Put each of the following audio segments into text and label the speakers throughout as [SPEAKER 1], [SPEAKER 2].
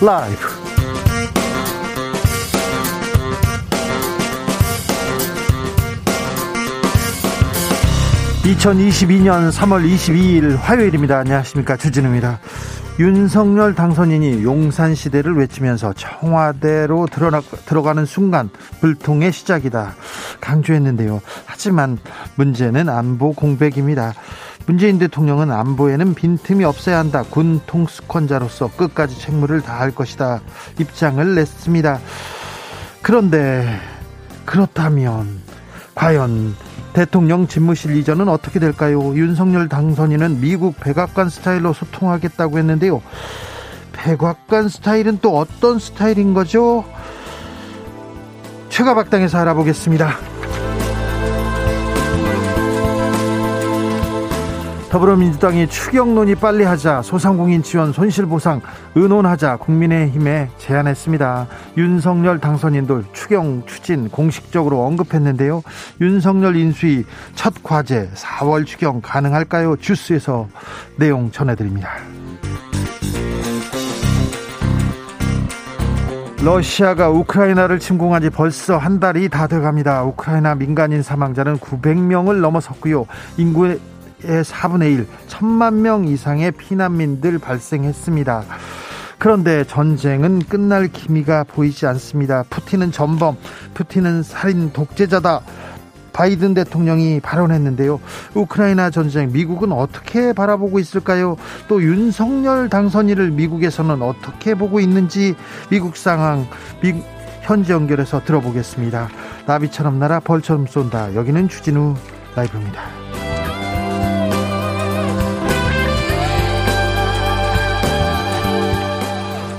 [SPEAKER 1] 라이브. 2022년 3월 22일 화요일입니다. 안녕하십니까. 주진우입니다. 윤석열 당선인이 용산 시대를 외치면서 청와대로 들어나, 들어가는 순간 불통의 시작이다. 강조했는데요. 하지만 문제는 안보 공백입니다. 문재인 대통령은 안보에는 빈틈이 없어야 한다. 군 통수권자로서 끝까지 책무를 다할 것이다. 입장을 냈습니다. 그런데 그렇다면 과연 대통령 집무실 이전은 어떻게 될까요? 윤석열 당선인은 미국 백악관 스타일로 소통하겠다고 했는데요. 백악관 스타일은 또 어떤 스타일인 거죠? 최가박당에서 알아보겠습니다. 더불어민주당이 추경론이 빨리 하자 소상공인 지원 손실보상 의논하자 국민의힘에 제안했습니다. 윤석열 당선인도 추경 추진 공식적으로 언급했는데요. 윤석열 인수위 첫 과제 4월 추경 가능할까요? 주스에서 내용 전해드립니다. 러시아가 우크라이나를 침공한 지 벌써 한 달이 다 돼갑니다. 우크라이나 민간인 사망자는 900명을 넘어섰고요. 인구의 의 4분의 1, 천만 명 이상의 피난민들 발생했습니다. 그런데 전쟁은 끝날 기미가 보이지 않습니다. 푸틴은 전범, 푸틴은 살인 독재자다. 바이든 대통령이 발언했는데요. 우크라이나 전쟁 미국은 어떻게 바라보고 있을까요? 또 윤석열 당선인을 미국에서는 어떻게 보고 있는지 미국 상황 미, 현지 연결해서 들어보겠습니다. 나비처럼 날아 벌처럼 쏜다. 여기는 주진우 라이브입니다.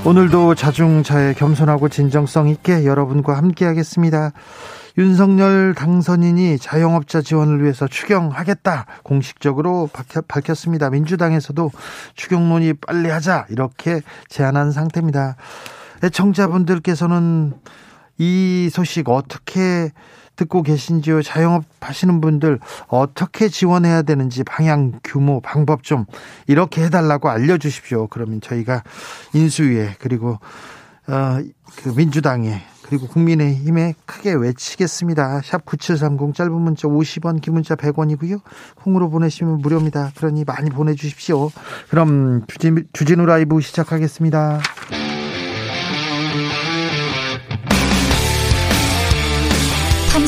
[SPEAKER 1] 오늘도 자중차에 겸손하고 진정성 있게 여러분과 함께하겠습니다. 윤석열 당선인이 자영업자 지원을 위해서 추경하겠다 공식적으로 밝혔습니다. 민주당에서도 추경론이 빨리 하자 이렇게 제안한 상태입니다. 애청자분들께서는 이 소식 어떻게 듣고 계신지요? 자영업 하시는 분들 어떻게 지원해야 되는지 방향, 규모, 방법 좀 이렇게 해달라고 알려주십시오. 그러면 저희가 인수위에 그리고 어, 그 민주당에 그리고 국민의힘에 크게 외치겠습니다. 샵 9730 짧은 문자 50원, 긴 문자 100원이고요. 콩으로 보내시면 무료입니다. 그러니 많이 보내주십시오. 그럼 주진우 라이브 시작하겠습니다.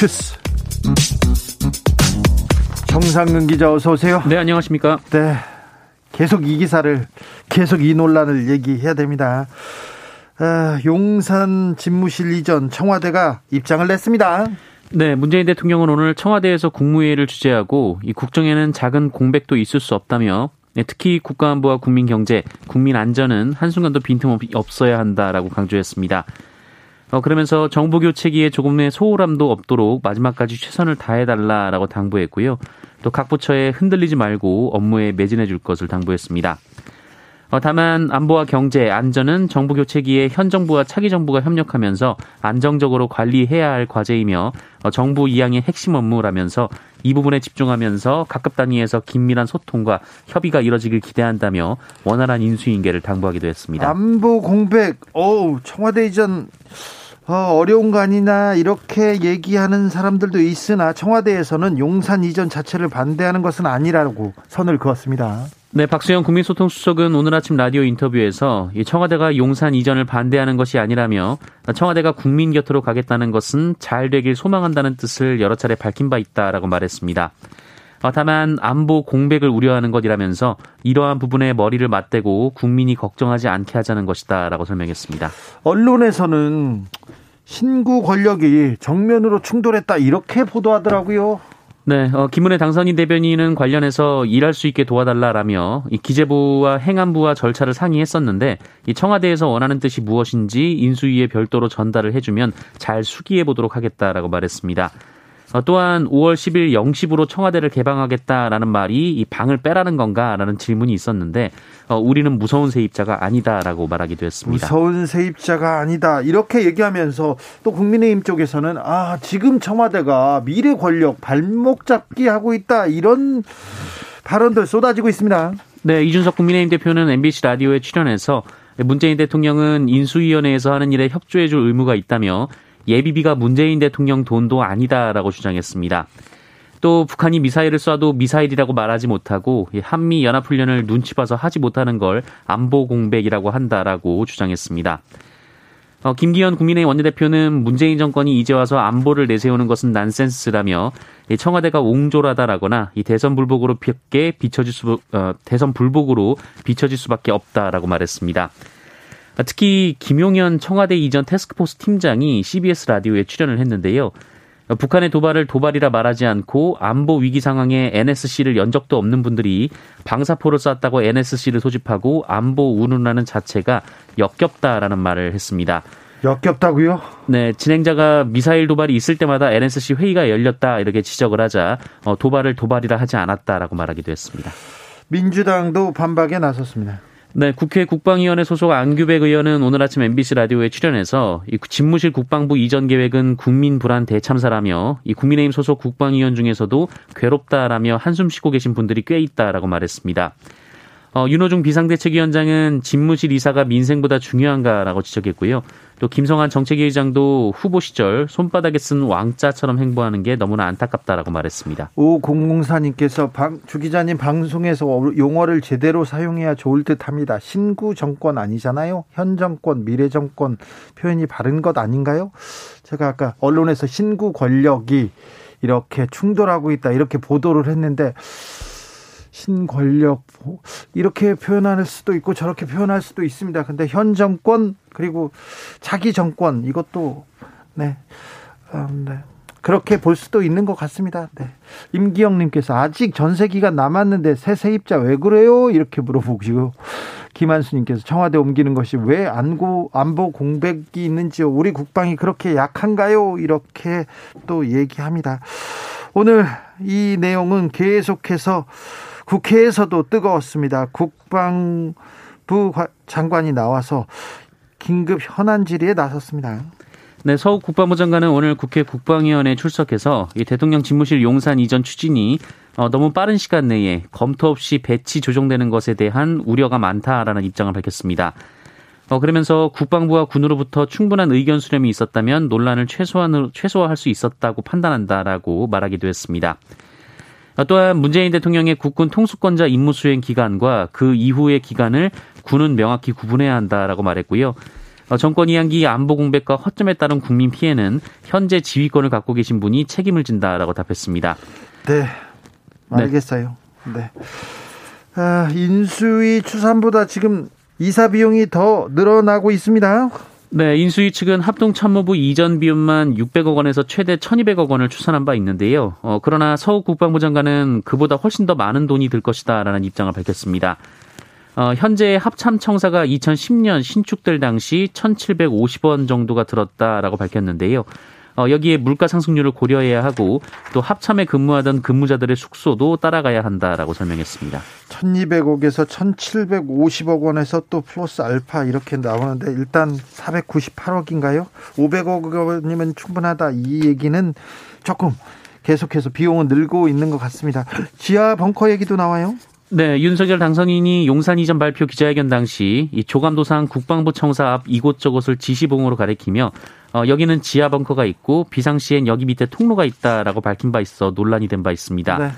[SPEAKER 1] 주스. 정상근 기자 어서 오세요.
[SPEAKER 2] 네, 안녕하십니까?
[SPEAKER 1] 네. 계속 이 기사를 계속 이 논란을 얘기해야 됩니다. 아, 용산 집무실 이전 청와대가 입장을 냈습니다.
[SPEAKER 2] 네, 문재인 대통령은 오늘 청와대에서 국무회의를 주재하고 이 국정에는 작은 공백도 있을 수 없다며 네, 특히 국가안보와 국민경제, 국민안전은 한순간도 빈틈없어야 한다라고 강조했습니다. 어, 그러면서 정부 교체기에 조금의 소홀함도 없도록 마지막까지 최선을 다해달라라고 당부했고요. 또 각 부처에 흔들리지 말고 업무에 매진해 줄 것을 당부했습니다. 어, 다만 안보와 경제, 안전은 정부 교체기에 현 정부와 차기 정부가 협력하면서 안정적으로 관리해야 할 과제이며 어, 정부 이양의 핵심 업무라면서 이 부분에 집중하면서 각급 단위에서 긴밀한 소통과 협의가 이뤄지길 기대한다며 원활한 인수인계를 당부하기도 했습니다.
[SPEAKER 1] 안보 공백, 어 청와대 이전 어, 어려운 거 아니나 이렇게 얘기하는 사람들도 있으나 청와대에서는 용산 이전 자체를 반대하는 것은 아니라고 선을 그었습니다.
[SPEAKER 2] 네, 박수영 국민소통수석은 오늘 아침 라디오 인터뷰에서 청와대가 용산 이전을 반대하는 것이 아니라며 청와대가 국민 곁으로 가겠다는 것은 잘 되길 소망한다는 뜻을 여러 차례 밝힌 바 있다라고 말했습니다. 어, 다만 안보 공백을 우려하는 것이라면서 이러한 부분에 머리를 맞대고 국민이 걱정하지 않게 하자는 것이다라고 설명했습니다.
[SPEAKER 1] 언론에서는 신구 권력이 정면으로 충돌했다 이렇게 보도하더라고요.
[SPEAKER 2] 네, 어, 김은혜 당선인 대변인은 관련해서 일할 수 있게 도와달라라며 이 기재부와 행안부와 절차를 상의했었는데 이 청와대에서 원하는 뜻이 무엇인지 인수위에 별도로 전달을 해주면 잘 수기해 보도록 하겠다라고 말했습니다. 어, 또한 5월 10일 0시부로 청와대를 개방하겠다라는 말이 이 방을 빼라는 건가라는 질문이 있었는데 어, 우리는 무서운 세입자가 아니다라고 말하기도 했습니다.
[SPEAKER 1] 무서운 세입자가 아니다 이렇게 얘기하면서 또 국민의힘 쪽에서는 아 지금 청와대가 미래 권력 발목 잡기 하고 있다 이런 발언들 쏟아지고 있습니다.
[SPEAKER 2] 네, 이준석 국민의힘 대표는 MBC 라디오에 출연해서 문재인 대통령은 인수위원회에서 하는 일에 협조해줄 의무가 있다며 예비비가 문재인 대통령 돈도 아니다라고 주장했습니다. 또 북한이 미사일을 쏴도 미사일이라고 말하지 못하고 한미 연합훈련을 눈치 봐서 하지 못하는 걸 안보 공백이라고 한다라고 주장했습니다. 어, 김기현 국민의힘 원내대표는 문재인 정권이 이제 와서 안보를 내세우는 것은 난센스라며 청와대가 옹졸하다라거나 이 대선 불복으로 볍게 비춰질 수 어, 대선 불복으로 비춰질 수밖에 없다라고 말했습니다. 특히 김용현 청와대 이전 테스크포스 팀장이 CBS 라디오에 출연을 했는데요. 북한의 도발을 도발이라 말하지 않고 안보 위기 상황에 NSC를 연 적도 없는 분들이 방사포를 쐈다고 NSC를 소집하고 안보 운운하는 자체가 역겹다라는 말을 했습니다.
[SPEAKER 1] 역겹다고요?
[SPEAKER 2] 네, 진행자가 미사일 도발이 있을 때마다 NSC 회의가 열렸다 이렇게 지적을 하자 어, 도발을 도발이라 하지 않았다라고 말하기도 했습니다.
[SPEAKER 1] 민주당도 반박에 나섰습니다.
[SPEAKER 2] 네, 국회 국방위원회 소속 안규백 의원은 오늘 아침 MBC 라디오에 출연해서 이 집무실 국방부 이전 계획은 국민 불안 대참사라며 이 국민의힘 소속 국방위원 중에서도 괴롭다라며 한숨 쉬고 계신 분들이 꽤 있다라고 말했습니다. 어, 윤호중 비상대책위원장은 집무실 이사가 민생보다 중요한가라고 지적했고요. 또 김성한 정책위의장도 후보 시절 손바닥에 쓴 왕자처럼 행보하는 게 너무나 안타깝다라고 말했습니다.
[SPEAKER 1] 오공공사님께서 주 기자님 방송에서 용어를 제대로 사용해야 좋을 듯합니다. 신구 정권 아니잖아요. 현 정권, 미래 정권 표현이 바른 것 아닌가요? 제가 아까 언론에서 신구 권력이 이렇게 충돌하고 있다 이렇게 보도를 했는데 신권력 이렇게 표현할 수도 있고 저렇게 표현할 수도 있습니다. 근데 현 정권 그리고 자기 정권 이것도 네. 음, 네. 그렇게 볼 수도 있는 것 같습니다. 네. 임기영님께서 아직 전세 기간 남았는데 새 세입자 왜 그래요? 이렇게 물어보시고 김한수님께서 청와대 옮기는 것이 왜 안고 안보 공백이 있는지요? 우리 국방이 그렇게 약한가요? 이렇게 또 얘기합니다. 오늘 이 내용은 계속해서 국회에서도 뜨거웠습니다. 국방부 장관이 나와서 긴급 현안 질의에 나섰습니다.
[SPEAKER 2] 네, 서욱 국방부 장관은 오늘 국회 국방위원회에 출석해서 이 대통령 집무실 용산 이전 추진이 어, 너무 빠른 시간 내에 검토 없이 배치 조정되는 것에 대한 우려가 많다라는 입장을 밝혔습니다. 어, 그러면서 국방부와 군으로부터 충분한 의견 수렴이 있었다면 논란을 최소한으로, 최소화할 수 있었다고 판단한다라고 말하기도 했습니다. 또한 문재인 대통령의 국군 통수권자 임무 수행 기간과 그 이후의 기간을 군은 명확히 구분해야 한다라고 말했고요. 어, 정권 이양기 안보 공백과 허점에 따른 국민 피해는 현재 지휘권을 갖고 계신 분이 책임을 진다라고 답했습니다.
[SPEAKER 1] 네, 알겠어요. 네. 네. 아, 인수위 추산보다 지금 이사 비용이 더 늘어나고 있습니다.
[SPEAKER 2] 네, 인수위 측은 합동참모부 이전 비용만 600억 원에서 최대 1,200억 원을 추산한 바 있는데요. 어, 그러나 서욱 국방부 장관은 그보다 훨씬 더 많은 돈이 들 것이다라는 입장을 밝혔습니다. 어, 현재 합참청사가 2010년 신축될 당시 1,750원 정도가 들었다라고 밝혔는데요. 어, 여기에 물가 상승률을 고려해야 하고 또 합참에 근무하던 근무자들의 숙소도 따라가야 한다라고 설명했습니다.
[SPEAKER 1] 1200억에서 1750억 원에서 또 플러스 알파 이렇게 나오는데 일단 498억인가요? 500억 원이면 충분하다. 이 얘기는 조금 계속해서 비용은 늘고 있는 것 같습니다. 지하 벙커 얘기도 나와요?
[SPEAKER 2] 네, 윤석열 당선인이 용산 이전 발표 기자회견 당시 이 조감도상 국방부 청사 앞 이곳저곳을 지시봉으로 가리키며 어, 여기는 지하 벙커가 있고 비상시엔 여기 밑에 통로가 있다라고 밝힌 바 있어 논란이 된 바 있습니다. 네.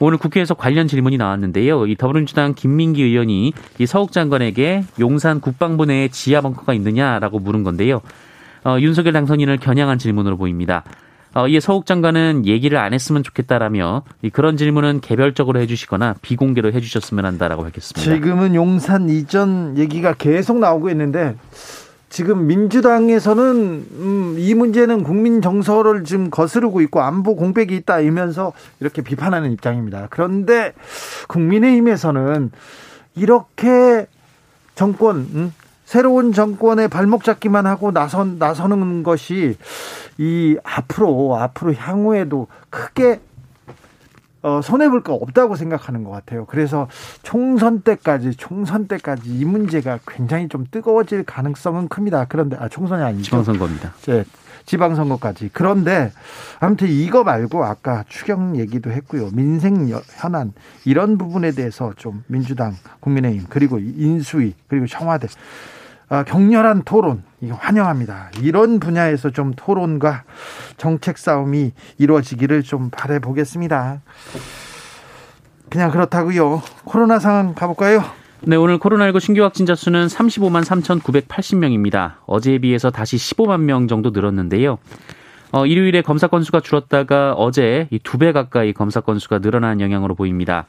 [SPEAKER 2] 오늘 국회에서 관련 질문이 나왔는데요. 이 더불어민주당 김민기 의원이 이 서욱 장관에게 용산 국방부 내에 지하 벙커가 있느냐라고 물은 건데요. 어, 윤석열 당선인을 겨냥한 질문으로 보입니다. 어, 이에 서욱 장관은 얘기를 안 했으면 좋겠다라며 그런 질문은 개별적으로 해주시거나 비공개로 해주셨으면 한다라고 밝혔습니다.
[SPEAKER 1] 지금은 용산 이전 얘기가 계속 나오고 있는데 지금 민주당에서는 음, 이 문제는 국민 정서를 지금 거스르고 있고 안보 공백이 있다 이면서 이렇게 비판하는 입장입니다. 그런데 국민의힘에서는 이렇게 정권 음, 새로운 정권의 발목 잡기만 하고 나선 나서는 것이 이 앞으로 앞으로 향후에도 크게 어, 손해볼 거 없다고 생각하는 것 같아요. 그래서 총선 때까지, 총선 때까지 이 문제가 굉장히 좀 뜨거워질 가능성은 큽니다. 그런데, 아, 총선이 아니죠.
[SPEAKER 2] 지방선거입니다.
[SPEAKER 1] 네, 지방선거까지. 그런데, 아무튼 이거 말고 아까 추경 얘기도 했고요. 민생 현안, 이런 부분에 대해서 좀 민주당, 국민의힘, 그리고 인수위, 그리고 청와대, 아, 격렬한 토론 환영합니다. 이런 분야에서 좀 토론과 정책 싸움이 이루어지기를 좀 바래 보겠습니다. 그냥 그렇다고요. 코로나 상황 가볼까요?
[SPEAKER 2] 네, 오늘 코로나19 신규 확진자 수는 35만 3,980명입니다. 어제에 비해서 다시 15만 명 정도 늘었는데요. 어, 일요일에 검사 건수가 줄었다가 어제 이 두 배 가까이 검사 건수가 늘어난 영향으로 보입니다.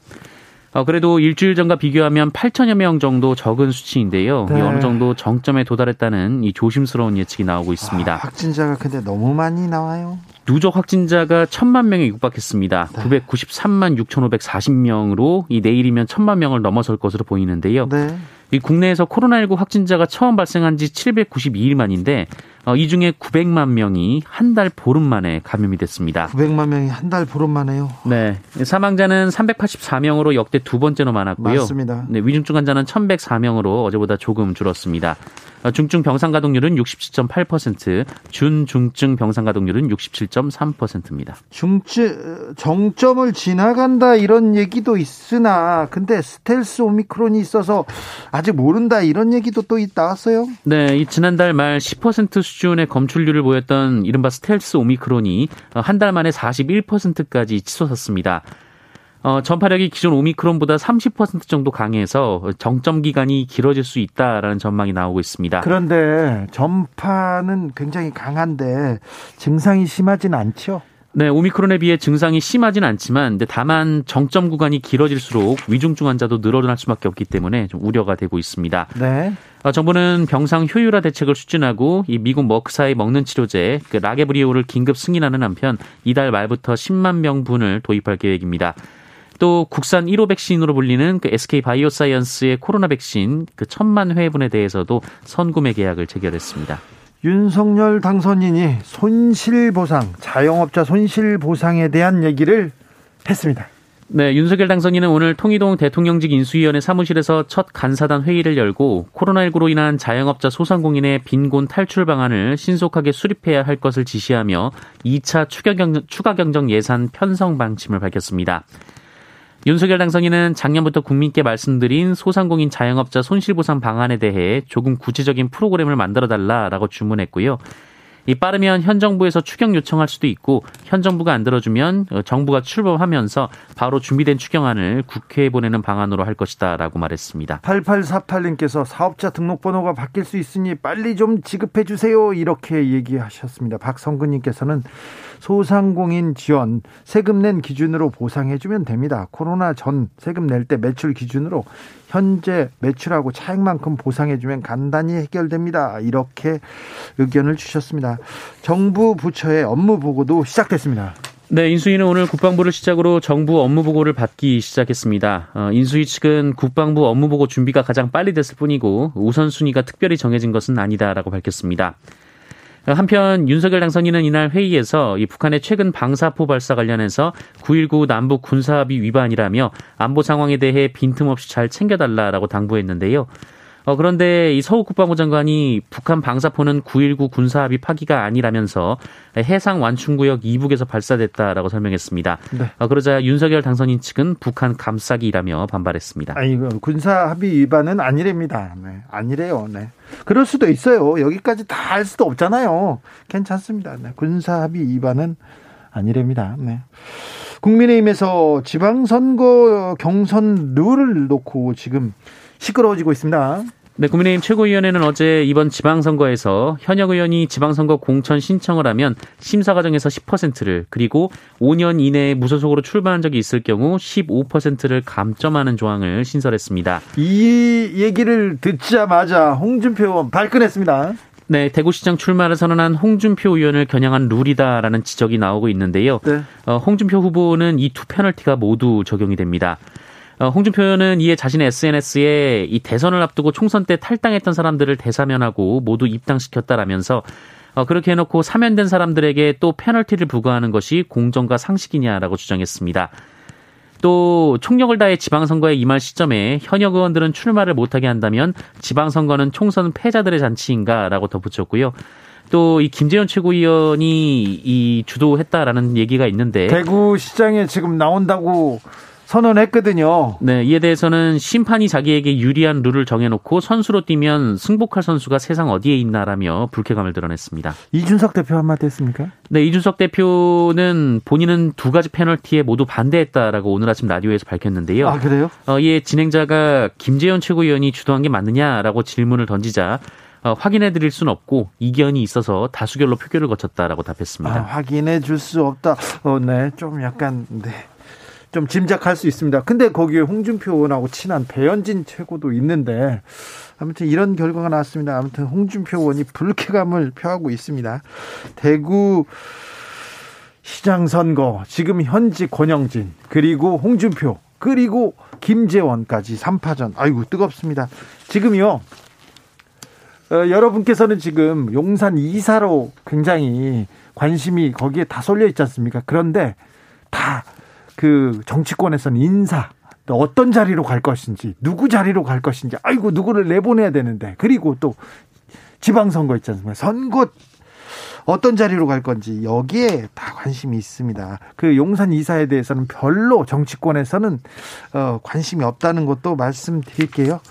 [SPEAKER 2] 어, 그래도 일주일 전과 비교하면 8천여 명 정도 적은 수치인데요. 네. 어느 정도 정점에 도달했다는 이 조심스러운 예측이 나오고 있습니다. 아,
[SPEAKER 1] 확진자가 근데 너무 많이 나와요.
[SPEAKER 2] 누적 확진자가 천만 명에 육박했습니다. 네. 993만 6,540명으로 이 내일이면 천만 명을 넘어설 것으로 보이는데요. 네. 이 국내에서 코로나19 확진자가 처음 발생한 지 792일 만인데 어, 이 중에 900만 명이 한 달 보름 만에 감염이 됐습니다.
[SPEAKER 1] 900만 명이 한 달 보름 만에요?
[SPEAKER 2] 네. 사망자는 384명으로 역대 두 번째로 많았고요.
[SPEAKER 1] 맞습니다.
[SPEAKER 2] 네, 위중증 환자는 1104명으로 어제보다 조금 줄었습니다. 어, 중증 병상 가동률은 67.8%, 준중증 병상 가동률은 67.3%입니다.
[SPEAKER 1] 중증 정점을 지나간다 이런 얘기도 있으나 근데 스텔스 오미크론이 있어서 아직 모른다 이런 얘기도 또 나왔어요.
[SPEAKER 2] 네, 이 지난달 말 10% 수준의 검출률을 보였던 이른바 스텔스 오미크론이 한 달 만에 41%까지 치솟았습니다. 어, 전파력이 기존 오미크론보다 30% 정도 강해서 정점 기간이 길어질 수 있다라는 전망이 나오고 있습니다.
[SPEAKER 1] 그런데 전파는 굉장히 강한데 증상이 심하진 않죠?
[SPEAKER 2] 네, 오미크론에 비해 증상이 심하진 않지만 다만 정점 구간이 길어질수록 위중증 환자도 늘어날 수밖에 없기 때문에 좀 우려가 되고 있습니다.
[SPEAKER 1] 네.
[SPEAKER 2] 어, 정부는 병상 효율화 대책을 추진하고 이 미국 머크사의 먹는 치료제 그 라게브리오를 긴급 승인하는 한편 이달 말부터 10만 명분을 도입할 계획입니다. 또 국산 1호 백신으로 불리는 그 SK 바이오사이언스의 코로나 백신 그 천만 회분에 대해서도 선구매 계약을 체결했습니다.
[SPEAKER 1] 윤석열 당선인이 손실보상, 자영업자 손실보상에 대한 얘기를 했습니다.
[SPEAKER 2] 네, 윤석열 당선인은 오늘 통이동 대통령직 인수위원회 사무실에서 첫 간사단 회의를 열고 코로나19로 인한 자영업자 소상공인의 빈곤 탈출 방안을 신속하게 수립해야 할 것을 지시하며 2차 추가 경정, 추가 경정 예산 편성 방침을 밝혔습니다. 윤석열 당선인은 작년부터 국민께 말씀드린 소상공인 자영업자 손실보상 방안에 대해 조금 구체적인 프로그램을 만들어 달라라고 주문했고요. 이 빠르면 현 정부에서 추경 요청할 수도 있고 현 정부가 안 들어주면 어, 정부가 출범하면서 바로 준비된 추경안을 국회에 보내는 방안으로 할 것이다라고 말했습니다.
[SPEAKER 1] 8848님께서 사업자 등록번호가 바뀔 수 있으니 빨리 좀 지급해 주세요 이렇게 얘기하셨습니다. 박성근님께서는 소상공인 지원 세금 낸 기준으로 보상해 주면 됩니다. 코로나 전 세금 낼 때 매출 기준으로 현재 매출하고 차액만큼 보상해 주면 간단히 해결됩니다. 이렇게 의견을 주셨습니다. 정부 부처의 업무 보고도 시작됐습니다.
[SPEAKER 2] 네, 인수위는 오늘 국방부를 시작으로 정부 업무 보고를 받기 시작했습니다. 어, 인수위 측은 국방부 업무 보고 준비가 가장 빨리 됐을 뿐이고 우선순위가 특별히 정해진 것은 아니다라고 밝혔습니다. 한편 윤석열 당선인은 이날 회의에서 이 북한의 최근 방사포 발사 관련해서 9.19 남북 군사합의 위반이라며 안보 상황에 대해 빈틈없이 잘 챙겨달라라고 당부했는데요. 어, 그런데 이 서욱 국방부 장관이 북한 방사포는 9.19 군사합의 파기가 아니라면서 해상 완충구역 이북에서 발사됐다라고 설명했습니다. 네. 어, 그러자 윤석열 당선인 측은 북한 감싸기라며 반발했습니다.
[SPEAKER 1] 아니, 군사합의 위반은 아니랍니다. 네, 아니래요. 네. 그럴 수도 있어요. 여기까지 다 할 수도 없잖아요. 괜찮습니다. 네. 군사합의 위반은 아니랍니다. 네. 국민의힘에서 지방선거 경선 룰을 놓고 지금 시끄러워지고 있습니다.
[SPEAKER 2] 네, 국민의힘 최고위원회는 어제 이번 지방선거에서 현역 의원이 지방선거 공천 신청을 하면 심사 과정에서 10%를 그리고 5년 이내에 무소속으로 출마한 적이 있을 경우 15%를 감점하는 조항을 신설했습니다.
[SPEAKER 1] 이 얘기를 듣자마자 홍준표 의원 발끈했습니다.
[SPEAKER 2] 네, 대구시장 출마를 선언한 홍준표 의원을 겨냥한 룰이다라는 지적이 나오고 있는데요. 네. 어, 홍준표 후보는 이 두 페널티가 모두 적용이 됩니다. 어, 홍준표 의원은 이에 자신의 SNS에 이 대선을 앞두고 총선 때 탈당했던 사람들을 대사면하고 모두 입당시켰다라면서 어, 그렇게 해놓고 사면된 사람들에게 또 페널티를 부과하는 것이 공정과 상식이냐라고 주장했습니다. 또 총력을 다해 지방선거에 임할 시점에 현역 의원들은 출마를 못하게 한다면 지방선거는 총선 패자들의 잔치인가라고 덧붙였고요. 또 이 김재현 최고위원이 이 주도했다라는 얘기가 있는데
[SPEAKER 1] 대구시장에 지금 나온다고 선언했거든요.
[SPEAKER 2] 네, 이에 대해서는 심판이 자기에게 유리한 룰을 정해놓고 선수로 뛰면 승복할 선수가 세상 어디에 있나라며 불쾌감을 드러냈습니다.
[SPEAKER 1] 이준석 대표 한마디 했습니까?
[SPEAKER 2] 네, 이준석 대표는 본인은 두 가지 페널티에 모두 반대했다라고 오늘 아침 라디오에서 밝혔는데요.
[SPEAKER 1] 아, 그래요?
[SPEAKER 2] 어, 이에 진행자가 김재현 최고위원이 주도한 게 맞느냐라고 질문을 던지자 어, 확인해 드릴 수는 없고 이견이 있어서 다수결로 표결을 거쳤다라고 답했습니다. 아,
[SPEAKER 1] 확인해 줄 수 없다. 어, 네. 좀 약간 네. 좀 짐작할 수 있습니다. 근데 거기에 홍준표 의원하고 친한 배현진 최고도 있는데 아무튼 이런 결과가 나왔습니다. 아무튼 홍준표 의원이 불쾌감을 표하고 있습니다. 대구 시장 선거 지금 현지 권영진 그리고 홍준표 그리고 김재원까지 3파전 아이고 뜨겁습니다. 지금요 어, 여러분께서는 지금 용산 이사로 굉장히 관심이 거기에 다 쏠려 있지 않습니까? 그런데 다 그 정치권에서는 인사 또 어떤 자리로 갈 것인지 누구 자리로 갈 것인지 아이고 누구를 내보내야 되는데 그리고 또 지방선거 있지 않습니까? 선거 어떤 자리로 갈 건지 여기에 다 관심이 있습니다. 그 용산 이사에 대해서는 별로 정치권에서는 어, 관심이 없다는 것도 말씀드릴게요.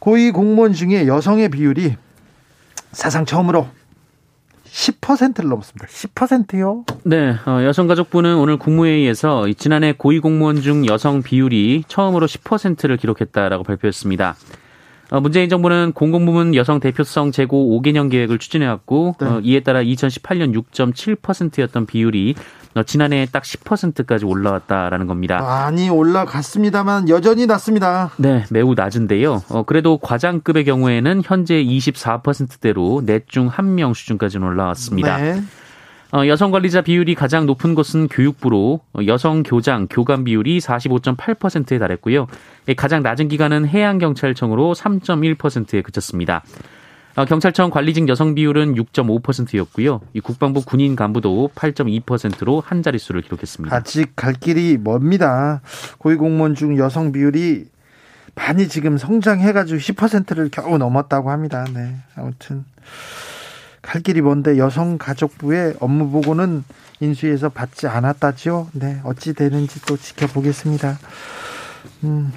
[SPEAKER 1] 고위 공무원 중에 여성의 비율이 사상 처음으로 10%를 넘었습니다. 10%요?
[SPEAKER 2] 네, 어, 여성가족부는 오늘 국무회의에서 지난해 고위공무원 중 여성 비율이 처음으로 10%를 기록했다라고 발표했습니다. 어, 문재인 정부는 공공부문 여성 대표성 제고 5개년 계획을 추진해왔고 네. 어, 이에 따라 2018년 6.7%였던 비율이 어, 지난해 딱 10%까지 올라왔다라는 겁니다.
[SPEAKER 1] 많이 올라갔습니다만 여전히 낮습니다.
[SPEAKER 2] 네, 매우 낮은데요. 어, 그래도 과장급의 경우에는 현재 24%대로 넷 중 한 명 수준까지는 올라왔습니다. 네. 어, 여성 관리자 비율이 가장 높은 곳은 교육부로 어, 여성 교장, 교관 비율이 45.8%에 달했고요. 가장 낮은 기관은 해양경찰청으로 3.1%에 그쳤습니다. 어, 경찰청 관리직 여성 비율은 6.5%였고요. 이 국방부 군인 간부도 8.2%로 한 자릿수를 기록했습니다.
[SPEAKER 1] 아직 갈 길이 멉니다. 고위공무원 중 여성 비율이 많이 지금 성장해가지고 10%를 겨우 넘었다고 합니다. 네. 아무튼 갈 길이 먼데 여성가족부의 업무 보고는 인수위에서 받지 않았다죠. 네. 어찌 되는지 또 지켜보겠습니다. 음,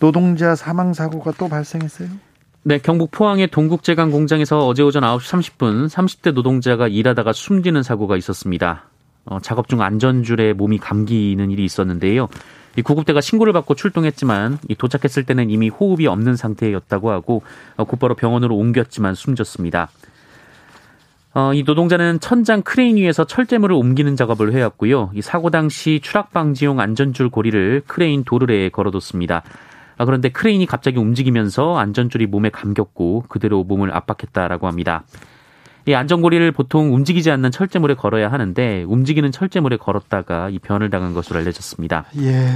[SPEAKER 1] 노동자 사망 사고가 또 발생했어요.
[SPEAKER 2] 네, 경북 포항의 동국제강 공장에서 어제 오전 9시 30분 30대 노동자가 일하다가 숨지는 사고가 있었습니다. 어, 작업 중 안전줄에 몸이 감기는 일이 있었는데요. 이 구급대가 신고를 받고 출동했지만 이 도착했을 때는 이미 호흡이 없는 상태였다고 하고 어, 곧바로 병원으로 옮겼지만 숨졌습니다. 어, 이 노동자는 천장 크레인 위에서 철제물을 옮기는 작업을 해왔고요. 이 사고 당시 추락 방지용 안전줄 고리를 크레인 도르래에 걸어뒀습니다. 아, 그런데 크레인이 갑자기 움직이면서 안전줄이 몸에 감겼고 그대로 몸을 압박했다라고 합니다. 이 안전고리를 보통 움직이지 않는 철제물에 걸어야 하는데 움직이는 철제물에 걸었다가 이 변을 당한 것으로 알려졌습니다.
[SPEAKER 1] 예.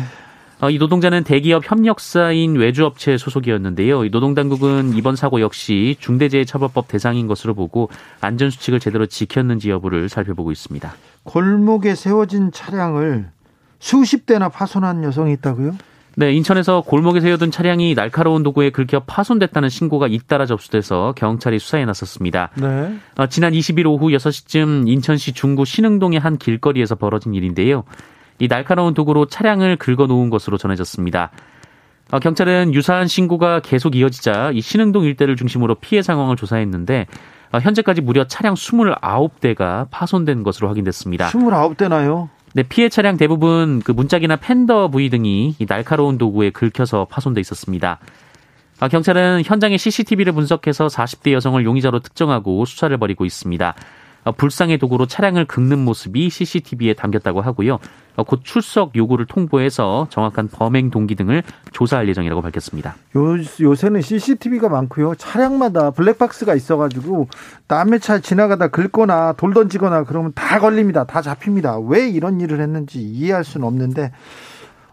[SPEAKER 2] 어, 이 노동자는 대기업 협력사인 외주업체 소속이었는데요. 이 노동당국은 이번 사고 역시 중대재해처벌법 대상인 것으로 보고 안전수칙을 제대로 지켰는지 여부를 살펴보고 있습니다.
[SPEAKER 1] 골목에 세워진 차량을 수십 대나 파손한 여성이 있다고요?
[SPEAKER 2] 네, 인천에서 골목에 세워둔 차량이 날카로운 도구에 긁혀 파손됐다는 신고가 잇따라 접수돼서 경찰이 수사에 나섰습니다. 네. 어, 지난 20일 오후 6시쯤 인천시 중구 신흥동의 한 길거리에서 벌어진 일인데요. 이 날카로운 도구로 차량을 긁어 놓은 것으로 전해졌습니다. 어, 경찰은 유사한 신고가 계속 이어지자 이 신흥동 일대를 중심으로 피해 상황을 조사했는데 어, 현재까지 무려 차량 29대가 파손된 것으로 확인됐습니다.
[SPEAKER 1] 29대나요?
[SPEAKER 2] 네, 피해 차량 대부분 그 문짝이나 팬더 부위 등이 이 날카로운 도구에 긁혀서 파손돼 있었습니다. 아, 경찰은 현장의 CCTV를 분석해서 40대 여성을 용의자로 특정하고 수사를 벌이고 있습니다. 아, 불상의 도구로 차량을 긁는 모습이 CCTV에 담겼다고 하고요. 어, 곧 출석 요구를 통보해서 정확한 범행 동기 등을 조사할 예정이라고 밝혔습니다.
[SPEAKER 1] 요, 요새는 CCTV가 많고요. 차량마다 블랙박스가 있어가지고 남의 차 지나가다 긁거나 돌 던지거나 그러면 다 걸립니다. 다 잡힙니다. 왜 이런 일을 했는지 이해할 수는 없는데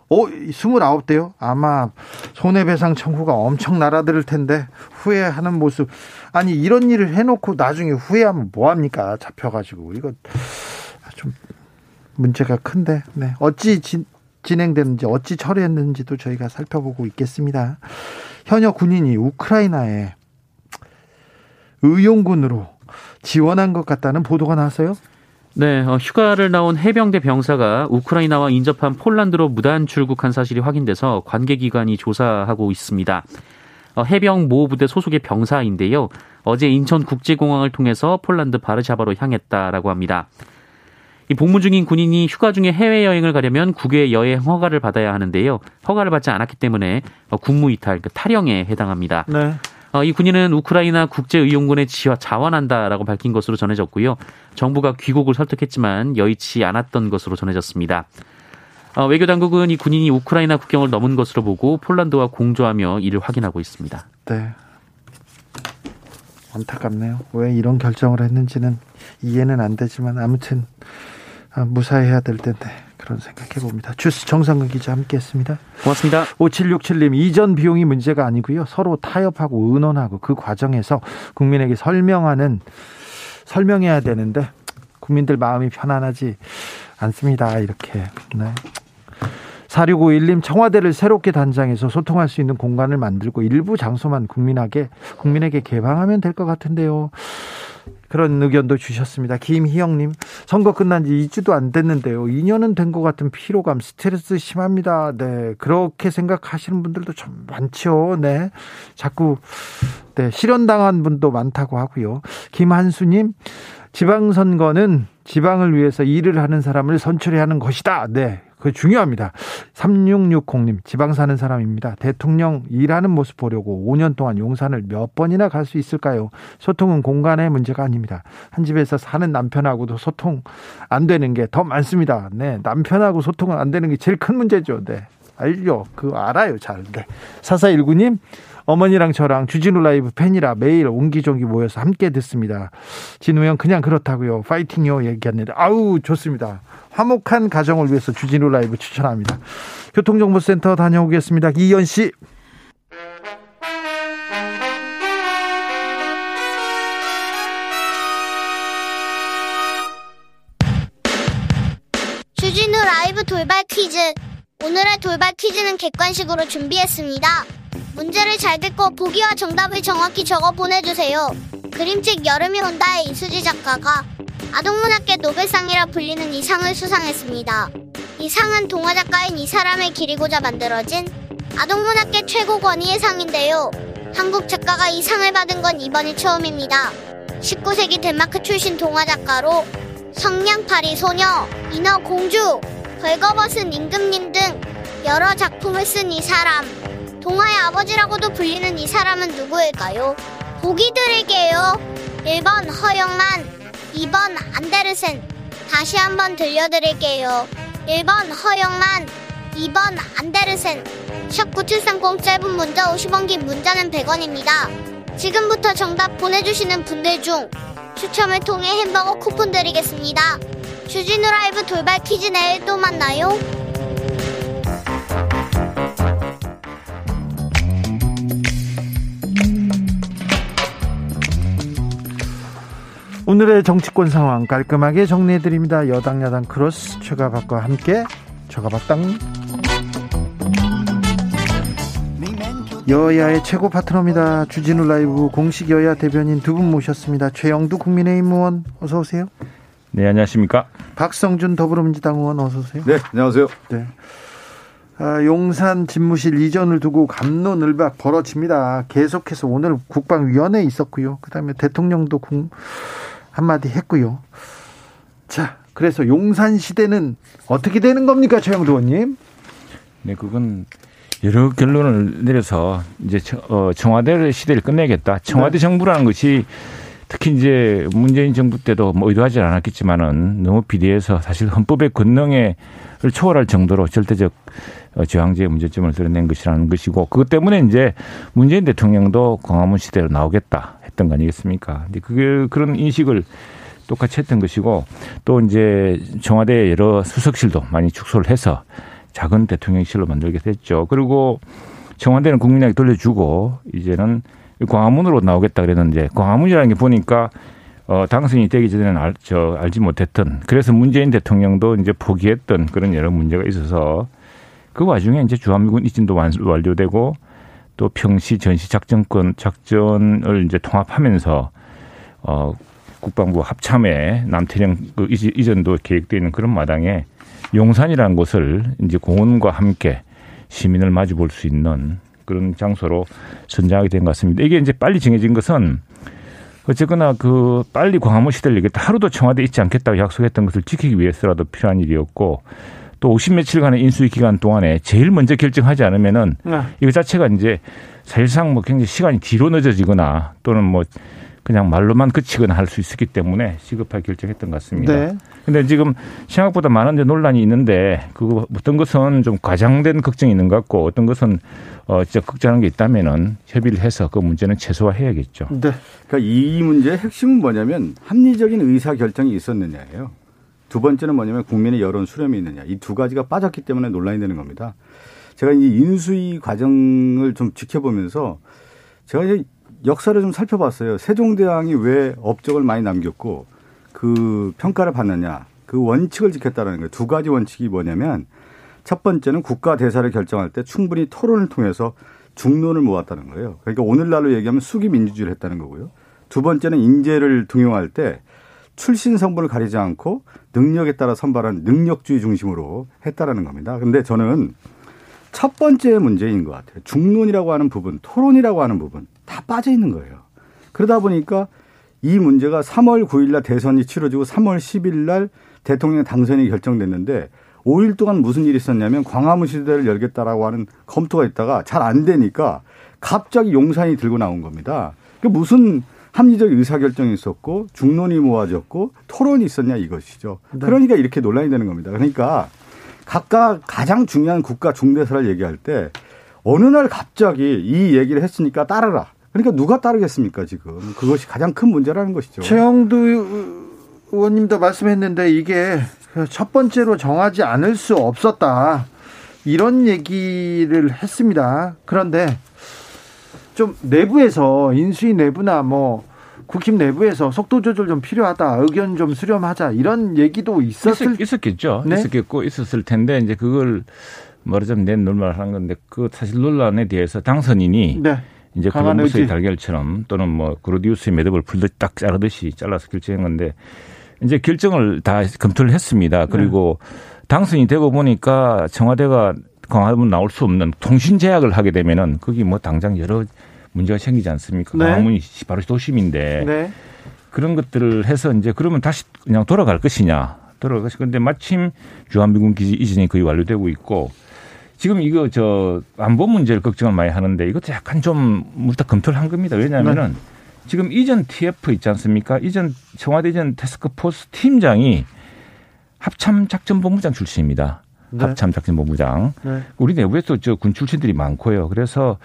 [SPEAKER 1] 어, 29대요? 아마 손해배상 청구가 엄청 날아들 텐데 후회하는 모습. 아니, 이런 일을 해놓고 나중에 후회하면 뭐 합니까? 잡혀가지고. 이거 좀 문제가 큰데. 네. 어찌 진, 진행되는지, 어찌 처리했는지도 저희가 살펴보고 있겠습니다. 현역 군인이 우크라이나에 의용군으로 지원한 것 같다는 보도가 나왔어요?
[SPEAKER 2] 네, 어, 휴가를 나온 해병대 병사가 우크라이나와 인접한 폴란드로 무단 출국한 사실이 확인돼서 관계기관이 조사하고 있습니다. 어, 해병 모 부대 소속의 병사인데요. 어제 인천국제공항을 통해서 폴란드 바르샤바로 향했다라고 합니다. 이 복무 중인 군인이 휴가 중에 해외 여행을 가려면 국외 여행 허가를 받아야 하는데요. 허가를 받지 않았기 때문에 어, 국무이탈, 그 탈영에 해당합니다. 네. 어, 이 군인은 우크라이나 국제의용군에 지와 자원한다라고 밝힌 것으로 전해졌고요. 정부가 귀국을 설득했지만 여의치 않았던 것으로 전해졌습니다. 어, 외교 당국은 이 군인이 우크라이나 국경을 넘은 것으로 보고 폴란드와 공조하며 이를 확인하고 있습니다.
[SPEAKER 1] 네. 안타깝네요. 왜 이런 결정을 했는지는 이해는 안 되지만 아무튼 아, 무사해야 될 텐데 그런 생각해 봅니다. 주스 정상근 기자 함께했습니다.
[SPEAKER 2] 고맙습니다.
[SPEAKER 1] 5767님 이전 비용이 문제가 아니고요. 서로 타협하고 의논하고 그 과정에서 국민에게 설명하는 설명해야 되는데 국민들 마음이 편안하지 않습니다. 이렇게 네. 4651님 청와대를 새롭게 단장해서 소통할 수 있는 공간을 만들고 일부 장소만 국민에게 국민에게 개방하면 될 것 같은데요. 그런 의견도 주셨습니다. 김희영님, 선거 끝난 지 2주도 안 됐는데요. 2년은 된 것 같은 피로감, 스트레스 심합니다. 네. 그렇게 생각하시는 분들도 좀 많죠. 네. 자꾸, 네. 실현당한 분도 많다고 하고요. 김한수님, 지방선거는 지방을 위해서 일을 하는 사람을 선출해야 하는 것이다. 네. 그 중요합니다. 3660님, 지방 사는 사람입니다. 대통령 일하는 모습 보려고 5년 동안 용산을 몇 번이나 갈 수 있을까요? 소통은 공간의 문제가 아닙니다. 한 집에서 사는 남편하고도 소통 안 되는 게 더 많습니다. 네. 남편하고 소통은 안 되는 게 제일 큰 문제죠. 네. 알죠. 그거 알아요. 잘. 네. 4419님, 어머니랑 저랑 주진우 라이브 팬이라 매일 옹기종기 모여서 함께 듣습니다. 진우 형 그냥 그렇다고요. 파이팅요 얘기했는데 아우 좋습니다. 화목한 가정을 위해서 주진우 라이브 추천합니다. 교통정보센터 다녀오겠습니다. 이현 씨.
[SPEAKER 3] 주진우 라이브 돌발 퀴즈. 오늘의 돌발 퀴즈는 객관식으로 준비했습니다. 문제를 잘 듣고 보기와 정답을 정확히 적어 보내주세요. 그림책 여름이 온다의 이수지 작가가 아동문학계 노벨상이라 불리는 이 상을 수상했습니다. 이 상은 동화 작가인 이 사람을 기리고자 만들어진 아동문학계 최고 권위의 상인데요. 한국 작가가 이 상을 받은 건 이번이 처음입니다. 19세기 덴마크 출신 동화 작가로 성냥팔이 소녀, 인어 공주, 벌거벗은 임금님 등 여러 작품을 쓴 이 사람. 동화의 아버지라고도 불리는 이 사람은 누구일까요? 보기 드릴게요. 1번 허영만, 2번 안데르센. 다시 한번 들려드릴게요. 1번 허영만, 2번 안데르센. 샵9730 짧은 문자 50원 긴 문자는 100원입니다. 지금부터 정답 보내주시는 분들 중 추첨을 통해 햄버거 쿠폰 드리겠습니다. 주진우 라이브 돌발 퀴즈 내일 또 만나요.
[SPEAKER 1] 오늘의 정치권 상황 깔끔하게 정리해 드립니다. 여당 야당 크로스 최가박과 함께 최가박당 여야의 최고 파트너입니다. 주진우 라이브 공식 여야 대변인 두 분 모셨습니다. 최형두 국민의힘 의원 어서 오세요.
[SPEAKER 4] 네 안녕하십니까.
[SPEAKER 1] 박성준 더불어민주당 의원 어서 오세요.
[SPEAKER 4] 네 안녕하세요. 네.
[SPEAKER 1] 아, 용산 집무실 이전을 두고 감론을박 벌어집니다. 계속해서 오늘 국방위원회에 있었고요. 그다음에 대통령도 공, 한마디 했고요. 자, 그래서 용산 시대는 어떻게 되는 겁니까, 최영도 의원님?
[SPEAKER 4] 네, 그건 여러 결론을 내려서 이제 어, 청와대 시대를 끝내겠다. 청와대 네. 정부라는 것이 특히 이제 문재인 정부 때도 뭐 의도하지 않았겠지만은 너무 비대해서 사실 헌법의 권능을 초월할 정도로 절대적 어, 저항제의 문제점을 드러낸 것이라는 것이고 그것 때문에 이제 문재인 대통령도 광화문 시대로 나오겠다 했던 거 아니겠습니까? 근데 그게 그런 인식을 똑같이 했던 것이고 또 이제 청와대 여러 수석실도 많이 축소를 해서 작은 대통령실로 만들게 됐죠. 그리고 청와대는 국민에게 돌려주고 이제는 광화문으로 나오겠다 그랬는데 광화문이라는 게 보니까 어, 당선이 되기 전에는 알, 저, 알지 못했던 그래서 문재인 대통령도 이제 포기했던 그런 여러 문제가 있어서 그 와중에 이제 주한미군 이진도 완료되고 또 평시 전시 작전권 작전을 이제 통합하면서 어, 국방부 합참에 남태령 그 이전도 계획되어 있는 그런 마당에 용산이라는 곳을 이제 공원과 함께 시민을 마주 볼 수 있는 그런 장소로 선정하게 된 것 같습니다. 이게 이제 빨리 정해진 것은 어쨌거나 그 빨리 광화문 시대를 얘기했다. 하루도 청와대 있지 않겠다고 약속했던 것을 지키기 위해서라도 필요한 일이었고 또 50며칠간의 인수위 기간 동안에 제일 먼저 결정하지 않으면은 네. 이거 자체가 이제 사실상 뭐 굉장히 시간이 뒤로 늦어지거나 또는 뭐 그냥 말로만 그치거나 할 수 있었기 때문에 시급하게 결정했던 것 같습니다. 네. 근데 지금 생각보다 많은 데 논란이 있는데 그 어떤 것은 좀 과장된 걱정이 있는 것 같고 어떤 것은 어 진짜 걱정하는 게 있다면은 협의를 해서 그 문제는 최소화해야겠죠.
[SPEAKER 5] 네. 그러니까 이 문제의 핵심은 뭐냐면 합리적인 의사 결정이 있었느냐예요. 두 번째는 뭐냐면 국민의 여론 수렴이 있느냐. 이 두 가지가 빠졌기 때문에 논란이 되는 겁니다. 제가 이 인수위 과정을 좀 지켜보면서 제가 이제 역사를 좀 살펴봤어요. 세종대왕이 왜 업적을 많이 남겼고 그 평가를 받느냐. 그 원칙을 지켰다는 거예요. 두 가지 원칙이 뭐냐면 첫 번째는 국가 대사를 결정할 때 충분히 토론을 통해서 중론을 모았다는 거예요. 그러니까 오늘날로 얘기하면 수기 민주주의를 했다는 거고요. 두 번째는 인재를 등용할 때 출신 성분을 가리지 않고 능력에 따라 선발한 능력주의 중심으로 했다라는 겁니다. 근데 저는 첫 번째 문제인 것 같아요. 중론이라고 하는 부분, 토론이라고 하는 부분 다 빠져 있는 거예요. 그러다 보니까 이 문제가 3월 9일 날 대선이 치러지고 3월 10일 날 대통령 당선이 결정됐는데 5일 동안 무슨 일이 있었냐면 광화문 시대를 열겠다라고 하는 검토가 있다가 잘 안 되니까 갑자기 용산이 들고 나온 겁니다. 그 무슨 합리적 의사결정이 있었고 중론이 모아졌고 토론이 있었냐 이것이죠. 네. 그러니까 이렇게 논란이 되는 겁니다. 그러니까 각각 가장 중요한 국가 중대사를 얘기할 때 어느 날 갑자기 이 얘기를 했으니까 따르라. 그러니까 누가 따르겠습니까 지금 그것이 가장 큰 문제라는 것이죠.
[SPEAKER 1] 최영두 의원님도 말씀했는데 이게 첫 번째로 정하지 않을 수 없었다 이런 얘기를 했습니다. 그런데 좀 내부에서 인수위 내부나 뭐 국힘 내부에서 속도 조절 좀 필요하다 의견 좀 수렴하자 이런 얘기도 있었을
[SPEAKER 4] 있었, 겠죠 네? 있었겠고 있었을 텐데 이제 그걸 말하자면 낸 논란을 하는 건데 그 사실 논란에 대해서 당선인이 네. 이제 콜럼버스의 달걀처럼 또는 뭐 그로디우스의 매듭을 풀듯 딱 자르듯이 잘라서 결정한 건데 이제 결정을 다 검토를 했습니다. 그리고 네. 당선이 되고 보니까 청와대가 광화문 나올 수 없는 통신 제약을 하게 되면은 거기 뭐 당장 여러 문제가 생기지 않습니까? 네. 광화문이 바로 도심인데 네. 그런 것들을 해서 이제 그러면 다시 그냥 돌아갈 것이냐 돌아갈 것이 근데 마침 주한미군 기지 이전이 거의 완료되고 있고 지금 이거 저 안보 문제를 걱정을 많이 하는데 이것도 약간 좀 물딱 검토를 한 겁니다. 왜냐하면은 네. 지금 이전 TF 있지 않습니까? 이전 청와대 이전 테스크포스 팀장이 합참 작전본부장 출신입니다. 네. 합참작전본부장. 네. 우리 내부에서 저군 출신들이 많고요. 그래서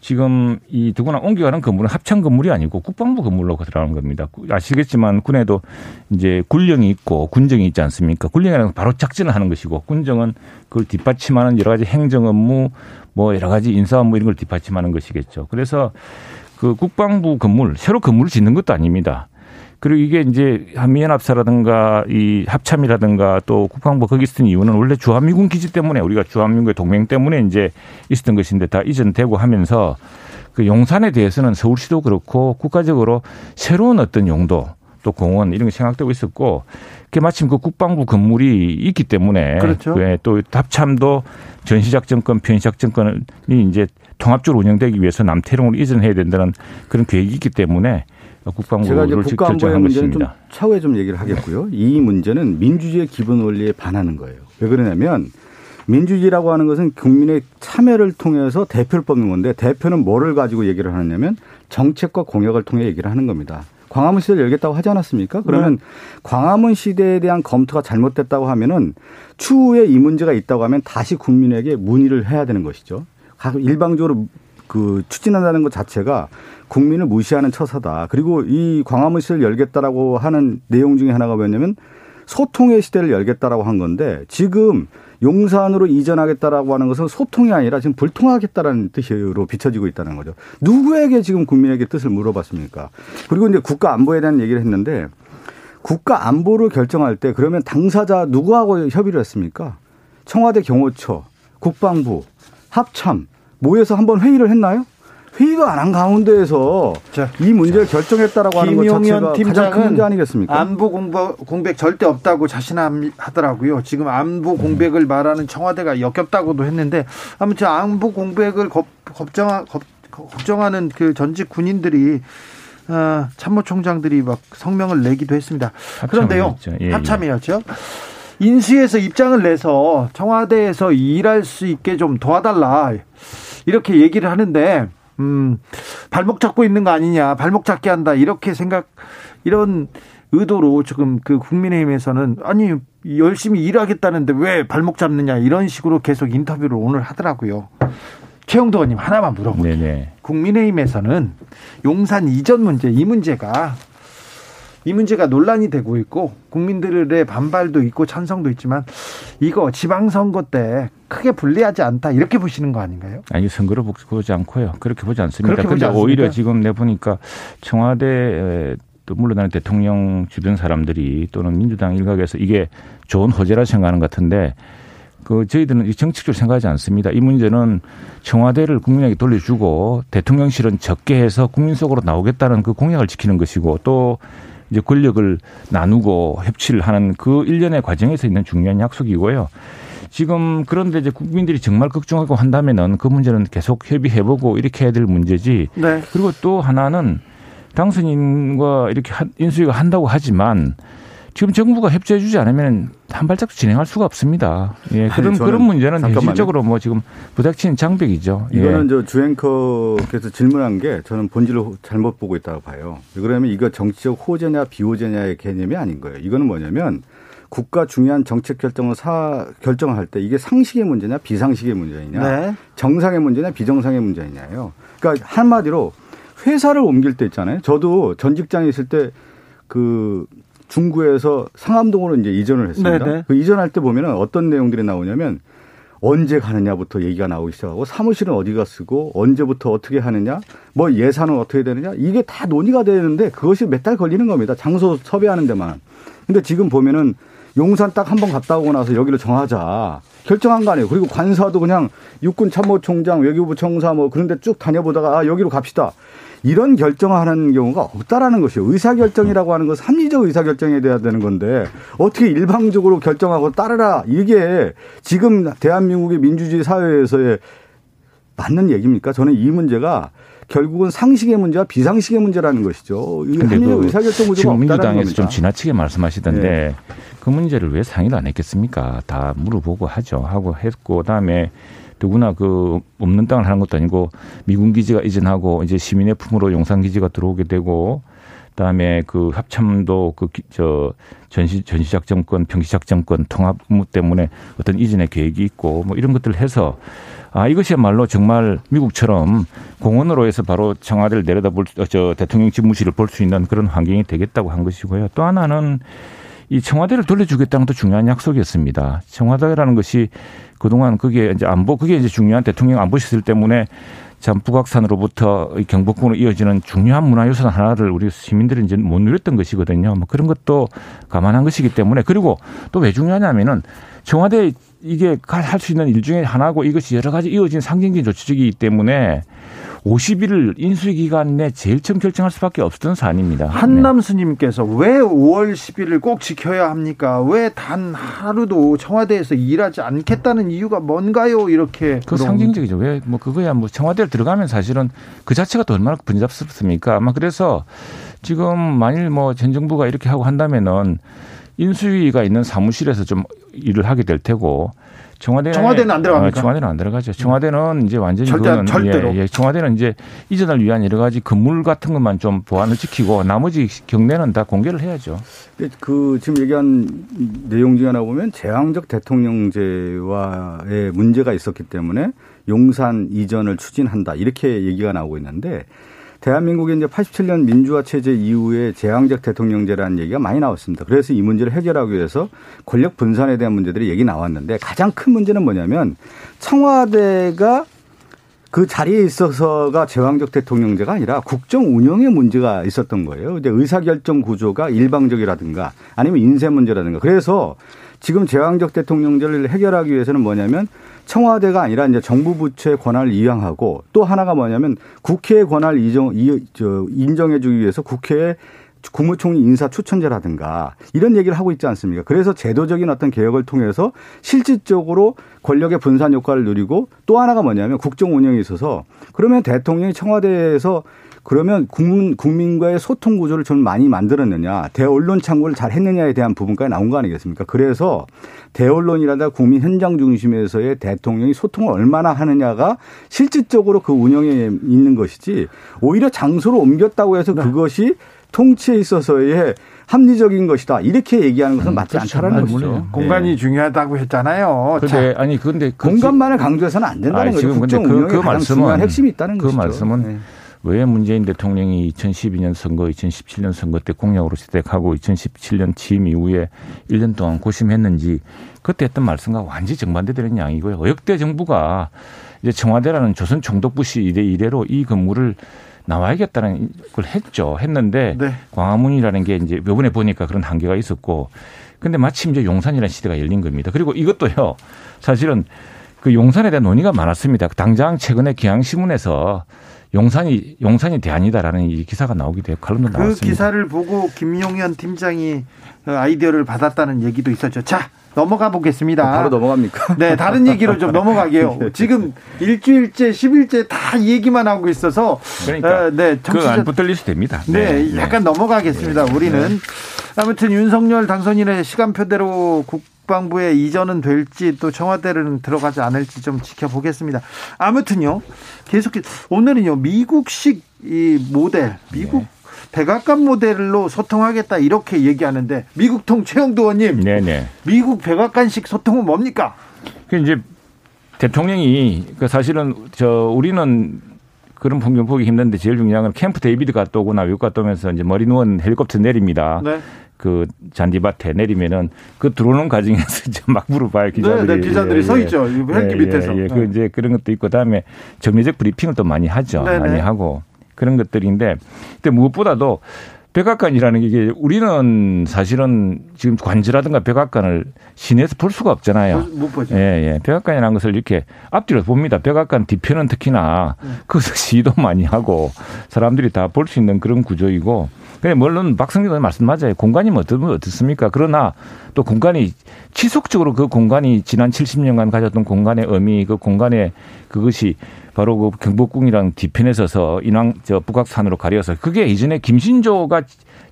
[SPEAKER 4] 지금 이 두고나 옮겨가는 건물은 합참 건물이 아니고 국방부 건물로 들어가는 겁니다. 아시겠지만 군에도 이제 군령이 있고 군정이 있지 않습니까? 군령이라는 바로 작전을 하는 것이고 군정은 그걸 뒷받침하는 여러 가지 행정 업무 뭐 여러 가지 인사 업무 이런 걸 뒷받침하는 것이겠죠. 그래서 그 국방부 건물 새로 건물을 짓는 것도 아닙니다. 그리고 이게 이제 한미연합사라든가 이 합참이라든가 또 국방부 거기 있던 이유는 원래 주한미군 기지 때문에 우리가 주한미군의 동맹 때문에 이제 있었던 것인데 다 이전되고 하면서 그 용산에 대해서는 서울시도 그렇고 국가적으로 새로운 어떤 용도 또 공원 이런 게 생각되고 있었고 그게 마침 그 국방부 건물이 있기 때문에
[SPEAKER 1] 그렇죠.
[SPEAKER 4] 네, 또 합참도 전시작전권, 편시작전권이 이제 통합적으로 운영되기 위해서 남태령으로 이전해야 된다는 그런 계획이 있기 때문에 국방부를 제가 이제 국방부의 문제는
[SPEAKER 5] 좀 차후에 좀 얘기를 하겠고요. 이 문제는 민주주의의 기본 원리에 반하는 거예요. 왜 그러냐면 민주주의라고 하는 것은 국민의 참여를 통해서 대표를 뽑는 건데 대표는 뭐를 가지고 얘기를 하느냐면 정책과 공약을 통해 얘기를 하는 겁니다. 광화문 시대를 열겠다고 하지 않았습니까? 그러면 네. 광화문 시대에 대한 검토가 잘못됐다고 하면은 추후에 이 문제가 있다고 하면 다시 국민에게 문의를 해야 되는 것이죠. 일방적으로 그 추진한다는 것 자체가 국민을 무시하는 처사다. 그리고 이 광화문 시대를 열겠다라고 하는 내용 중에 하나가 뭐냐면 소통의 시대를 열겠다라고 한 건데 지금 용산으로 이전하겠다라고 하는 것은 소통이 아니라 지금 불통하겠다라는 뜻으로 비춰지고 있다는 거죠. 누구에게 지금 국민에게 뜻을 물어봤습니까? 그리고 이제 국가 안보에 대한 얘기를 했는데 국가 안보를 결정할 때 그러면 당사자 누구하고 협의를 했습니까? 청와대 경호처, 국방부, 합참 모여서 한번 회의를 했나요? 회의도 안한 가운데에서 자, 이 문제를 자, 결정했다라고 하는 것 자체가 가장 큰 문제 아니겠습니까?
[SPEAKER 1] 안보 공부, 공백 절대 없다고 자신하더라고요. 지금 안보 공백을 말하는 청와대가 역겹다고도 했는데 아무튼 안보 공백을 겁, 걱정, 겁, 걱정하는 그 전직 군인들이 어, 참모총장들이 막 성명을 내기도 했습니다. 그런데요, 예, 예. 합참이었죠. 인수에서 입장을 내서 청와대에서 일할 수 있게 좀 도와달라 이렇게 얘기를 하는데 음, 발목 잡고 있는 거 아니냐, 발목 잡게 한다, 이렇게 생각, 이런 의도로 지금 그 국민의힘에서는 아니, 열심히 일하겠다는데 왜 발목 잡느냐, 이런 식으로 계속 인터뷰를 오늘 하더라고요. 최영도 의원님 하나만 물어볼게요. 국민의힘에서는 용산 이전 문제, 이 문제가 이 문제가 논란이 되고 있고 국민들의 반발도 있고 찬성도 있지만 이거 지방선거 때 크게 불리하지 않다 이렇게 보시는 거 아닌가요?
[SPEAKER 4] 아니 선거로 보지 않고요. 그렇게 보지 않습니다. 그런데 오히려 지금 내 보니까 청와대 또 물러나는 대통령 주변 사람들이 또는 민주당 일각에서 이게 좋은 호재라 생각하는 것 같은데 그 저희들은 정치적으로 생각하지 않습니다. 이 문제는 청와대를 국민에게 돌려주고 대통령실은 적게 해서 국민 속으로 나오겠다는 그 공약을 지키는 것이고 또 이제 권력을 나누고 협치를 하는 그 일련의 과정에서 있는 중요한 약속이고요. 지금 그런데 이제 국민들이 정말 걱정하고 한다면은 그 문제는 계속 협의해보고 이렇게 해야 될 문제지. 네. 그리고 또 하나는 당선인과 이렇게 인수위가 한다고 하지만 지금 정부가 협조해주지 않으면 한 발짝도 진행할 수가 없습니다. 예, 그런 그런 문제는 현실적으로 뭐 지금 부닥치는 장벽이죠.
[SPEAKER 5] 예. 이거는 저 주앵커께서 질문한 게 저는 본질을 잘못 보고 있다고 봐요. 그러면 이거 정치적 호재냐 비호재냐의 개념이 아닌 거예요. 이거는 뭐냐면 국가 중요한 정책 결정을 사 결정을 할때 이게 상식의 문제냐 비상식의 문제냐 네. 정상의 문제냐 비정상의 문제냐예요. 그러니까 한마디로 회사를 옮길 때 있잖아요. 저도 전 직장에 있을 때그 중구에서 상암동으로 이제 이전을 했습니다. 네네. 그 이전할 때 보면은 어떤 내용들이 나오냐면 언제 가느냐부터 얘기가 나오기 시작하고 사무실은 어디가 쓰고 언제부터 어떻게 하느냐 뭐 예산은 어떻게 되느냐 이게 다 논의가 되는데 그것이 몇 달 걸리는 겁니다. 장소 섭외하는 데만. 근데 지금 보면은 용산 딱 한 번 갔다 오고 나서 여기를 정하자. 결정한 거 아니에요. 그리고 관사도 그냥 육군 참모총장, 외교부 청사 뭐 그런 데 쭉 다녀보다가 아, 여기로 갑시다. 이런 결정하는 경우가 없다라는 것이요. 의사결정이라고 하는 것은 합리적 의사결정이 돼야 되는 건데 어떻게 일방적으로 결정하고 따르라 이게 지금 대한민국의 민주주의 사회에서의 맞는 얘기입니까? 저는 이 문제가 결국은 상식의 문제와 비상식의 문제라는 것이죠.
[SPEAKER 4] 그 의사결정 구조가 지금 민주당에서 좀 지나치게 말씀하시던데 네. 그 문제를 왜 상의도 안 했겠습니까? 다 물어보고 하죠. 하고 했고 그다음에 누구나 그 없는 땅을 하는 것도 아니고 미군 기지가 이전하고 이제 시민의 품으로 용산 기지가 들어오게 되고 그다음에 그 합참도 그저 전시 전시작전권, 평시작전권 통합 의무 때문에 어떤 이전의 계획이 있고 뭐 이런 것들을 해서 아 이것이야말로 정말 미국처럼 공원으로 해서 바로 청와대를 내려다 볼 저 대통령 집무실을 볼 수 있는 그런 환경이 되겠다고 한 것이고요. 또 하나는 이 청와대를 돌려주겠다는 것도 중요한 약속이었습니다. 청와대라는 것이 그동안 그게 이제 안보 그게 이제 중요한 대통령 안보 시설 때문에 참 북악산으로부터 경복궁으로 이어지는 중요한 문화유산 하나를 우리 시민들이 이제 못 누렸던 것이거든요. 뭐 그런 것도 감안한 것이기 때문에 그리고 또 왜 중요하냐면은 청와대 이게 할 수 있는 일 중에 하나고 이것이 여러 가지 이어진 상징적인 조치이기 때문에 50일 인수 기간 내 제일 처음 결정할 수밖에 없었던 사안입니다.
[SPEAKER 1] 한남 스님께서 왜 5월 10일을 꼭 지켜야 합니까? 왜 단 하루도 청와대에서 일하지 않겠다는 이유가 뭔가요? 이렇게
[SPEAKER 4] 그 상징적이죠. 왜 뭐 그거야 뭐 청와대를 들어가면 사실은 그 자체가 또 얼마나 번잡스럽습니까? 아마 그래서 지금 만일 뭐 전 정부가 이렇게 하고 한다면은 인수위가 있는 사무실에서 좀 일을 하게 될 테고
[SPEAKER 1] 청와대 청와대는 안 들어갑니까?
[SPEAKER 4] 어, 청와대는 안 들어가죠. 청와대는 이제 완전히
[SPEAKER 1] 절대 그거는, 절대로.
[SPEAKER 4] 예, 예, 청와대는 이제 이전을 위한 여러 가지 건물 같은 것만 좀 보안을 지키고 나머지 경내는 다 공개를 해야죠.
[SPEAKER 5] 그 지금 얘기한 내용 중에 하나 보면 제왕적 대통령제와의 문제가 있었기 때문에 용산 이전을 추진한다 이렇게 얘기가 나오고 있는데 대한민국이 이제 87년 민주화 체제 이후에 재앙적 대통령제라는 얘기가 많이 나왔습니다. 그래서 이 문제를 해결하기 위해서 권력 분산에 대한 문제들이 얘기 나왔는데 가장 큰 문제는 뭐냐면 청와대가 그 자리에 있어서가 제왕적 대통령제가 아니라 국정 운영의 문제가 있었던 거예요. 이제 의사결정 구조가 일방적이라든가 아니면 인쇄 문제라든가. 그래서 지금 제왕적 대통령제를 해결하기 위해서는 뭐냐면 청와대가 아니라 이제 정부 부처의 권한을 이양하고 또 하나가 뭐냐면 국회의 권한을 이정, 이, 저, 인정해주기 위해서 국회에 국무총리 인사 추천제라든가 이런 얘기를 하고 있지 않습니까? 그래서 제도적인 어떤 개혁을 통해서 실질적으로 권력의 분산 효과를 누리고 또 하나가 뭐냐면 국정 운영에 있어서 그러면 대통령이 청와대에서 그러면 국민, 국민과의 소통 구조를 좀 많이 만들었느냐, 대언론 창구를 잘 했느냐에 대한 부분까지 나온 거 아니겠습니까? 그래서 대언론이라다 국민 현장 중심에서의 대통령이 소통을 얼마나 하느냐가 실질적으로 그 운영에 있는 것이지 오히려 장소를 옮겼다고 해서 네. 그것이 통치에 있어서의 합리적인 것이다. 이렇게 얘기하는 것은 음, 맞지 그렇죠. 않다는 것이죠.
[SPEAKER 1] 공간이 네. 중요하다고 했잖아요.
[SPEAKER 4] 근데 아니 근데
[SPEAKER 5] 그 공간만을 강조해서는 안 된다는 아니, 거죠. 국정 그, 그 말씀은 핵심이 있다는
[SPEAKER 4] 그
[SPEAKER 5] 것이죠.
[SPEAKER 4] 말씀은 네. 왜 문재인 대통령이 2012년 선거, 2017년 선거 때 공약으로 시작하고 2017년 취임 이후에 1년 동안 고심했는지 그때 했던 말씀과 완전히 정반대되는 양이고요. 역대 정부가 이제 청와대라는 조선 총독부시 이래 이래로 이 건물을 나와야겠다는 걸 했죠. 했는데 네. 광화문이라는 게 이제 요번에 보니까 그런 한계가 있었고 근데 마침 이제 용산이라는 시대가 열린 겁니다. 그리고 이것도요. 사실은 그 용산에 대한 논의가 많았습니다. 당장 최근에 기왕신문에서 용산이 용산이 대안이다라는 이 기사가 나오기도 했고 칼럼도 그 나왔습니다.
[SPEAKER 1] 그 기사를 보고 김용현 팀장이 아이디어를 받았다는 얘기도 있었죠. 자 넘어가 보겠습니다.
[SPEAKER 5] 바로 넘어갑니까?
[SPEAKER 1] 네, 다른 얘기로 좀 넘어가게요. 네. 지금 일주일째, 십일째 다 얘기만 하고 있어서
[SPEAKER 4] 그러니까 어, 네, 그안 붙들리셔도 됩니다.
[SPEAKER 1] 네, 네, 약간 넘어가겠습니다. 네. 우리는 네. 아무튼 윤석열 당선인의 시간표대로 국 국방부에 이전은 될지 또 청와대를 들어가지 않을지 좀 지켜보겠습니다. 아무튼요. 계속 오늘은요. 미국식 이 모델, 미국 네. 백악관 모델로 소통하겠다 이렇게 얘기하는데 미국통 최형두 의원님. 네네. 네. 미국 백악관식 소통은 뭡니까?
[SPEAKER 4] 그 이제 대통령이 그 사실은 저 우리는 그런 풍경 보기 힘든데 제일 중요한 건 캠프 데이비드 갔다 오거나 외국 갔다 오면서 이제 마린 원 헬리콥터 내립니다. 네. 그 잔디밭에 내리면은 그 들어오는 과정에서 이제 막 물어봐요 기자들이.
[SPEAKER 1] 네, 네 기자들이 예, 서 있죠. 헬기 예, 밑에서.
[SPEAKER 4] 예, 예. 그 이제 그런 것도 있고 그다음에 정례적 브리핑을 또 많이 하죠. 네, 많이 네. 하고 그런 것들인데 근데 무엇보다도 백악관이라는 게 이게 우리는 사실은 지금 관제라든가 백악관을 시내에서 볼 수가 없잖아요.
[SPEAKER 1] 못 보죠.
[SPEAKER 4] 예, 예. 백악관이라는 것을 이렇게 앞뒤로 봅니다. 백악관 뒤편은 특히나 네. 그것을 시도 많이 하고 사람들이 다 볼 수 있는 그런 구조이고 그래 물론 박성준 의원 말씀 맞아요. 공간이 뭐 어떻, 어떻습니까? 그러나 또 공간이 지속적으로 그 공간이 지난 70년간 가졌던 공간의 의미, 그 공간의 그것이 바로 그 경복궁이랑 뒤편에 서서 인왕 저 북악산으로 가려서 그게 이전에 김신조가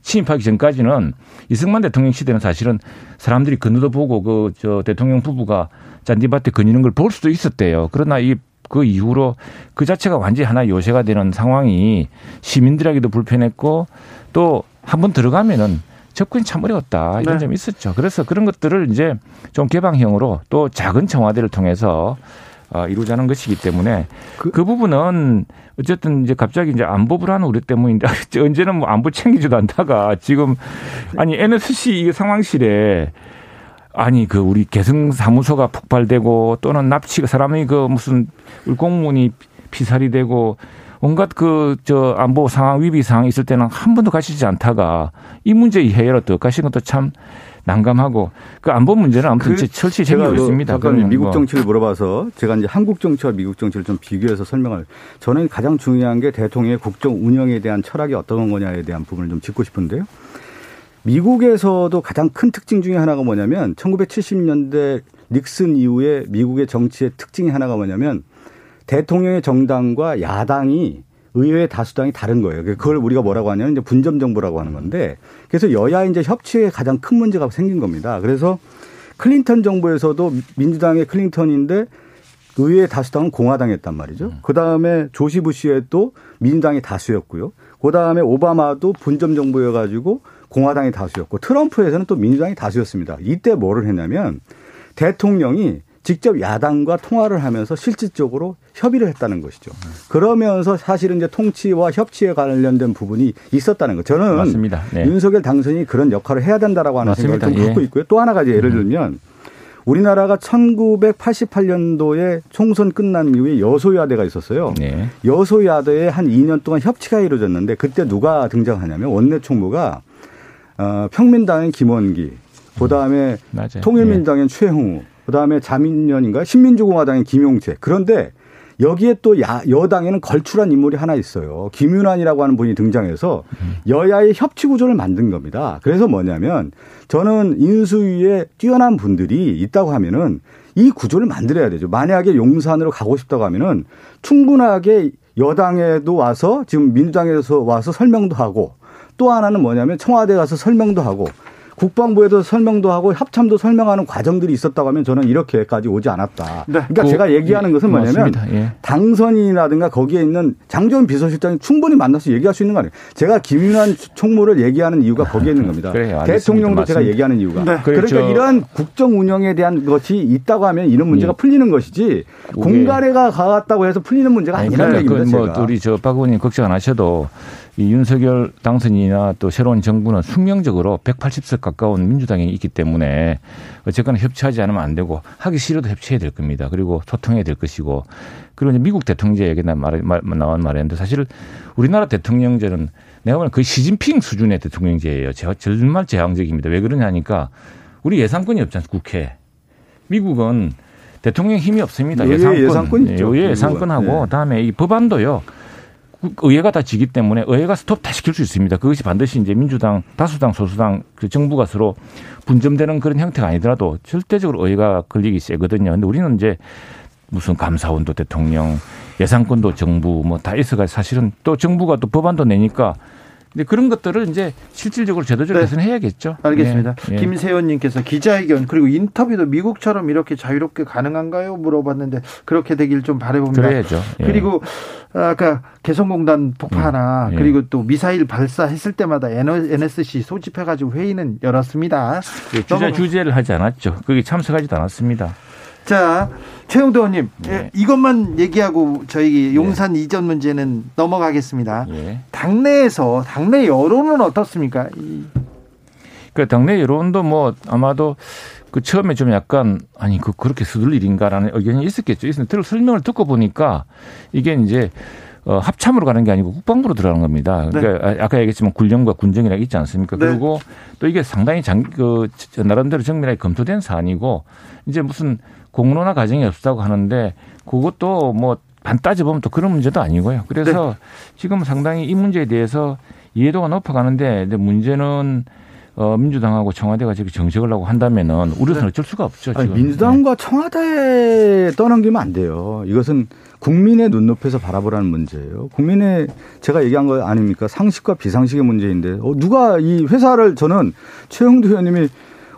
[SPEAKER 4] 침입하기 전까지는 이승만 대통령 시대는 사실은 사람들이 건너도 보고 그 저 대통령 부부가 잔디밭에 거니는 걸 볼 수도 있었대요. 그러나 이 그 이후로 그 자체가 완전히 하나 요새가 되는 상황이 시민들에게도 불편했고 또 한 번 들어가면은 접근이 참 어려웠다 이런 네. 점이 있었죠. 그래서 그런 것들을 이제 좀 개방형으로 또 작은 청와대를 통해서 어, 이루자는 것이기 때문에 그, 그, 부분은 어쨌든 이제 갑자기 이제 안보 불안 우리 때문인데 언제는 뭐 안보 챙기지도 않다가 지금 아니 NSC 이 상황실에 아니 그 우리 개성 사무소가 폭발되고 또는 납치가 사람이 그 무슨 공무원이 피살이 되고 온갖 그 저 안보 상황 위비 상황 있을 때는 한 번도 가시지 않다가 이 문제 해결을 어떻게 하시는 것도 참 난감하고 그 안보 문제는 아무튼 그 철저히 챙기고 있습니다.
[SPEAKER 5] 잠깐 미국 정치를 물어봐서 제가 이제 한국 정치와 미국 정치를 좀 비교해서 설명을 저는 가장 중요한 게 대통령의 국정 운영에 대한 철학이 어떤 거냐에 대한 부분을 좀 짚고 싶은데요. 미국에서도 가장 큰 특징 중에 하나가 뭐냐면 1970년대 닉슨 이후에 미국의 정치의 특징이 하나가 뭐냐면 대통령의 정당과 야당이 의회 다수당이 다른 거예요. 그걸 우리가 뭐라고 하냐면 이제 분점 정부라고 하는 건데 그래서 여야 이제 협치에 가장 큰 문제가 생긴 겁니다. 그래서 클린턴 정부에서도 민주당의 클린턴인데 의회 다수당은 공화당이었단 말이죠. 음. 그 다음에 조시 부시에 또 민주당이 다수였고요. 그 다음에 오바마도 분점 정부여가지고 공화당이 다수였고 트럼프에서는 또 민주당이 다수였습니다. 이때 뭐를 했냐면 대통령이 직접 야당과 통화를 하면서 실질적으로 협의를 했다는 것이죠. 그러면서 사실은 이제 통치와 협치에 관련된 부분이 있었다는 거. 저는 맞습니다. 네. 윤석열 당선이 그런 역할을 해야 된다라고 하는 맞습니다. 생각을 좀 갖고 예. 있고요. 또한 가지 예를 음. 들면 우리나라가 1988년도에 총선 끝난 이후에 여소야대가 있었어요. 네. 여소야대에 한 2년 동안 협치가 이루어졌는데 그때 누가 등장하냐면 원내 총무가 어, 평민당의 김원기, 그 다음에 음, 통일민당의 네. 최홍우, 그 다음에 자민련인가 신민주공화당의 김용태. 그런데 여기에 또 야, 여당에는 걸출한 인물이 하나 있어요. 김윤환이라고 하는 분이 등장해서 여야의 협치 구조를 만든 겁니다. 그래서 뭐냐면 저는 인수위에 뛰어난 분들이 있다고 하면은 이 구조를 만들어야 되죠. 만약에 용산으로 가고 싶다고 하면은 충분하게 여당에도 와서 지금 민주당에서 와서 설명도 하고 또 하나는 뭐냐면 청와대 가서 설명도 하고 국방부에도 설명도 하고 합참도 설명하는 과정들이 있었다고 하면 저는 이렇게까지 오지 않았다. 네. 그러니까 그, 제가 얘기하는 것은 뭐냐면 예. 당선인이라든가 거기에 있는 장재원 비서실장이 충분히 만나서 얘기할 수 있는 거 아니에요. 제가 김윤환 총무를 얘기하는 이유가 거기에 있는 겁니다. 그래, 대통령도 제가 얘기하는 이유가. 네. 그러니까 이러한 국정 운영에 대한 것이 있다고 하면 이런 문제가 예. 풀리는 것이지 공간에가 가갔다고 해서 풀리는 문제가 아니라는 그러니까 얘기입니다.
[SPEAKER 4] 그뭐 우리 저 박 의원님 걱정 안 하셔도 이 윤석열 당선인이나 또 새로운 정부는 숙명적으로 180석 가까운 민주당이 있기 때문에 어쨌거나 협치하지 않으면 안 되고 하기 싫어도 협치해야 될 겁니다. 그리고 소통해야 될 것이고 그리고 이제 미국 대통령제 얘기 말, 말, 나온 말인데 사실 우리나라 대통령제는 내가 보면 거의 시진핑 수준의 대통령제예요. 정말 제왕적입니다. 왜 그러냐니까 우리 예산권이 없잖아요. 국회. 미국은 대통령 힘이 없습니다.
[SPEAKER 5] 예산권. 예산권 있죠.
[SPEAKER 4] 예, 예산권하고 네. 다음에 이 법안도요. 의회가 다 지기 때문에 의회가 스톱 다 시킬 수 있습니다. 그것이 반드시 이제 민주당, 다수당, 소수당, 그 정부가 서로 분점되는 그런 형태가 아니더라도 절대적으로 의회가 걸리기 세거든요. 근데 우리는 이제 무슨 감사원도 대통령, 예산권도 정부 뭐 다 있어가 사실은 또 정부가 또 법안도 내니까 근데 그런 것들을 이제 실질적으로 제도적으로 네. 개선해야겠죠.
[SPEAKER 1] 알겠습니다. 예. 예. 김세현님께서 기자회견 그리고 인터뷰도 미국처럼 이렇게 자유롭게 가능한가요? 물어봤는데 그렇게 되길 좀 바라봅니다.
[SPEAKER 4] 그래야죠.
[SPEAKER 1] 예. 그리고 아까 개성공단 폭파나 음. 예. 그리고 또 미사일 발사했을 때마다 NSC 소집해가지고 회의는 열었습니다.
[SPEAKER 4] 예, 주제 주제를 하지 않았죠. 거기 참석하지도 않았습니다.
[SPEAKER 1] 자, 최영도 의원님, 네. 예, 이것만 얘기하고 저희 용산 네. 이전 문제는 넘어가겠습니다. 네. 당내에서 당내 여론은 어떻습니까?
[SPEAKER 4] 그 당내 여론도 뭐 아마도 그 처음에 좀 약간 아니 그 그렇게 수들 일인가라는 의견이 있었겠죠. 있었는데 들 설명을 듣고 보니까 이게 이제 어, 합참으로 가는 게 아니고 국방부로 들어가는 겁니다. 그러니까 네. 아까 얘기했지만 군령과 군정이라 있지 않습니까? 네. 그리고 또 이게 상당히 장, 그, 나름대로 정밀하게 검토된 사안이고 이제 무슨 공론화 과정이 없다고 하는데 그것도 뭐 반 따져보면 또 그런 문제도 아니고요. 그래서 네. 지금 상당히 이 문제에 대해서 이해도가 높아가는데 문제는 어, 민주당하고 청와대가 저렇게 정책을 하고 한다면은 우리는 네. 어쩔 수가 없죠.
[SPEAKER 5] 아니, 민주당과 네. 청와대 떠넘기면 안 돼요. 이것은 국민의 눈높이에서 바라보라는 문제예요. 국민의 제가 얘기한 거 아닙니까? 상식과 비상식의 문제인데 어, 누가 이 회사를 저는 최영두 의원님이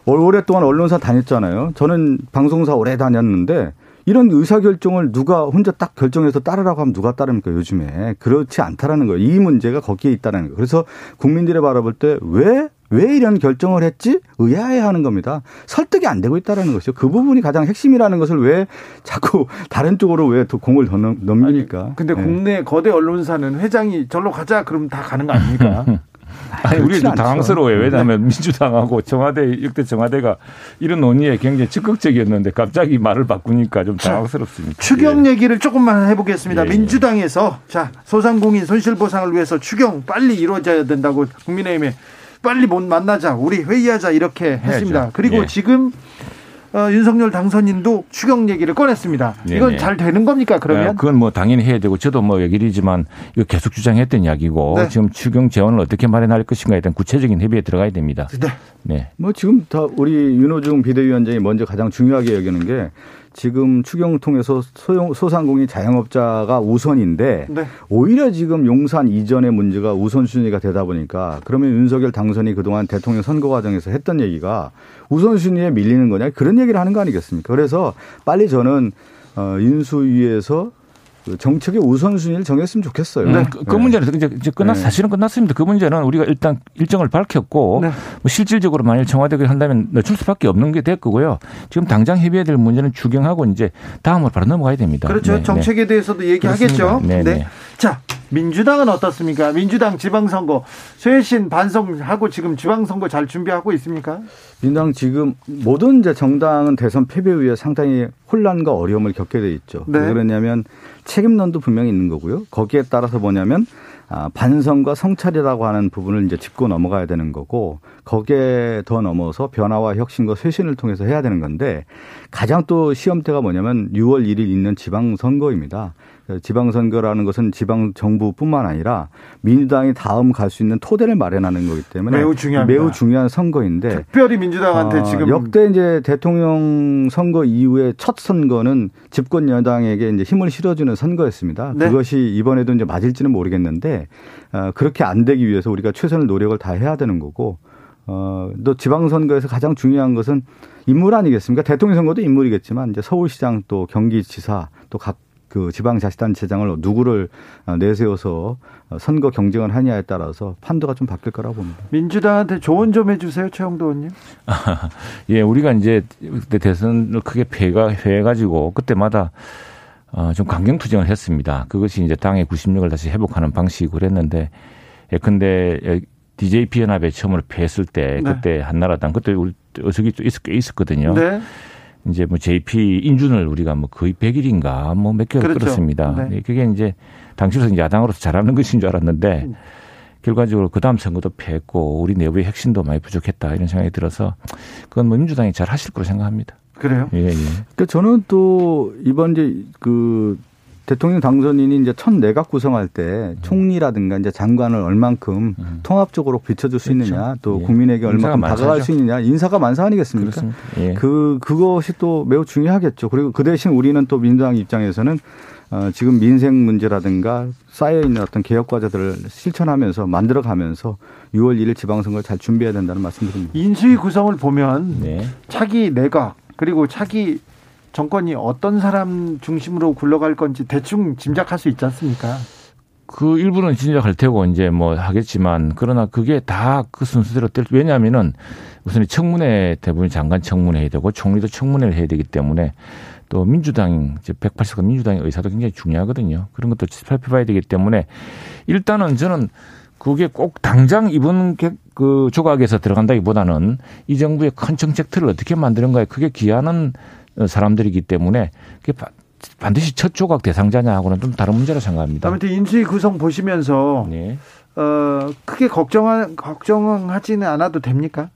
[SPEAKER 5] 오랫동안 언론사 다녔잖아요. 저는 방송사 오래 다녔는데 이런 의사결정을 누가 혼자 딱 결정해서 따르라고 하면 누가 따릅니까 요즘에 그렇지 않다라는 거예요. 이 문제가 거기에 있다는 거예요. 그래서 국민들이 바라볼 때 왜 왜 이런 결정을 했지? 의아해하는 겁니다. 설득이 안 되고 있다라는 것이죠. 그 부분이 가장 핵심이라는 것을 왜 자꾸 다른 쪽으로 왜 공을 더 넘깁니까?
[SPEAKER 1] 아니, 근데 네. 국내 거대 언론사는 회장이 절로 가자 그러면 다 가는 거 아닙니까?
[SPEAKER 4] 아니, 우리도 당황스러워요. 왜냐하면 네. 민주당하고 청와대, 역대 청와대가 이런 논의에 굉장히 적극적이었는데 갑자기 말을 바꾸니까 좀 당황스럽습니다.
[SPEAKER 1] 추경 예. 얘기를 조금만 해보겠습니다. 예. 민주당에서 자, 소상공인 손실보상을 위해서 추경 빨리 이루어져야 된다고 국민의힘에 빨리 못 만나자, 우리 회의하자 이렇게 했습니다. 그리고 예. 지금 어, 윤석열 당선인도 추경 얘기를 꺼냈습니다. 네네. 이건 잘 되는 겁니까 그러면? 네,
[SPEAKER 4] 그건 뭐 당연히 해야 되고 저도 뭐 얘기이지만 이거 계속 주장했던 이야기고 네. 지금 추경 재원을 어떻게 마련할 것인가에 대한 구체적인 협의에 들어가야 됩니다.
[SPEAKER 5] 네. 네. 뭐 지금 다 우리 윤호중 비대위원장이 먼저 가장 중요하게 여기는 게 지금 추경 통해서 소형 소상공인 자영업자가 우선인데 네. 오히려 지금 용산 이전의 문제가 우선순위가 되다 보니까 그러면 윤석열 당선이 그동안 대통령 선거 과정에서 했던 얘기가 우선순위에 밀리는 거냐 그런 얘기를 하는 거 아니겠습니까? 그래서 빨리 저는 어, 인수위에서 그 정책의 우선순위를 정했으면 좋겠어요.
[SPEAKER 4] 네. 그, 그 문제는 이제, 이제 끝났 네. 사실은 끝났습니다. 그 문제는 우리가 일단 일정을 밝혔고 네. 뭐 실질적으로 만일 청와대가 한다면 늦출 수밖에 없는 게 될 거고요. 지금 당장 해결해야 될 문제는 추경하고 이제 다음으로 바로 넘어가야 됩니다.
[SPEAKER 1] 그렇죠. 네. 정책에 대해서도 얘기하겠죠. 네. 네. 자, 민주당은 어떻습니까? 민주당 지방선거 쇄신 반성하고 지금 지방선거 잘 준비하고 있습니까?
[SPEAKER 5] 민주당 지금 모든 이제 정당은 대선 패배 후에 상당히 혼란과 어려움을 겪게 돼 있죠. 네. 왜 그러냐면 책임론도 분명히 있는 거고요. 거기에 따라서 뭐냐면 아, 반성과 성찰이라고 하는 부분을 이제 짚고 넘어가야 되는 거고 거기에 더 넘어서 변화와 혁신과 쇄신을 통해서 해야 되는 건데 가장 또 시험대가 뭐냐면 6월 1일 있는 지방선거입니다. 지방선거라는 것은 지방 정부뿐만 아니라 민주당이 다음 갈 수 있는 토대를 마련하는 거기 때문에
[SPEAKER 1] 매우 중요합니다.
[SPEAKER 5] 매우 중요한 선거인데
[SPEAKER 1] 특별히 민주당한테 어, 지금
[SPEAKER 5] 역대 이제 대통령 선거 이후에 첫 선거는 집권 여당에게 이제 힘을 실어주는 선거였습니다. 네. 그것이 이번에도 이제 맞을지는 모르겠는데 어, 그렇게 안 되기 위해서 우리가 최선의 노력을 다 해야 되는 거고 어, 또 지방선거에서 가장 중요한 것은 인물 아니겠습니까? 대통령 선거도 인물이겠지만 이제 서울시장 또 경기지사 또각 그 지방자치단체장을 누구를 내세워서 선거 경쟁을 하냐에 따라서 판도가 좀 바뀔 거라고 봅니다.
[SPEAKER 1] 민주당한테 조언 좀 해주세요, 최영도 의원님.
[SPEAKER 4] 예, 우리가 이제 그때 대선을 크게 패가 해가지고 그때마다 어, 좀 강경 투쟁을 했습니다. 그것이 이제 당의 구심력을 다시 회복하는 방식으로 했는데, 예, 근데 DJP 연합에 처음으로 패했을 때 네. 그때 네. 한나라당 그때 우리 어석이 있, 있었거든요. 네. 이제 뭐 JP 인준을 우리가 뭐 거의 100일인가 뭐 몇 개월 그렇죠. 끌었습니다. 네. 네. 그게 이제 당시로서 야당으로서 잘하는 것인 줄 알았는데 음. 결과적으로 그 다음 선거도 패했고 우리 내부의 핵심도 많이 부족했다 이런 생각이 들어서 그건 뭐 민주당이 잘 하실 거로 생각합니다.
[SPEAKER 1] 그래요?
[SPEAKER 5] 예, 예. 그러니까 저는 또 이번 이제 그 대통령 당선인이 이제 첫 내각 구성할 때 음. 총리라든가 이제 장관을 얼만큼 음. 통합적으로 비춰줄 수 그렇죠. 있느냐 또 예. 국민에게 얼만큼 다가갈 수 있느냐 인사가 만사 아니겠습니까? 예. 그 그것이 또 매우 중요하겠죠. 그리고 그 대신 우리는 또 민주당 입장에서는 어, 지금 민생 문제라든가 쌓여 있는 어떤 개혁 과제들을 실천하면서 만들어가면서 6월 1일 지방선거를 잘 준비해야 된다는 말씀드립니다.
[SPEAKER 1] 인수위 구성을 보면 네. 차기 내각 그리고 차기 정권이 어떤 사람 중심으로 굴러갈 건지 대충 짐작할 수 있지 않습니까?
[SPEAKER 4] 그 일부는 짐작할 테고 이제 뭐 하겠지만 그러나 그게 다 그 순서대로 될 왜냐하면은 우선 청문회 대부분 장관 청문회 해야 되고 총리도 청문회를 해야 되기 때문에 또 민주당 이제 180석 민주당의 의사도 굉장히 중요하거든요. 그런 것도 살펴봐야 되기 때문에 일단은 저는 그게 꼭 당장 이번 그 조각에서 들어간다기보다는 이 정부의 큰 정책 틀을 어떻게 만드는가에 크게 기하는 사람들이기 때문에 반드시 첫 조각 대상자냐 하고는 좀 다른 문제로 생각합니다.
[SPEAKER 1] 아무튼 인수위 구성 보시면서 네. 어, 크게 걱정하, 걱정하지는 않아도 됩니까?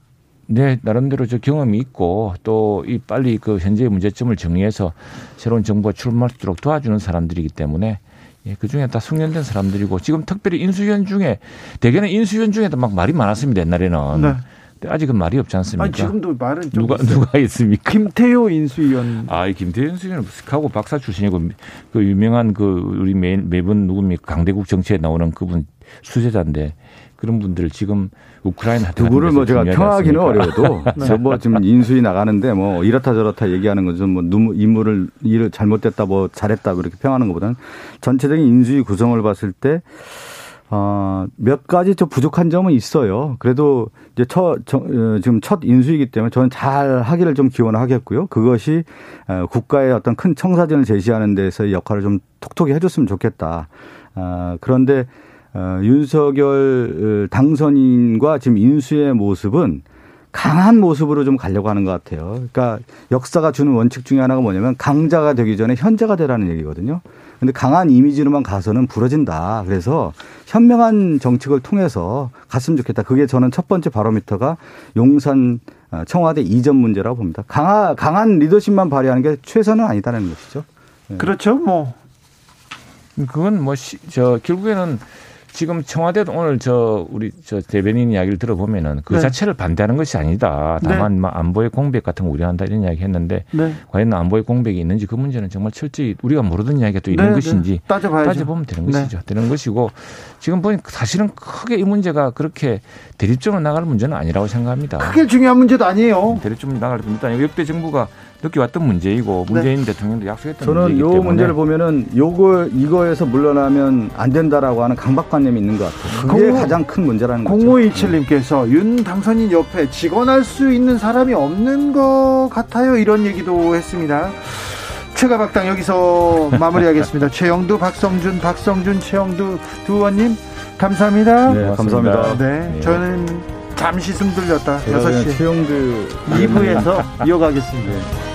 [SPEAKER 4] 네, 나름대로 저 경험이 있고 또 이 빨리 그 현재의 문제점을 정리해서 새로운 정부가 수 있도록 도와주는 사람들이기 때문에 예, 그 중에 다 숙련된 사람들이고 지금 특별히 인수위원 중에 대개는 인수위원 중에도 막 말이 많았습니다 옛날에는. 네. 아직은 말이 없지 않습니까?
[SPEAKER 1] 아니, 지금도 말은
[SPEAKER 4] 누가 있어요. 누가 있습니까?
[SPEAKER 1] 김태효 인수위원.
[SPEAKER 4] 아, 김태효 인수위원은 하고 박사 출신이고 그 유명한 그 우리 매, 매번 누굽니까 강대국 정치에 나오는 그분 수제자인데 그런 분들 지금 우크라이나
[SPEAKER 5] 누구를 뭐 제가 평하기는 어려워도 네. 뭐 지금 인수위 나가는데 뭐 이렇다 저렇다 얘기하는 것은 뭐 인물을 일을 잘못됐다 뭐 잘했다 그렇게 평하는 것보다는 전체적인 인수위 구성을 봤을 때 어, 몇 가지 좀 부족한 점은 있어요. 그래도 이제 첫, 저, 어, 지금 첫 인수이기 때문에 저는 잘 하기를 좀 기원하겠고요. 그것이 어, 국가의 어떤 큰 청사진을 제시하는 데서 역할을 좀 톡톡히 해줬으면 좋겠다. 어, 그런데 어, 윤석열 어, 당선인과 지금 인수의 모습은 강한 모습으로 좀 가려고 하는 것 같아요. 그러니까 역사가 주는 원칙 중에 하나가 뭐냐면 강자가 되기 전에 현자가 되라는 얘기거든요. 근데 강한 이미지로만 가서는 부러진다. 그래서 현명한 정책을 통해서 갔으면 좋겠다. 그게 저는 첫 번째 바로미터가 용산 어, 청와대 이전 문제라고 봅니다. 강하, 강한 리더십만 발휘하는 게 최선은 아니다는 것이죠.
[SPEAKER 1] 네. 그렇죠. 뭐
[SPEAKER 4] 그건 뭐 저 결국에는 지금 청와대도 오늘 저 우리 저 대변인 이야기를 들어보면은 그 네. 자체를 반대하는 것이 아니다. 다만 네. 뭐 안보의 공백 같은 거 우려한다 이런 이야기 했는데 네. 과연 안보의 공백이 있는지 그 문제는 정말 철저히 우리가 모르던 이야기가 또 있는 네, 네. 것인지 따져봐야죠. 따져보면 되는 네. 것이죠. 되는 것이고 지금 보니까 사실은 크게 이 문제가 그렇게 대립적으로 나갈 문제는 아니라고 생각합니다.
[SPEAKER 1] 크게 중요한 문제도 아니에요.
[SPEAKER 4] 대립적으로 나갈 문제도 아니고 역대 정부가 느껴왔던 문제이고 문재인 네. 대통령도 약속했던
[SPEAKER 5] 저는 문제이기 요 문제를 보면은 요거 이거에서 물러나면 안 된다라고 하는 강박관념이 있는 것 같아요. 그게 공 가장 큰 문제라는
[SPEAKER 1] 거죠. 0527님께서 윤 당선인 옆에 직원할 수 있는 사람이 없는 것 같아요. 이런 얘기도 했습니다. 최가박당 여기서 마무리하겠습니다. 최영두, 박성준, 박성준, 최영두 두 의원님 감사합니다.
[SPEAKER 5] 네, 감사합니다.
[SPEAKER 1] 네, 네. 저는 잠시 숨 돌렸다. 6시.
[SPEAKER 5] 최영두
[SPEAKER 1] 2부에서 이어가겠습니다. 네.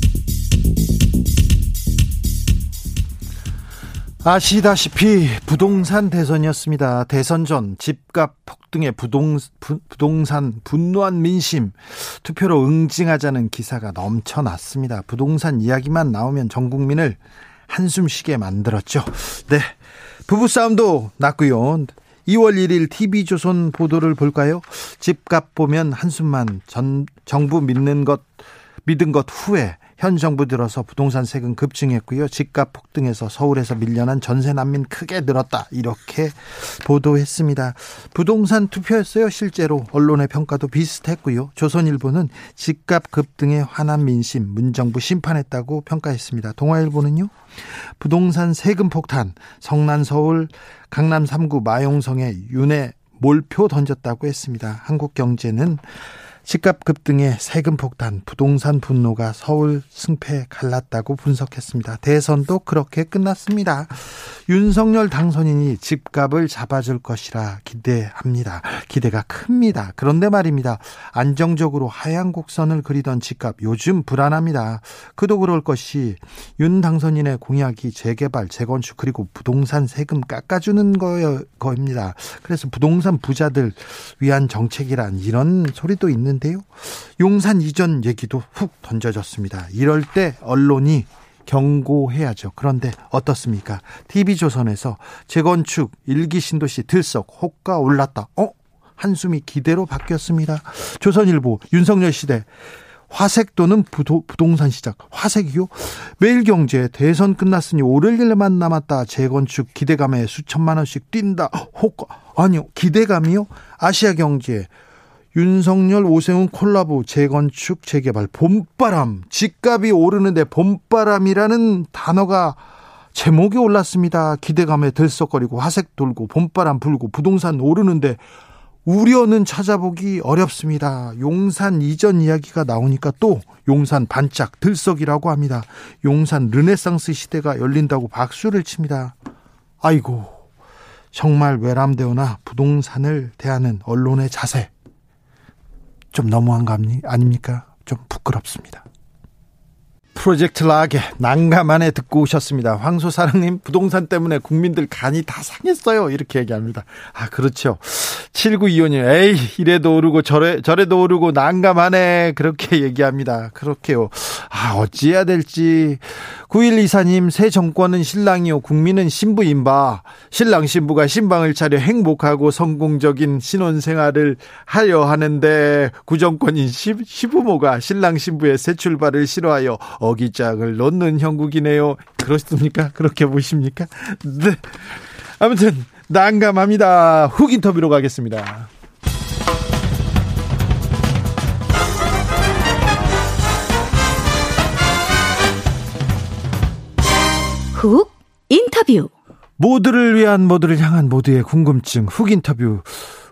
[SPEAKER 1] 아시다시피 부동산 대선이었습니다. 대선 전 집값 폭등에 부동, 부, 부동산 분노한 민심 투표로 응징하자는 기사가 넘쳐났습니다. 부동산 이야기만 나오면 전 국민을 한숨 쉬게 만들었죠. 네. 부부싸움도 났고요. 2월 1일 TV조선 보도를 볼까요? 집값 보면 한숨만 전, 정부 믿는 것, 믿은 것 후에 현 정부 들어서 부동산 세금 급증했고요. 집값 폭등해서 서울에서 밀려난 전세 난민 크게 늘었다. 이렇게 보도했습니다. 부동산 투표였어요. 실제로 언론의 평가도 비슷했고요. 조선일보는 집값 급등에 화난 민심 문정부 심판했다고 평가했습니다. 동아일보는요. 부동산 세금 폭탄 성난 서울 강남 3구 마용성에 윤회 몰표 던졌다고 했습니다. 한국경제는 집값 급등에 세금 폭탄, 부동산 분노가 서울 승패에 갈랐다고 분석했습니다. 대선도 그렇게 끝났습니다. 윤석열 당선인이 집값을 잡아줄 것이라 기대합니다. 기대가 큽니다. 그런데 말입니다. 안정적으로 하향 곡선을 그리던 집값 요즘 불안합니다. 그도 그럴 것이 윤 당선인의 공약이 재개발, 재건축 그리고 부동산 세금 깎아주는 거입니다. 그래서 부동산 부자들 위한 정책이란 이런 소리도 있는 있는데요. 용산 이전 얘기도 훅 던져졌습니다. 이럴 때 언론이 경고해야죠. 그런데 어떻습니까? TV조선에서 재건축 일기 신도시 들썩 호가 올랐다. 어? 한숨이 기대로 바뀌었습니다. 조선일보 윤석열 시대 화색 또는 부도, 부동산 시작. 화색이요? 매일경제 대선 끝났으니 오를 일만 남았다. 재건축 기대감에 수천만 원씩 뛴다. 호가 아니요 기대감이요? 아시아경제 윤석열 오세훈 콜라보 재건축 재개발 봄바람 집값이 오르는데 봄바람이라는 단어가 제목이 올랐습니다. 기대감에 들썩거리고 화색 돌고 봄바람 불고 부동산 오르는데 우려는 찾아보기 어렵습니다. 용산 이전 이야기가 나오니까 또 용산 반짝 들썩이라고 합니다. 용산 르네상스 시대가 열린다고 박수를 칩니다. 아이고 정말 외람되거나 부동산을 대하는 언론의 자세 좀 너무한 거 아닙니까? 좀 부끄럽습니다. 프로젝트 라게 난감하네 듣고 오셨습니다. 황소사랑님 부동산 때문에 국민들 간이 다 상했어요. 이렇게 얘기합니다. 아 그렇죠. 7925님 에이 이래도 오르고 저래 저래도 오르고 난감하네 그렇게 얘기합니다. 그렇게요. 아 어찌해야 될지 9124님 새 정권은 신랑이요 국민은 신부인 바 신랑 신부가 신방을 차려 행복하고 성공적인 신혼생활을 하려 하는데 구정권인 시, 시부모가 신랑 신부의 새 출발을 싫어하여 어기짝을 놓는 형국이네요. 그렇습니까? 그렇게 보십니까? 네. 아무튼 난감합니다. 훅 인터뷰로 가겠습니다.
[SPEAKER 6] 훅 인터뷰.
[SPEAKER 1] 모두를 위한 모두를 향한 모두의 궁금증 훅 인터뷰.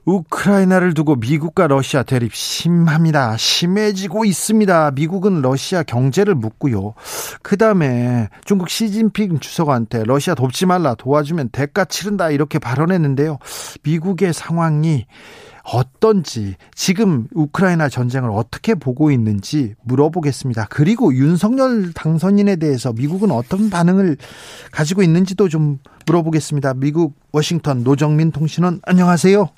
[SPEAKER 1] 우크라이나를 두고 미국과 러시아 대립 심합니다. 심해지고 있습니다. 미국은 러시아 경제를 묻고요. 그 다음에 중국 시진핑 주석한테 러시아 돕지 말라 도와주면 대가 치른다 이렇게 발언했는데요. 미국의 상황이 어떤지 지금 우크라이나 전쟁을 어떻게 보고 있는지 물어보겠습니다. 그리고 윤석열 당선인에 대해서 미국은 어떤 반응을 가지고 있는지도 좀 물어보겠습니다. 미국 워싱턴 노정민 통신원 안녕하세요.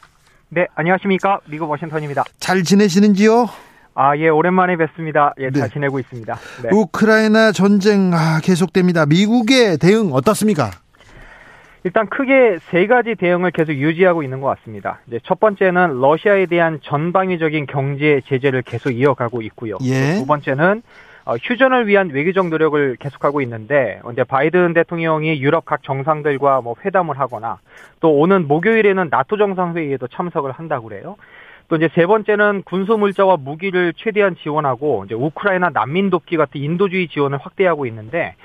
[SPEAKER 7] 네, 안녕하십니까. 미국 워싱턴입니다.
[SPEAKER 1] 잘 지내시는지요?
[SPEAKER 7] 아, 예, 오랜만에 뵙습니다. 예, 잘 네. 지내고 있습니다.
[SPEAKER 1] 네. 우크라이나 전쟁 아, 계속됩니다. 미국의 대응 어떻습니까?
[SPEAKER 7] 일단 크게 세 가지 대응을 계속 유지하고 있는 것 같습니다. 이제 첫 번째는 러시아에 대한 전방위적인 경제 제재를 계속 이어가고 있고요. 예. 두 번째는 어, 휴전을 위한 외교적 노력을 계속하고 있는데 이제 바이든 대통령이 유럽 각 정상들과 뭐 회담을 하거나 또 오는 목요일에는 나토 정상회의에도 참석을 한다고 그래요. 또 이제 세 번째는 군소 물자와 무기를 최대한 지원하고 이제 우크라이나 난민 돕기 같은 인도주의 지원을 확대하고 있는데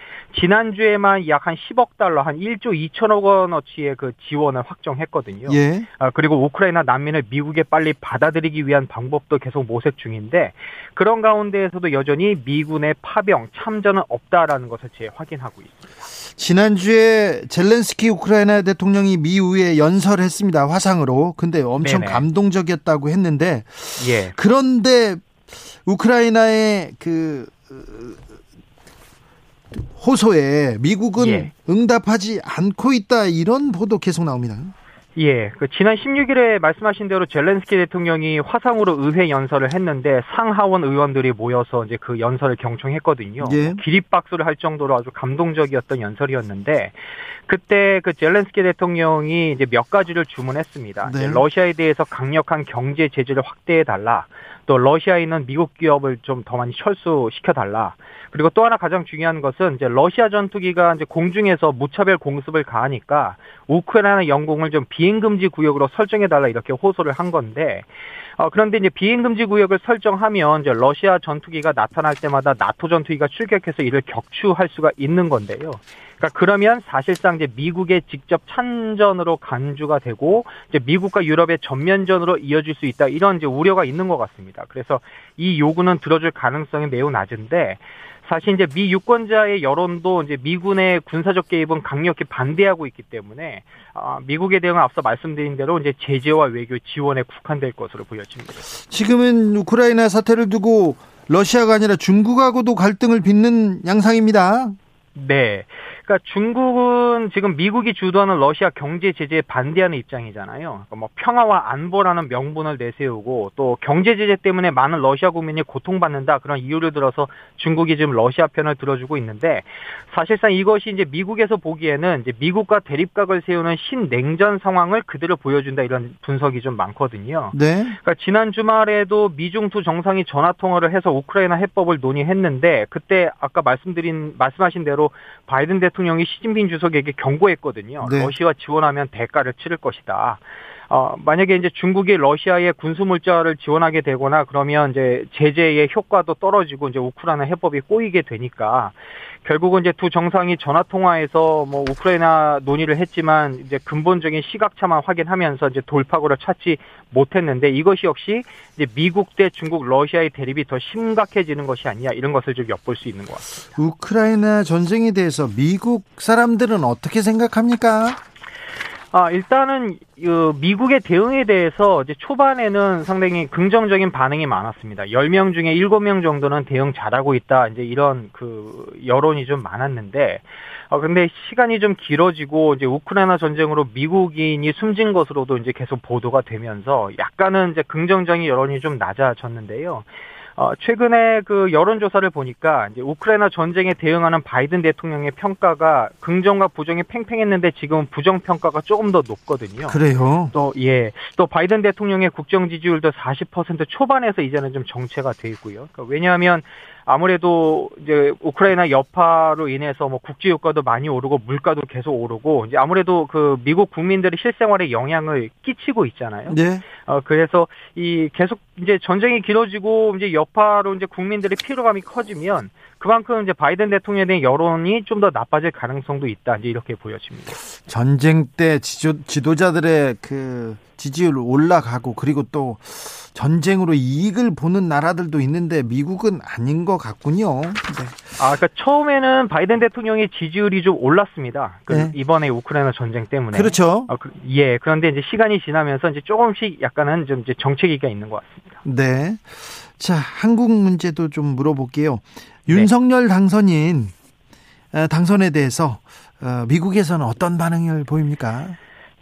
[SPEAKER 7] 지난주에만 약 한 10억 달러, 한 1조 2천억 원어치의 그 지원을 확정했거든요. 예. 아, 그리고 우크라이나 난민을 미국에 빨리 받아들이기 위한 방법도 계속 모색 중인데 그런 가운데에서도 여전히 미군의 파병 참전은 없다라는 것을 제 확인하고 있습니다.
[SPEAKER 1] 지난주에 젤렌스키 우크라이나 대통령이 미우에 연설했습니다. 화상으로. 근데 엄청 네네. 감동적이었다고 했는데 예. 그런데 우크라이나의 그 호소에 미국은 예. 응답하지 않고 있다 이런 보도 계속 나옵니다.
[SPEAKER 7] 예, 그 지난 16일에 말씀하신 대로 젤렌스키 대통령이 화상으로 의회 연설을 했는데 상하원 의원들이 모여서 이제 그 연설을 경청했거든요. 예. 기립박수를 할 정도로 아주 감동적이었던 연설이었는데 그때 그 젤렌스키 대통령이 이제 몇 가지를 주문했습니다. 네. 러시아에 대해서 강력한 경제 제재를 확대해 달라. 또 러시아에 있는 미국 기업을 좀 더 많이 철수시켜 달라. 그리고 또 하나 가장 중요한 것은 이제 러시아 전투기가 이제 공중에서 무차별 공습을 가하니까 우크라이나 영공을 좀 비행 금지 구역으로 설정해 달라 이렇게 호소를 한 건데 어, 그런데 이제 비행 금지 구역을 설정하면 이제 러시아 전투기가 나타날 때마다 나토 전투기가 출격해서 이를 격추할 수가 있는 건데요. 그러니까 그러면 사실상 이제 미국의 직접 참전으로 간주가 되고 이제 미국과 유럽의 전면전으로 이어질 수 있다 이런 이제 우려가 있는 것 같습니다. 그래서 이 요구는 들어줄 가능성이 매우 낮은데 사실 이제 미 유권자의 여론도 이제 미군의 군사적 개입은 강력히 반대하고 있기 때문에 아, 미국에 대응 앞서 말씀드린 대로 이제 제재와 외교 지원에 국한될 것으로 보여집니다.
[SPEAKER 1] 지금은 우크라이나 사태를 두고 러시아가 아니라 중국하고도 갈등을 빚는 양상입니다.
[SPEAKER 7] 네. 그러니까 중국은 지금 미국이 주도하는 러시아 경제 제재에 반대하는 입장이잖아요. 그러니까 뭐 평화와 안보라는 명분을 내세우고 또 경제 제재 때문에 많은 러시아 국민이 고통받는다 그런 이유를 들어서 중국이 지금 러시아 편을 들어주고 있는데 사실상 이것이 이제 미국에서 보기에는 이제 미국과 대립각을 세우는 신냉전 상황을 그대로 보여준다 이런 분석이 좀 많거든요. 네. 그러니까 지난 주말에도 미중 두 정상이 전화 통화를 해서 우크라이나 해법을 논의했는데 그때 아까 말씀드린 말씀하신 대로 바이든 대통령 대통령이 시진핑 주석에게 경고했거든요. 네. 러시아 지원하면 대가를 치를 것이다. 어, 만약에 이제 중국이 러시아의 군수 물자를 지원하게 되거나 그러면 이제 제재의 효과도 떨어지고 이제 우크라이나 해법이 꼬이게 되니까 결국은 이제 두 정상이 전화 통화에서 뭐 우크라이나 논의를 했지만 이제 근본적인 시각차만 확인하면서 이제 돌파구를 찾지 못했는데 이것이 역시 이제 미국 대 중국 러시아의 대립이 더 심각해지는 것이 아니냐 이런 것을 좀 엿볼 수 있는 것 같습니다.
[SPEAKER 1] 우크라이나 전쟁에 대해서 미국 사람들은 어떻게 생각합니까?
[SPEAKER 7] 아, 일단은 그 미국의 대응에 대해서 이제 초반에는 상당히 긍정적인 반응이 많았습니다. 10명 중에 7명 정도는 대응 잘하고 있다. 이제 이런 그 여론이 좀 많았는데 어 근데 시간이 좀 길어지고 이제 우크라이나 전쟁으로 미국인이 숨진 것으로도 이제 계속 보도가 되면서 약간은 이제 긍정적인 여론이 좀 낮아졌는데요. 어, 최근에 그 여론조사를 보니까 이제 우크라이나 전쟁에 대응하는 바이든 대통령의 평가가 긍정과 부정이 팽팽했는데 지금 부정 평가가 조금 더 높거든요.
[SPEAKER 1] 그래요?
[SPEAKER 7] 또 예, 또 바이든 대통령의 국정 지지율도 40% 초반에서 이제는 좀 정체가 돼 있고요. 그러니까 왜냐하면 아무래도 이제 우크라이나 여파로 인해서 뭐 국제 유가도 많이 오르고 물가도 계속 오르고 이제 아무래도 그 미국 국민들의 실생활에 영향을 끼치고 있잖아요. 네. 어 그래서 이 계속 이제 전쟁이 길어지고 이제 여파로 이제 국민들의 피로감이 커지면 그만큼 이제 바이든 대통령에 대한 여론이 좀 더 나빠질 가능성도 있다. 이제 이렇게 보여집니다.
[SPEAKER 1] 전쟁 때 지도, 지도자들의 그 지지율 올라가고 그리고 또 전쟁으로 이익을 보는 나라들도 있는데 미국은 아닌 것 같군요. 네.
[SPEAKER 7] 아, 그러니까 처음에는 바이든 대통령의 지지율이 좀 올랐습니다. 그 네. 이번에 우크라이나 전쟁 때문에.
[SPEAKER 1] 그렇죠.
[SPEAKER 7] 아, 그, 예. 그런데 이제 시간이 지나면서 이제 조금씩 약간은 좀 이제 정체기가 있는 것 같습니다.
[SPEAKER 1] 네. 자, 한국 문제도 좀 물어볼게요. 네. 윤석열 당선인 어, 당선에 대해서 어, 미국에서는 어떤 반응을 보입니까?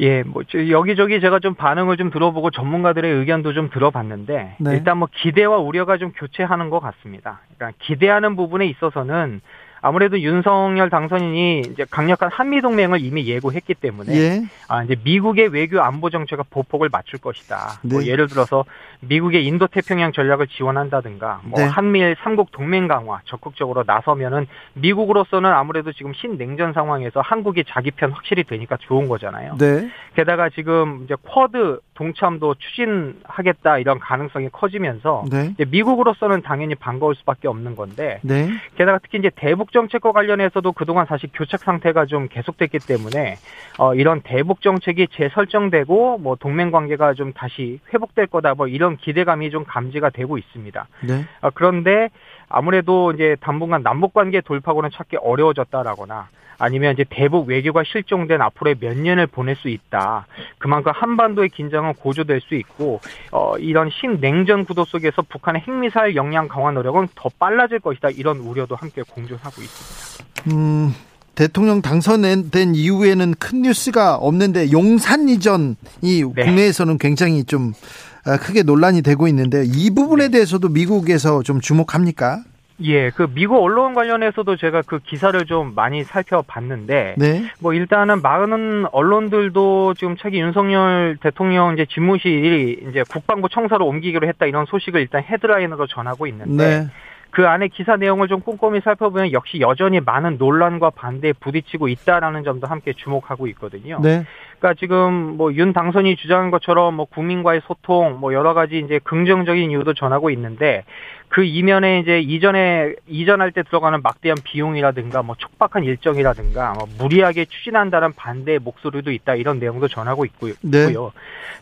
[SPEAKER 7] 예, 뭐 여기저기 제가 좀 반응을 좀 들어보고 전문가들의 의견도 좀 들어봤는데 네. 일단 뭐 기대와 우려가 좀 교체하는 것 같습니다. 그러니까 기대하는 부분에 있어서는 아무래도 윤석열 당선인이 이제 강력한 한미 동맹을 이미 예고했기 때문에 예. 아 이제 미국의 외교 안보 정책과 보폭을 맞출 것이다. 뭐 네. 뭐 예를 들어서 미국의 인도 태평양 전략을 지원한다든가 뭐 네. 한미일 삼국 동맹 강화 적극적으로 나서면은 미국으로서는 아무래도 지금 신냉전 상황에서 한국이 자기 편 확실히 되니까 좋은 거잖아요. 네. 게다가 지금 이제 쿼드 동참도 추진하겠다 이런 가능성이 커지면서 네. 이제 미국으로서는 당연히 반가울 수밖에 없는 건데 네. 게다가 특히 이제 대북 정책과 관련해서도 그동안 사실 교착 상태가 좀 계속됐기 때문에 어, 이런 대북 정책이 재설정되고 뭐 동맹 관계가 좀 다시 회복될 거다 뭐 이런 기대감이 좀 감지가 되고 있습니다. 네. 어, 그런데 아무래도 이제 당분간 남북 관계 돌파구는 찾기 어려워졌다라거나 아니면 이제 대북 외교가 실종된 앞으로의 몇 년을 보낼 수 있다. 그만큼 한반도의 긴장은 고조될 수 있고 어, 이런 신냉전 구도 속에서 북한의 핵미사일 역량 강화 노력은 더 빨라질 것이다. 이런 우려도 함께 공존하고 있습니다.
[SPEAKER 1] 음. 대통령 당선된 이후에는 큰 뉴스가 없는데 용산 이전이 네. 국내에서는 굉장히 좀 아, 크게 논란이 되고 있는데 이 부분에 네. 대해서도 미국에서 좀 주목합니까?
[SPEAKER 7] 예, 그 미국 언론 관련해서도 제가 그 기사를 좀 많이 살펴봤는데, 네. 뭐 일단은 많은 언론들도 지금 차기 윤석열 대통령 이제 집무실이 이제 국방부 청사로 옮기기로 했다 이런 소식을 일단 헤드라인으로 전하고 있는데, 네. 그 안에 기사 내용을 좀 꼼꼼히 살펴보면 역시 여전히 많은 논란과 반대에 부딪히고 있다라는 점도 함께 주목하고 있거든요. 네. 그러니까 지금 뭐 윤 당선이 주장한 것처럼 뭐 국민과의 소통 뭐 여러 가지 이제 긍정적인 이유도 전하고 있는데 그 이면에 이제 이전에 이전할 때 들어가는 막대한 비용이라든가 뭐 촉박한 일정이라든가 뭐 무리하게 추진한다는 반대의 목소리도 있다 이런 내용도 전하고 있고요. 네.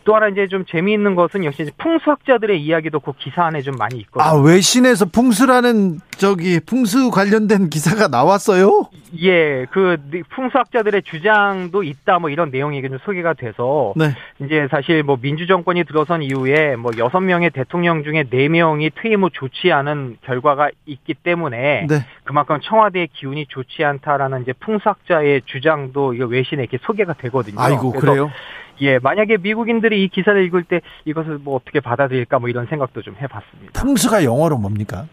[SPEAKER 7] 또 하나 이제 좀 재미있는 것은 역시 풍수학자들의 이야기도 그 기사 안에 좀 많이 있거든요.
[SPEAKER 1] 아 외신에서 풍수라는 저기 풍수 관련된 기사가 나왔어요?
[SPEAKER 7] 예, 그 풍수학자들의 주장도 있다 뭐 이런 내용이 좀 소개가 돼서 네. 이제 사실 뭐 민주 정권이 들어선 이후에 뭐 여섯 명의 대통령 중에 네 명이 퇴임 후 조치 좋지 않은 결과가 있기 때문에 네. 그만큼 청와대의 기운이 좋지 않다라는 이제 풍수학자의 주장도 이거 외신에 이렇게 소개가 되거든요.
[SPEAKER 1] 아이고 그래요?
[SPEAKER 7] 예, 만약에 미국인들이 이 기사를 읽을 때 이것을 뭐 어떻게 받아들일까 뭐 이런 생각도 좀 해봤습니다.
[SPEAKER 1] 풍수가 영어로 뭡니까?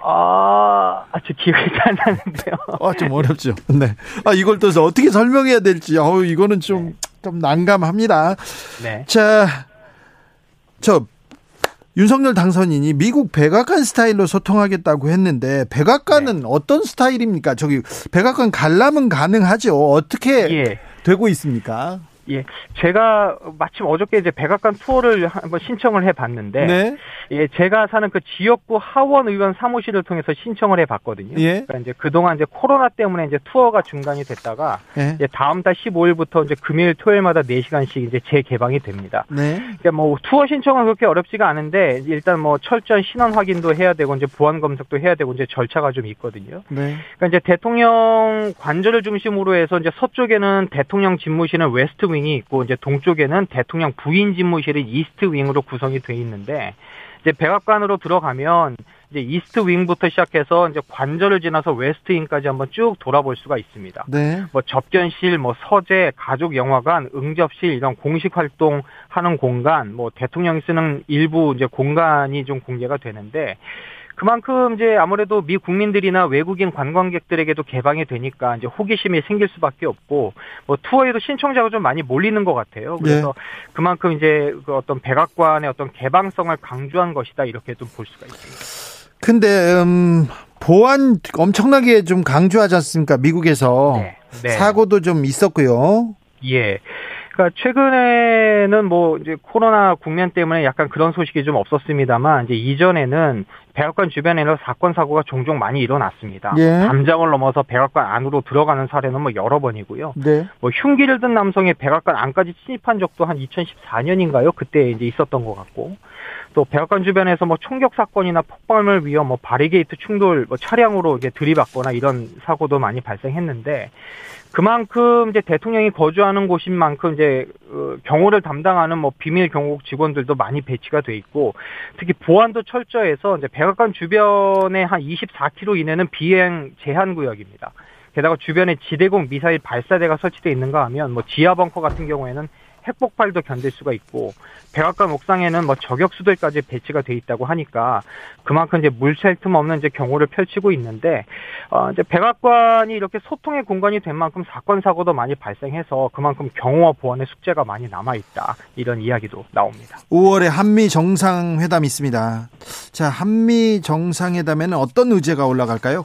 [SPEAKER 7] 아, 저 기억이 잘 나는데요.
[SPEAKER 1] 아, 좀 어렵죠. 네. 아, 이걸 또 어떻게 설명해야 될지, 어우, 이거는 좀, 네. 좀 난감합니다. 네. 자, 저, 윤석열 당선인이 미국 백악관 스타일로 소통하겠다고 했는데 백악관은 네. 어떤 스타일입니까? 저기 백악관 관람은 가능하죠. 어떻게 예. 되고 있습니까?
[SPEAKER 7] 예, 제가 마침 어저께 이제 백악관 투어를 한번 신청을 해봤는데, 네. 예, 제가 사는 그 지역구 하원 의원 사무실을 통해서 신청을 해봤거든요. 예. 그러니까 이제 그동안 이제 코로나 때문에 이제 투어가 중단이 됐다가, 예. 이제 다음 달 15일부터 이제 금요일, 토요일마다 4시간씩 이제 재개방이 됩니다. 네. 그러니까 뭐 투어 신청은 그렇게 어렵지가 않은데, 일단 뭐 철저한 신원 확인도 해야 되고, 이제 보안 검색도 해야 되고, 이제 절차가 좀 있거든요. 네. 그러니까 이제 대통령 관저를 중심으로 해서 이제 서쪽에는 대통령 집무실은 웨스트 윙 윙이 있고 이제 동쪽에는 대통령 부인 집무실이 이스트 윙으로 구성이 돼 있는데 이제 백악관으로 들어가면 이제 East Wing부터 시작해서 이제 관저를 지나서 West Wing까지 한번 쭉 돌아볼 수가 있습니다. 네. 뭐 접견실, 뭐 서재, 가족 영화관, 응접실 이런 공식 활동 하는 공간, 뭐 대통령이 쓰는 일부 이제 공간이 좀 공개가 되는데 그만큼 이제 아무래도 미 국민들이나 외국인 관광객들에게도 개방이 되니까 이제 호기심이 생길 수밖에 없고 뭐 투어에도 신청자가 좀 많이 몰리는 것 같아요. 그래서 네. 그만큼 이제 그 어떤 백악관의 어떤 개방성을 강조한 것이다 이렇게 좀 볼 수가 있습니다.
[SPEAKER 1] 근데 음 보안 엄청나게 좀 강조하지 않습니까? 미국에서 네. 네. 사고도 좀 있었고요.
[SPEAKER 7] 예. 그러니까 최근에는 뭐 이제 코로나 국면 때문에 약간 그런 소식이 좀 없었습니다만 이제 이전에는 백악관 주변에는 사건 사고가 종종 많이 일어났습니다. 예. 담장을 넘어서 백악관 안으로 들어가는 사례는 뭐 여러 번이고요. 네. 뭐 흉기를 든 남성이 백악관 안까지 침입한 적도 한 2014년인가요? 그때 이제 있었던 것 같고. 또 백악관 주변에서 뭐 총격 사건이나 폭발물 위험, 뭐 바리게이트 충돌, 뭐 차량으로 이제 들이받거나 이런 사고도 많이 발생했는데 그만큼 이제 대통령이 거주하는 곳인 만큼 이제 어, 경호를 담당하는 뭐 비밀 경호국 직원들도 많이 배치가 돼 있고 특히 보안도 철저해서 이제 백악관 주변에 한 24km 이내는 비행 제한 구역입니다. 게다가 주변에 지대공 미사일 발사대가 설치돼 있는가 하면 뭐 지하 벙커 같은 경우에는 핵폭발도 견딜 수가 있고 백악관 옥상에는 뭐 저격 수들까지 배치가 돼 있다고 하니까 그만큼 이제 물샐 틈 없는 이제 경호를 펼치고 있는데 어 이제 백악관이 이렇게 소통의 공간이 된 만큼 사건 사고도 많이 발생해서 그만큼 경호와 보안의 숙제가 많이 남아 있다 이런 이야기도 나옵니다.
[SPEAKER 1] 5월에 한미 정상회담이 있습니다. 자 한미 정상회담에는 어떤 의제가 올라갈까요?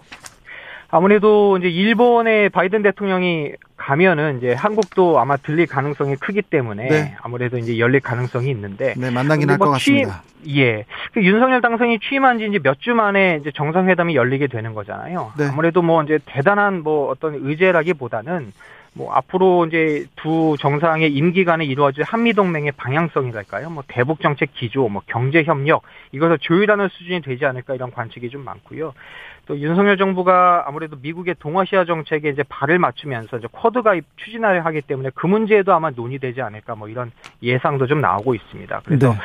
[SPEAKER 7] 아무래도 이제 일본의 바이든 대통령이 가면은 이제 한국도 아마 들릴 가능성이 크기 때문에 네. 아무래도 이제 열릴 가능성이 있는데
[SPEAKER 1] 네, 만나긴 할것 뭐 같습니다.
[SPEAKER 7] 예. 그 윤석열 당선이 취임한 지 이제 몇 주 만에 이제 정상회담이 열리게 되는 거잖아요. 네. 아무래도 뭐 이제 대단한 뭐 어떤 의제라기보다는 뭐 앞으로 이제 두 정상의 임기간에 이루어질 한미 동맹의 방향성이랄까요? 뭐 대북 정책 기조, 뭐 경제 협력 이것을 조율하는 수준이 되지 않을까 이런 관측이 좀 많고요. 또 윤석열 정부가 아무래도 미국의 동아시아 정책에 이제 발을 맞추면서 이제 쿼드 가입 추진을 하기 때문에 그 문제에도 아마 논의되지 않을까 뭐 이런 예상도 좀 나오고 있습니다. 그래서 네.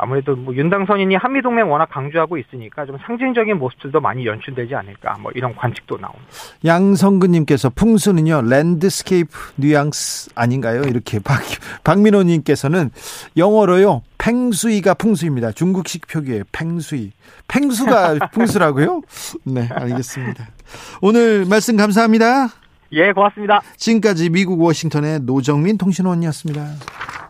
[SPEAKER 7] 아무래도 뭐 윤당선인이 한미 동맹 워낙 강조하고 있으니까 좀 상징적인 모습들도 많이 연출되지 않을까 뭐 이런 관측도 나옵니다.
[SPEAKER 1] 양성근님께서 풍수는요 landscape 뉘앙스 아닌가요? 이렇게 박 박민호님께서는 영어로요 feng shui가 풍수입니다. 중국식 표기예요. feng shui. 팽수가 풍수라고요? 네, 알겠습니다. 오늘 말씀 감사합니다.
[SPEAKER 7] 예, 고맙습니다.
[SPEAKER 1] 지금까지 미국 워싱턴의 노정민 통신원이었습니다.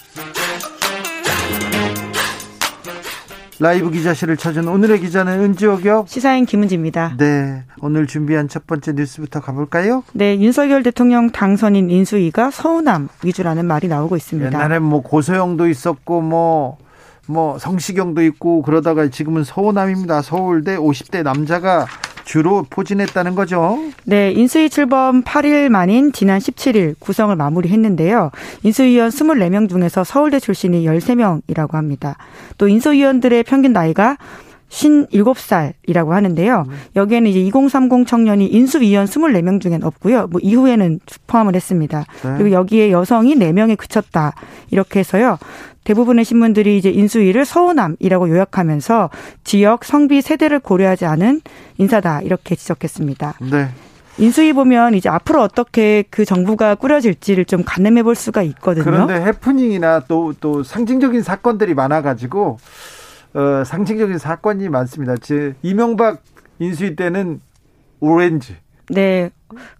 [SPEAKER 1] 라이브 기자실을 찾은 오늘의 기자는 은지옥이요.
[SPEAKER 8] 시사인 김은지입니다.
[SPEAKER 1] 네. 오늘 준비한 첫 번째 뉴스부터 가볼까요?
[SPEAKER 8] 네. 윤석열 대통령 당선인 인수위가 서운함 위주라는 말이 나오고 있습니다.
[SPEAKER 1] 옛날에 뭐 고소영도 있었고 뭐, 뭐 성시경도 있고 그러다가 지금은 서운함입니다. 서울대 50대 남자가 주로 포진했다는 거죠.
[SPEAKER 8] 네, 인수위 출범 8일 만인 지난 17일 구성을 마무리했는데요. 인수위원 24명 중에서 서울대 출신이 13명이라고 합니다. 또 인수위원들의 평균 나이가 57살이라고 하는데요. 여기에는 이제 2030 청년이 인수위원 24명 중엔 없고요. 뭐 이후에는 포함을 했습니다. 네. 그리고 여기에 여성이 4명에 그쳤다. 이렇게 해서요. 대부분의 신문들이 이제 인수위를 서운함이라고 요약하면서 지역, 성비, 세대를 고려하지 않은 인사다 이렇게 지적했습니다. 네. 인수위 보면 이제 앞으로 어떻게 그 정부가 꾸려질지를 좀 가늠해 볼 수가 있거든요.
[SPEAKER 1] 그런데 해프닝이나 또, 또 상징적인 사건들이 많아가지고, 어, 상징적인 사건이 많습니다. 제 이명박 인수위 때는 오렌지.
[SPEAKER 8] 네.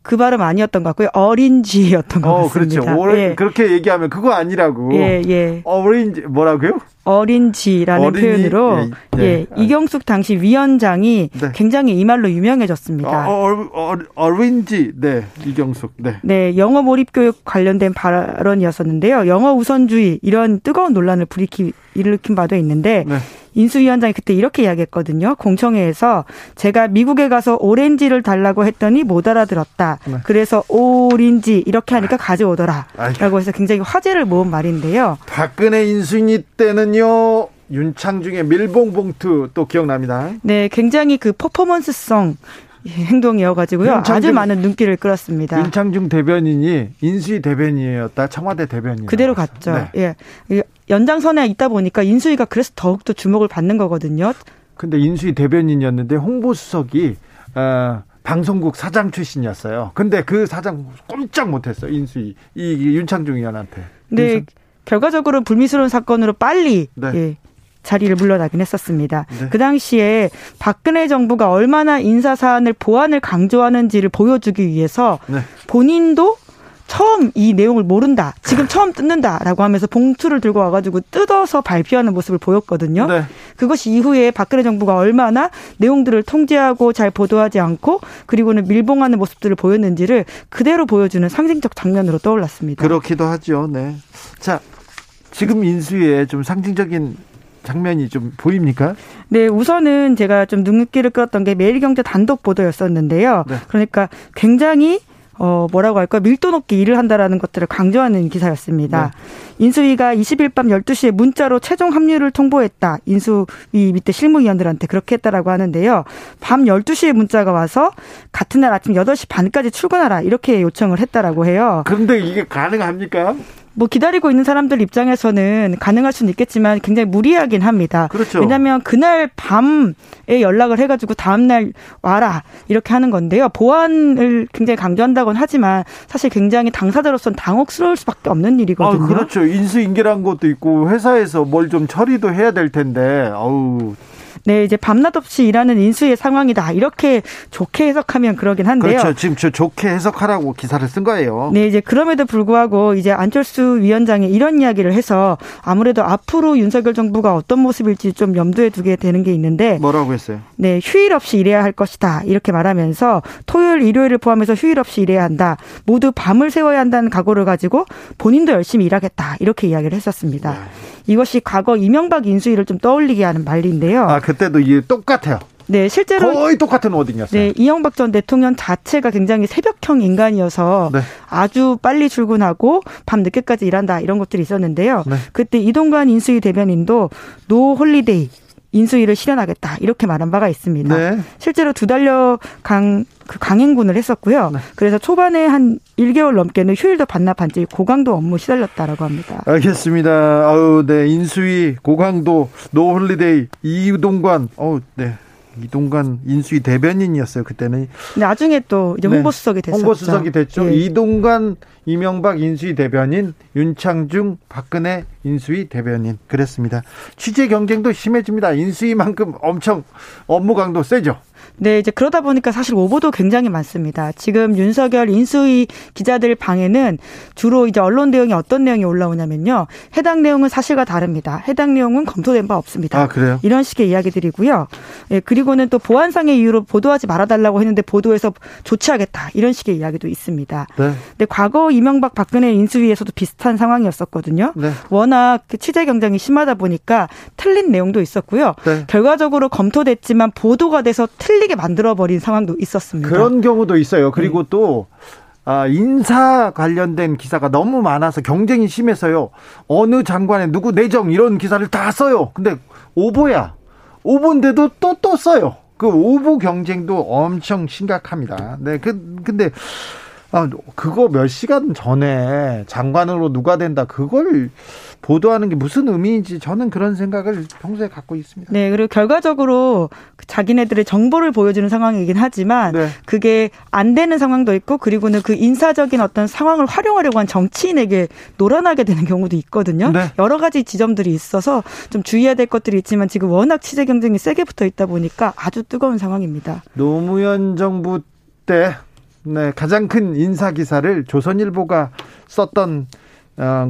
[SPEAKER 8] 그 발음 아니었던 것 같고요. 어린지였던 것 어,
[SPEAKER 1] 그렇죠. 같습니다. 그렇죠. 예. 그렇게 얘기하면 그거 아니라고. 예, 예. 어린지 뭐라고요?
[SPEAKER 8] 어린지라는 어린이, 표현으로 예, 예. 예. 이경숙 당시 위원장이 네. 굉장히 이 말로 유명해졌습니다.
[SPEAKER 1] 어, 어, 어, 어 린지, 네, 이경숙, 네.
[SPEAKER 8] 네, 영어 몰입 교육 관련된 발언이었었는데요. 영어 우선주의 이런 뜨거운 논란을 불이키 일으킨 바도 있는데 네. 인수위원장이 그때 이렇게 이야기했거든요. 공청회에서 제가 미국에 가서 오렌지를 달라고 했더니 못 알아들었다. 네. 그래서 오렌지 이렇게 하니까 가져오더라. 라고 해서 굉장히 화제를 모은 말인데요.
[SPEAKER 1] 박근혜 인수위 때는 요. 윤창중의 밀봉 봉투 또 기억납니다.
[SPEAKER 8] 네, 굉장히 그 퍼포먼스성 행동이어가지고요. 윤창중, 아주 많은 눈길을 끌었습니다.
[SPEAKER 1] 윤창중 대변인이 인수위 대변인이었다. 청와대 대변인.
[SPEAKER 8] 그대로 갔죠. 네. 예. 연장선에 있다 보니까 인수위가 그래서 더욱더 주목을 받는 거거든요.
[SPEAKER 1] 근데 인수위 대변인이었는데 홍보수석이 어, 방송국 사장 출신이었어요. 근데 그 사장 꼼짝 못했어 인수위 이 윤창중 의원한테.
[SPEAKER 8] 네, 윤창... 결과적으로 불미스러운 사건으로 빨리 네. 예, 자리를 물러나긴 했었습니다. 네. 그 당시에 박근혜 정부가 얼마나 인사 사안을 보완을 강조하는지를 보여주기 위해서 네. 본인도 처음 이 내용을 모른다. 지금 처음 뜯는다라고 하면서 봉투를 들고 와가지고 뜯어서 발표하는 모습을 보였거든요. 네. 그것이 이후에 박근혜 정부가 얼마나 내용들을 통제하고 잘 보도하지 않고 그리고는 밀봉하는 모습들을 보였는지를 그대로 보여주는 상징적 장면으로 떠올랐습니다.
[SPEAKER 1] 그렇기도 하죠. 네. 자, 지금 인수위에 좀 상징적인 장면이 좀 보입니까?
[SPEAKER 8] 네, 우선은 제가 좀 눈길을 끌었던 게 매일경제 단독 보도였었는데요. 네. 그러니까 굉장히 어, 뭐라고 할까 밀도 높게 일을 한다라는 것들을 강조하는 기사였습니다. 네. 인수위가 20일 밤 12시에 문자로 최종 합류를 통보했다. 인수위 밑에 실무위원들한테 그렇게 했다라고 하는데요. 밤 12시에 문자가 와서 같은 날 아침 8시 반까지 출근하라. 이렇게 요청을 했다라고 해요.
[SPEAKER 1] 그런데 이게 가능합니까?
[SPEAKER 8] 뭐 기다리고 있는 사람들 입장에서는 가능할 수는 있겠지만 굉장히 무리하긴 합니다. 그렇죠. 왜냐하면 그날 밤에 연락을 해가지고 다음날 와라 이렇게 하는 건데요. 보안을 굉장히 강조한다곤 하지만 사실 굉장히 당사자로서는 당혹스러울 수밖에 없는 일이거든요.
[SPEAKER 1] 아, 그렇죠. 인수인계란 것도 있고 회사에서 뭘 좀 처리도 해야 될 텐데 아우
[SPEAKER 8] 네, 이제 밤낮 없이 일하는 인수의 상황이다. 이렇게 좋게 해석하면 그러긴 한데요.
[SPEAKER 1] 그렇죠. 지금 저 좋게 해석하라고 기사를 쓴 거예요.
[SPEAKER 8] 네, 이제 그럼에도 불구하고 이제 안철수 위원장이 이런 이야기를 해서 아무래도 앞으로 윤석열 정부가 어떤 모습일지 좀 염두에 두게 되는 게 있는데
[SPEAKER 1] 뭐라고 했어요?
[SPEAKER 8] 네, 휴일 없이 일해야 할 것이다. 이렇게 말하면서 토요일, 일요일을 포함해서 휴일 없이 일해야 한다. 모두 밤을 세워야 한다는 각오를 가지고 본인도 열심히 일하겠다. 이렇게 이야기를 했었습니다. 네. 이것이 과거 이명박 인수위를 좀 떠올리게 하는 말인데요.
[SPEAKER 1] 아, 그때도 이게 똑같아요.
[SPEAKER 8] 네, 실제로
[SPEAKER 1] 거의 똑같은 wording이었어요.
[SPEAKER 8] 네, 이명박 전 대통령 자체가 굉장히 새벽형 인간이어서 네. 아주 빨리 출근하고 밤 늦게까지 일한다 이런 것들이 있었는데요. 네. 그때 이동관 인수위 대변인도 no holiday 인수위를 실현하겠다 이렇게 말한 바가 있습니다. 네. 실제로 두 달여 강, 그 강행군을 했었고요. 네. 그래서 초반에 한 1개월 넘게는 휴일도 반납한 채 고강도 업무 시달렸다라고 합니다.
[SPEAKER 1] 알겠습니다. 아우, 네. 인수위, 고강도, no holiday, 이동관, 어우, 네. 이동관 인수위 대변인이었어요 그때는.
[SPEAKER 8] 나중에 또 이제 네. 홍보수석이 됐었죠.
[SPEAKER 1] 홍보수석이 됐죠. 네. 이동관 이명박 인수위 대변인, 윤창중 박근혜 인수위 대변인 그랬습니다. 취재 경쟁도 심해집니다. 인수위만큼 엄청 업무 강도 세죠.
[SPEAKER 8] 네, 이제 그러다 보니까 사실 오보도 굉장히 많습니다. 지금 윤석열 인수위 기자들 방에는 주로 이제 언론 내용이 어떤 내용이 올라오냐면요. 해당 내용은 사실과 다릅니다. 해당 내용은 검토된 바 없습니다.
[SPEAKER 1] 아, 그래요?
[SPEAKER 8] 이런 식의 이야기들이고요. 예, 그리고는 또 보안상의 이유로 보도하지 말아달라고 했는데 보도해서 조치하겠다. 이런 식의 이야기도 있습니다. 네. 근데 과거 이명박 박근혜 인수위에서도 비슷한 상황이었었거든요. 네. 워낙 그 취재 경쟁이 심하다 보니까 틀린 내용도 있었고요. 네. 결과적으로 검토됐지만 보도가 돼서 틀 리게 만들어버린 상황도 있었습니다.
[SPEAKER 1] 그런 경우도 있어요. 그리고 네. 또 아, 인사 관련된 기사가 너무 많아서 경쟁이 심해서요. 어느 장관의 누구 내정 이런 기사를 다 써요. 근데 오보야. 오보인데도 또또 써요. 그 오보 경쟁도 엄청 심각합니다. 네, 그 근데 아, 그거 몇 시간 전에 장관으로 누가 된다 그걸 보도하는 게 무슨 의미인지 저는 그런 생각을 평소에 갖고 있습니다.
[SPEAKER 8] 네, 그리고 결과적으로 그 자기네들의 정보를 보여주는 상황이긴 하지만 네. 그게 안 되는 상황도 있고 그리고는 그 인사적인 어떤 상황을 활용하려고 한 정치인에게 놀아나게 되는 경우도 있거든요. 네. 여러 가지 지점들이 있어서 좀 주의해야 될 것들이 있지만 지금 워낙 취재 경쟁이 세게 붙어 있다 보니까 아주 뜨거운 상황입니다.
[SPEAKER 1] 노무현 정부 때 네, 가장 큰 인사 기사를 조선일보가 썼던 어,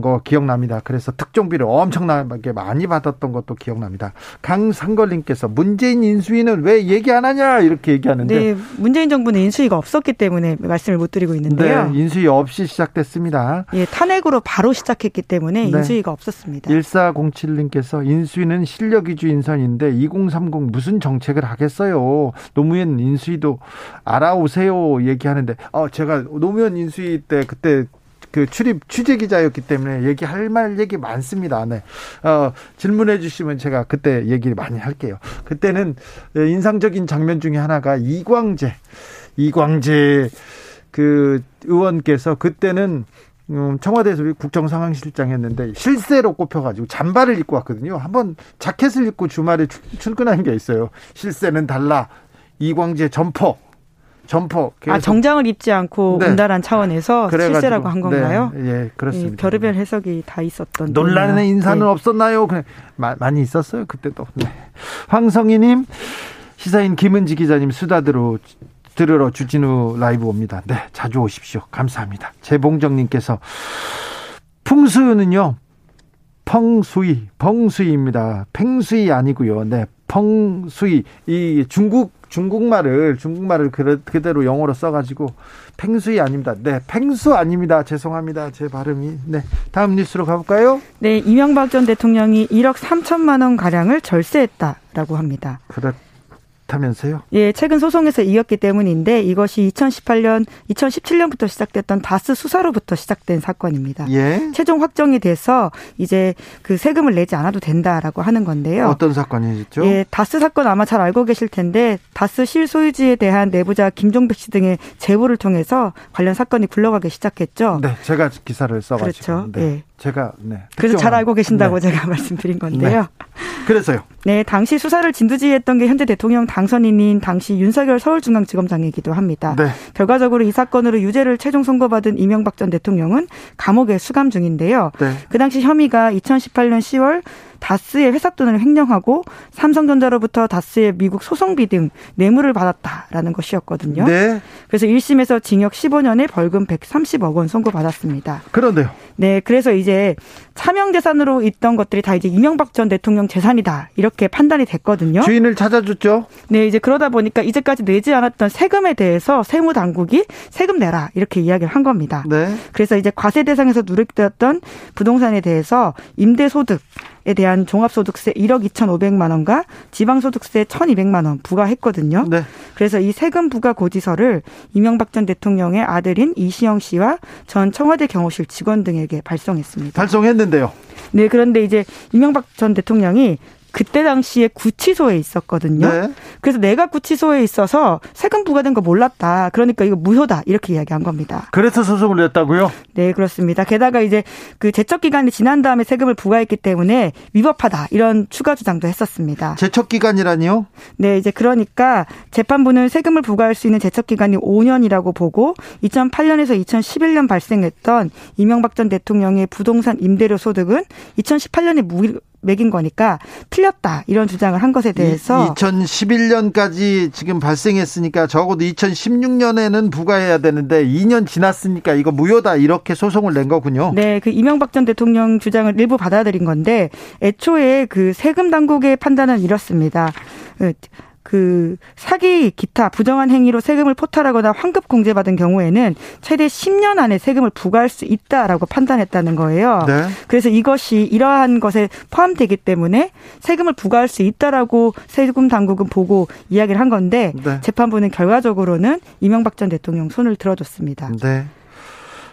[SPEAKER 1] 거 기억납니다. 그래서 특종비를 엄청나게 많이 받았던 것도 기억납니다. 강상걸님께서 문재인 인수위는 왜 얘기 안 하냐 이렇게 얘기하는데
[SPEAKER 8] 네, 문재인 정부는 인수위가 없었기 때문에 말씀을 못 드리고 있는데요.
[SPEAKER 1] 네, 인수위 없이 시작됐습니다.
[SPEAKER 8] 예, 탄핵으로 바로 시작했기 때문에 네. 인수위가 없었습니다.
[SPEAKER 1] 1407님께서 인수위는 실력 위주 인선인데 2030 무슨 정책을 하겠어요. 노무현 인수위도 알아오세요 얘기하는데 어 제가 노무현 인수위 때 그때 그 출입 취재 기자였기 때문에 얘기할 말 얘기 많습니다. 네. 어, 질문해 주시면 제가 그때 얘기를 많이 할게요. 그때는 인상적인 장면 중에 하나가 이광재 이광재 그 의원께서 그때는 음, 청와대에서 국정상황실장 했는데 실세로 꼽혀가지고 잠바를 입고 왔거든요. 한번 자켓을 입고 주말에 출근한 게 있어요. 실세는 달라. 이광재 점퍼 점퍼.
[SPEAKER 8] 계속. 아 정장을 입지 않고 네. 온다란 차원에서 실세라고 한 건가요?
[SPEAKER 1] 네. 예, 그렇습니다. 예,
[SPEAKER 8] 별의별 해석이 다 있었던.
[SPEAKER 1] 논란의 인사는 네. 없었나요? 그냥 많이 있었어요 그때도. 네. 황성희님, 시사인 김은지 기자님 수다 들어 들으러 주진우 라이브 옵니다. 네, 자주 오십시오. 감사합니다. 재봉정님께서 풍수는요, 펑수이, 펑수이입니다. 팽수이 아니고요. 네, 펑수이. 이 중국 중국말을 중국말을 그대로 영어로 써가지고 팽수이 아닙니다. 네, 팽수 아닙니다. 죄송합니다. 제 발음이. 네, 다음 뉴스로 가볼까요?
[SPEAKER 8] 네, 이명박 전 대통령이 1억 3천만 원 가량을 절세했다라고 합니다.
[SPEAKER 1] 그렇. 그렇다면서요?
[SPEAKER 8] 예, 최근 소송에서 이겼기 때문인데 이것이 2018년, 2017년부터 시작됐던 다스 수사로부터 시작된 사건입니다. 예. 최종 확정이 돼서 이제 그 세금을 내지 않아도 된다라고 하는 건데요.
[SPEAKER 1] 어떤 사건이죠?
[SPEAKER 8] 예, 다스 사건 아마 잘 알고 계실 텐데 다스 실소유지에 대한 내부자 김종백 씨 등의 제보를 통해서 관련 사건이 굴러가기 시작했죠.
[SPEAKER 1] 네, 제가 기사를 써가지고.
[SPEAKER 8] 그렇죠. 네. 예.
[SPEAKER 1] 제가 네.
[SPEAKER 8] 그래서 잘 알고 계신다고 네. 제가 말씀드린 건데요. 네.
[SPEAKER 1] 그래서요.
[SPEAKER 8] 네, 당시 수사를 진두지휘했던 게 현재 대통령 당선인인 당시 윤석열 서울중앙지검장이기도 합니다. 네. 결과적으로 이 사건으로 유죄를 최종 선고받은 이명박 전 대통령은 감옥에 수감 중인데요. 네. 그 당시 혐의가 2018년 10월 다스의 회사 돈을 횡령하고 삼성전자로부터 다스의 미국 소송비 등 뇌물을 받았다라는 것이었거든요. 네. 그래서 1심에서 징역 15년에 벌금 130억 원 선고받았습니다.
[SPEAKER 1] 그런데요.
[SPEAKER 8] 네, 그래서 이제 차명 재산으로 있던 것들이 다 이제 이명박 전 대통령 재산이다 이렇게 판단이 됐거든요.
[SPEAKER 1] 주인을 찾아줬죠.
[SPEAKER 8] 네, 이제 그러다 보니까 이제까지 내지 않았던 세금에 대해서 세무 당국이 세금 내라 이렇게 이야기를 한 겁니다. 네. 그래서 이제 과세 대상에서 누락되었던 부동산에 대해서 임대 소득 에 대한 종합소득세 1억 2,500만 원과 지방소득세 1,200만 원 부과했거든요. 네. 그래서 이 세금 부과 고지서를 이명박 전 대통령의 아들인 이시영 씨와 전 청와대 경호실 직원 등에게 발송했습니다.
[SPEAKER 1] 발송했는데요.
[SPEAKER 8] 네, 그런데 이제 이명박 전 대통령이 그때 당시에 구치소에 있었거든요. 네. 그래서 내가 구치소에 있어서 세금 부과된 거 몰랐다. 그러니까 이거 무효다. 이렇게 이야기한 겁니다.
[SPEAKER 1] 그래서 소송을 냈다고요?
[SPEAKER 8] 네, 그렇습니다. 게다가 이제 그 제척 기간이 지난 다음에 세금을 부과했기 때문에 위법하다. 이런 추가 주장도 했었습니다.
[SPEAKER 1] 제척 기간이라니요?
[SPEAKER 8] 네, 이제 그러니까 재판부는 세금을 부과할 수 있는 제척 기간이 5년이라고 보고 2008년에서 2011년 발생했던 이명박 전 대통령의 부동산 임대료 소득은 2018년에 무 매긴 거니까 틀렸다 이런 주장을 한 것에 대해서
[SPEAKER 1] 2011년까지 지금 발생했으니까 적어도 2016년에는 부과해야 되는데 2년 지났으니까 이거 무효다 이렇게 소송을 낸 거군요.
[SPEAKER 8] 네, 그 이명박 전 대통령 주장을 일부 받아들인 건데 애초에 그 세금 당국의 판단은 이렇습니다. 그그 사기 기타 부정한 행위로 세금을 포탈하거나 환급 공제받은 경우에는 최대 10년 안에 세금을 부과할 수 있다라고 판단했다는 거예요. 네. 그래서 이것이 이러한 것에 포함되기 때문에 세금을 부과할 수 있다라고 세금 당국은 보고 이야기를 한 건데 네. 재판부는 결과적으로는 이명박 전 대통령 손을 들어줬습니다.
[SPEAKER 1] 네.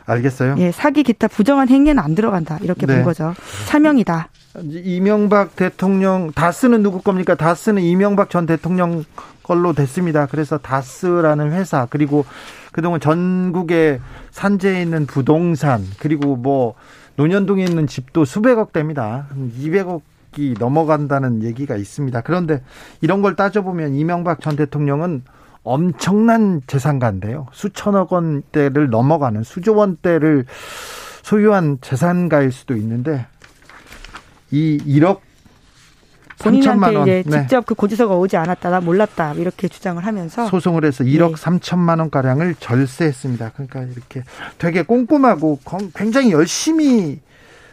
[SPEAKER 1] 알겠어요.
[SPEAKER 8] 예, 사기 기타 부정한 행위는 안 들어간다. 이렇게 네. 본 거죠. 차명이다.
[SPEAKER 1] 이명박 대통령 다스는 누구 겁니까? 다스는 이명박 전 대통령 걸로 됐습니다. 그래서 다스라는 회사 그리고 그동안 전국에 산재에 있는 부동산 그리고 뭐 논현동에 있는 집도 수백억 됩니다. 200억이 넘어간다는 얘기가 있습니다. 그런데 이런 걸 따져보면 이명박 전 대통령은 엄청난 재산가인데요. 수천억 원대를 넘어가는 수조 원대를 소유한 재산가일 수도 있는데 이 1억
[SPEAKER 8] 본인한테 이제 네. 직접 그 고지서가 오지 않았다, 나 몰랐다 이렇게 주장을 하면서
[SPEAKER 1] 소송을 해서 1억 네. 3천만 원 가량을 절세했습니다. 그러니까 이렇게 되게 꼼꼼하고 굉장히 열심히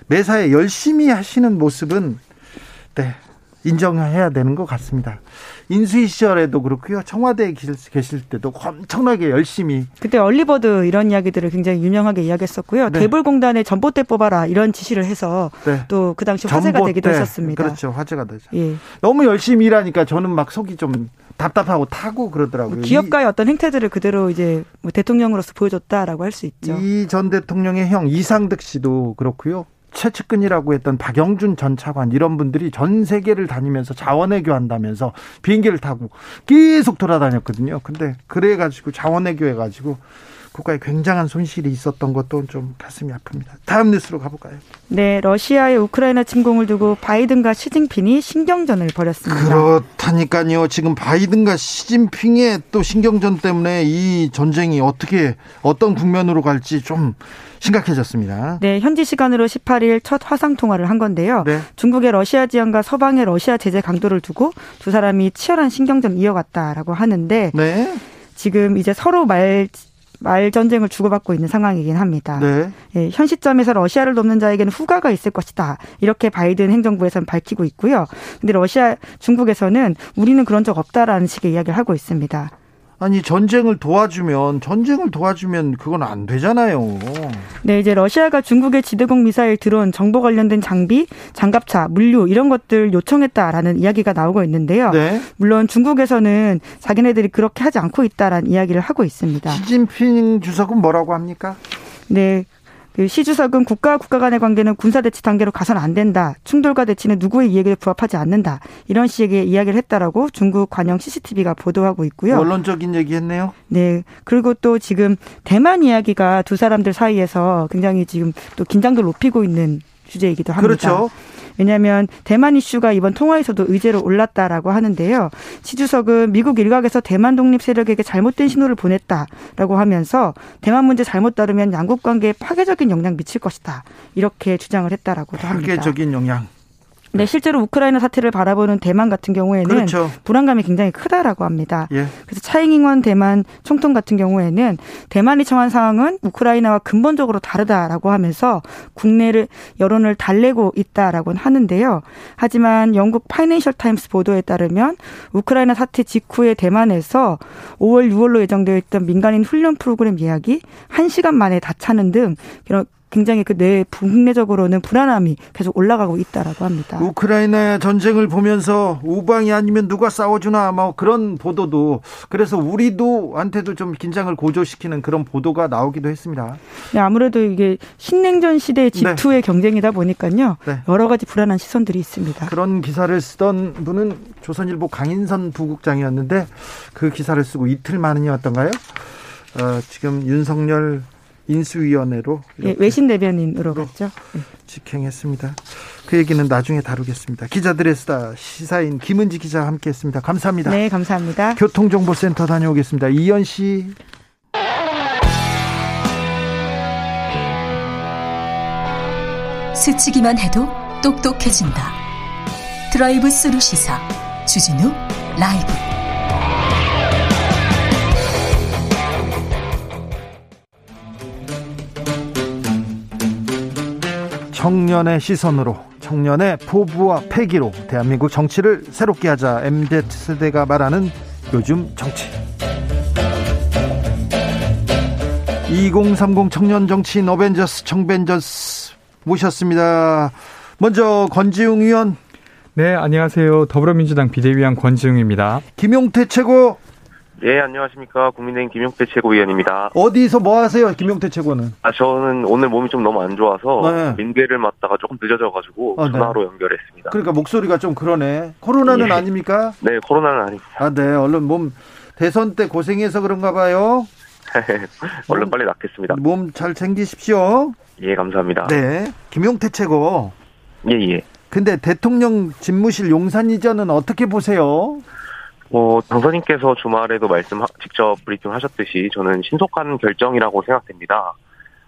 [SPEAKER 1] 매사에 열심히 하시는 모습은 네 인정해야 되는 것 같습니다. 인수위 시절에도 그렇고요. 청와대에 계실 때도 엄청나게 열심히.
[SPEAKER 8] 그때 얼리버드 이런 이야기들을 굉장히 유명하게 이야기했었고요. 네. 대불공단에 전봇대 뽑아라 이런 지시를 해서 네. 또그 당시 화제가. 되기도 했었습니다.
[SPEAKER 1] 그렇죠. 화제가 되죠. 예. 너무 열심히 일하니까 저는 막 속이 좀 답답하고 타고 그러더라고요.
[SPEAKER 8] 기업가의 어떤 행태들을 그대로 이제 뭐 대통령으로서 보여줬다라고 할 수 있죠.
[SPEAKER 1] 이 전 대통령의 형 이상득 씨도 그렇고요. 최측근이라고 했던 박영준 전 차관 이런 분들이 전 세계를 다니면서 자원외교 한다면서 비행기를 타고 계속 돌아다녔거든요. 근데 그래 가지고 자원외교 해 가지고 국가에 굉장한 손실이 있었던 것도 좀 가슴이 아픕니다. 다음 뉴스로 가볼까요?
[SPEAKER 8] 네, 러시아의 우크라이나 침공을 두고 바이든과 시진핑이 신경전을 벌였습니다.
[SPEAKER 1] 그렇다니까요. 지금 바이든과 시진핑의 또 신경전 때문에 이 전쟁이 어떻게 어떤 국면으로 갈지 좀 심각해졌습니다.
[SPEAKER 8] 네, 현지 시간으로 18일 첫 화상 통화를 한 건데요. 네. 중국의 러시아 지원과 서방의 러시아 제재 강도를 두고 두 사람이 치열한 신경전 이어갔다라고 하는데 네. 지금 이제 서로 말, 말 전쟁을 주고받고 있는 상황이긴 합니다. 네. 예, 현 시점에서 러시아를 돕는 자에게는 후가가 있을 것이다. 이렇게 바이든 행정부에서는 밝히고 있고요. 근데 러시아, 중국에서는 우리는 그런 적 없다라는 식의 이야기를 하고 있습니다.
[SPEAKER 1] 아니 전쟁을 도와주면 전쟁을 도와주면 그건 안 되잖아요.
[SPEAKER 8] 네, 이제 러시아가 중국의 지대공 미사일 드론 정보 관련된 장비, 장갑차, 물류 이런 것들 요청했다라는 이야기가 나오고 있는데요. 네. 물론 중국에서는 자기네들이 그렇게 하지 않고 있다라는 이야기를 하고 있습니다.
[SPEAKER 1] 시진핑 주석은 뭐라고 합니까?
[SPEAKER 8] 네, 그 시 주석은 국가와 국가 간의 관계는 군사 대치 단계로 가선 안 된다. 충돌과 대치는 누구의 이해에 부합하지 않는다. 이런 식의 이야기를 했다라고 중국 관영 CCTV가 보도하고 있고요.
[SPEAKER 1] 원론적인 얘기했네요.
[SPEAKER 8] 네. 그리고 또 지금 대만 이야기가 두 사람들 사이에서 굉장히 지금 또 긴장도 높이고 있는 주제이기도 합니다.
[SPEAKER 1] 그렇죠.
[SPEAKER 8] 왜냐하면 대만 이슈가 이번 통화에서도 의제로 올랐다라고 하는데요. 시 주석은 미국 일각에서 대만 독립 세력에게 잘못된 신호를 보냈다라고 하면서 대만 문제 잘못 다루면 양국 관계에 파괴적인 영향 미칠 것이다. 이렇게 주장을 했다라고도 합니다.
[SPEAKER 1] 파괴적인 영향.
[SPEAKER 8] 네, 실제로 우크라이나 사태를 바라보는 대만 같은 경우에는 그렇죠. 불안감이 굉장히 크다라고 합니다. 예. 그래서 차이잉원 대만 총통 같은 경우에는 대만이 처한 상황은 우크라이나와 근본적으로 다르다라고 하면서 국내를 여론을 달래고 있다라고는 하는데요. 하지만 영국 파이낸셜 타임스 보도에 따르면 우크라이나 사태 직후에 대만에서 5월, 6월로 예정되어 있던 민간인 훈련 프로그램 예약이 1시간 만에 다 차는 등 굉장히 그 내 국내적으로는 불안함이 계속 올라가고 있다라고 합니다.
[SPEAKER 1] 우크라이나 전쟁을 보면서 우방이 아니면 누가 싸워주나 뭐 그런 보도도 그래서 우리도 한테도 좀 긴장을 고조시키는 그런 보도가 나오기도 했습니다.
[SPEAKER 8] 네, 아무래도 이게 신냉전 시대의 G2의 네. 경쟁이다 보니까요. 네. 여러 가지 불안한 시선들이 있습니다.
[SPEAKER 1] 그런 기사를 쓰던 분은 조선일보 강인선 부국장이었는데 그 기사를 쓰고 이틀 만이었던가요? 어, 지금 윤석열 인수위원회로
[SPEAKER 8] 예, 외신 대변인으로 갔죠. 예.
[SPEAKER 1] 직행했습니다. 그 얘기는 나중에 다루겠습니다. 기자들의 수다 시사인 김은지 기자와 함께했습니다. 감사합니다.
[SPEAKER 8] 네, 감사합니다.
[SPEAKER 1] 교통정보센터 다녀오겠습니다. 이현 씨.
[SPEAKER 6] 스치기만 해도 똑똑해진다. 드라이브 스루 시사 주진우 라이브.
[SPEAKER 1] 청년의 시선으로 청년의 포부와 패기로 대한민국 정치를 새롭게 하자 MZ세대가 말하는 요즘 정치 2030 청년 정치인 어벤져스 청벤져스 모셨습니다. 먼저 권지웅 의원
[SPEAKER 9] 네, 안녕하세요. 더불어민주당 비대위원 권지웅입니다.
[SPEAKER 1] 김용태 최고
[SPEAKER 10] 네, 안녕하십니까. 국민의힘 김용태 최고위원입니다.
[SPEAKER 1] 어디서 뭐 하세요, 김용태 최고는?
[SPEAKER 10] 아, 저는 오늘 몸이 좀 너무 안 좋아서 네. 민계를 맞다가 조금 늦어져가지고 아, 네. 전화로 네. 연결했습니다.
[SPEAKER 1] 그러니까 목소리가 좀 그러네. 코로나는 예. 아닙니까?
[SPEAKER 10] 네, 코로나는 아닙니다.
[SPEAKER 1] 아, 네. 얼른 몸 대선 때 고생해서 그런가 봐요.
[SPEAKER 10] 얼른 빨리 낫겠습니다.
[SPEAKER 1] 몸 잘 챙기십시오.
[SPEAKER 10] 예, 감사합니다.
[SPEAKER 1] 네. 김용태 최고.
[SPEAKER 10] 예, 예.
[SPEAKER 1] 근데 대통령 집무실 용산 이전은 어떻게 보세요?
[SPEAKER 10] 뭐 당선인께서 주말에도 말씀 직접 브리핑 하셨듯이 저는 신속한 결정이라고 생각됩니다.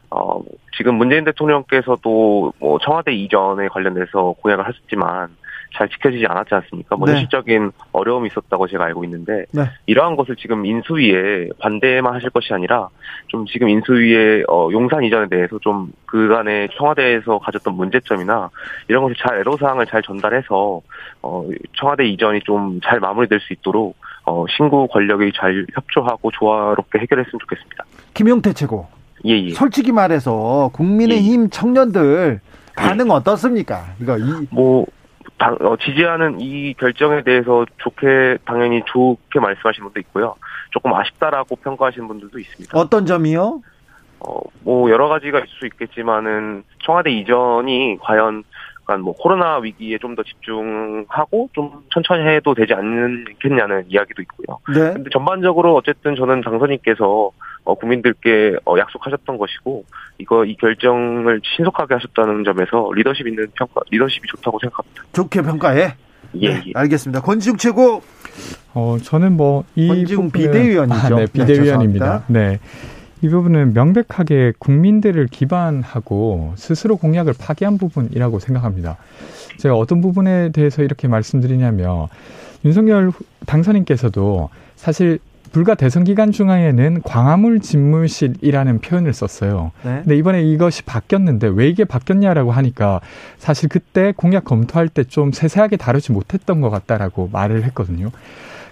[SPEAKER 10] 어, 지금 문재인 대통령께서도 뭐 청와대 이전에 관련돼서 공약을 하셨지만 잘 지켜지지 않았지 않습니까? 뭐 네. 현실적인 어려움이 있었다고 제가 알고 있는데 네. 이러한 것을 지금 인수위에 반대만 하실 것이 아니라 좀 지금 인수위에 어, 용산 이전에 대해서 좀 그간의 청와대에서 가졌던 문제점이나 이런 것을 잘 애로사항을 잘 전달해서 어, 청와대 이전이 좀 잘 마무리될 수 있도록 어, 신구 권력이 잘 협조하고 조화롭게 해결했으면 좋겠습니다.
[SPEAKER 1] 김용태 최고.
[SPEAKER 10] 예, 예.
[SPEAKER 1] 솔직히 말해서 국민의힘 예. 청년들 반응 예. 어떻습니까? 이거 이
[SPEAKER 10] 뭐 당, 어, 지지하는 이 결정에 대해서 좋게 당연히 좋게 말씀하시는 분도 있고요. 조금 아쉽다라고 평가하시는 분들도 있습니다.
[SPEAKER 1] 어떤 점이요?
[SPEAKER 10] 어, 뭐 여러 가지가 있을 수 있겠지만은 청와대 이전이 과연 약간 뭐 코로나 위기에 좀 더 집중하고 좀 천천히 해도 되지 않겠냐는 이야기도 있고요. 네. 근데 전반적으로 어쨌든 저는 당선인께서 어, 국민들께 어, 약속하셨던 것이고 이거 이 결정을 신속하게 하셨다는 점에서 리더십 있는 평가 리더십이 좋다고 생각합니다.
[SPEAKER 1] 좋게 평가해. 예, 네, 예. 알겠습니다. 권지웅 최고.
[SPEAKER 9] 어 저는 뭐이
[SPEAKER 1] 권지웅 비대위원이죠. 아,
[SPEAKER 9] 네, 비대위원입니다. 네. 네. 이 부분은 명백하게 국민들을 기반하고 스스로 공약을 파기한 부분이라고 생각합니다. 제가 어떤 부분에 대해서 이렇게 말씀드리냐면 윤석열 당선인께서도 사실 불과 대선 기간 중앙에는 광화문 집무실이라는 표현을 썼어요. 네. 근데 이번에 이것이 바뀌었는데 왜 이게 바뀌었냐라고 하니까 사실 그때 공약 검토할 때 좀 세세하게 다루지 못했던 것 같다라고 말을 했거든요.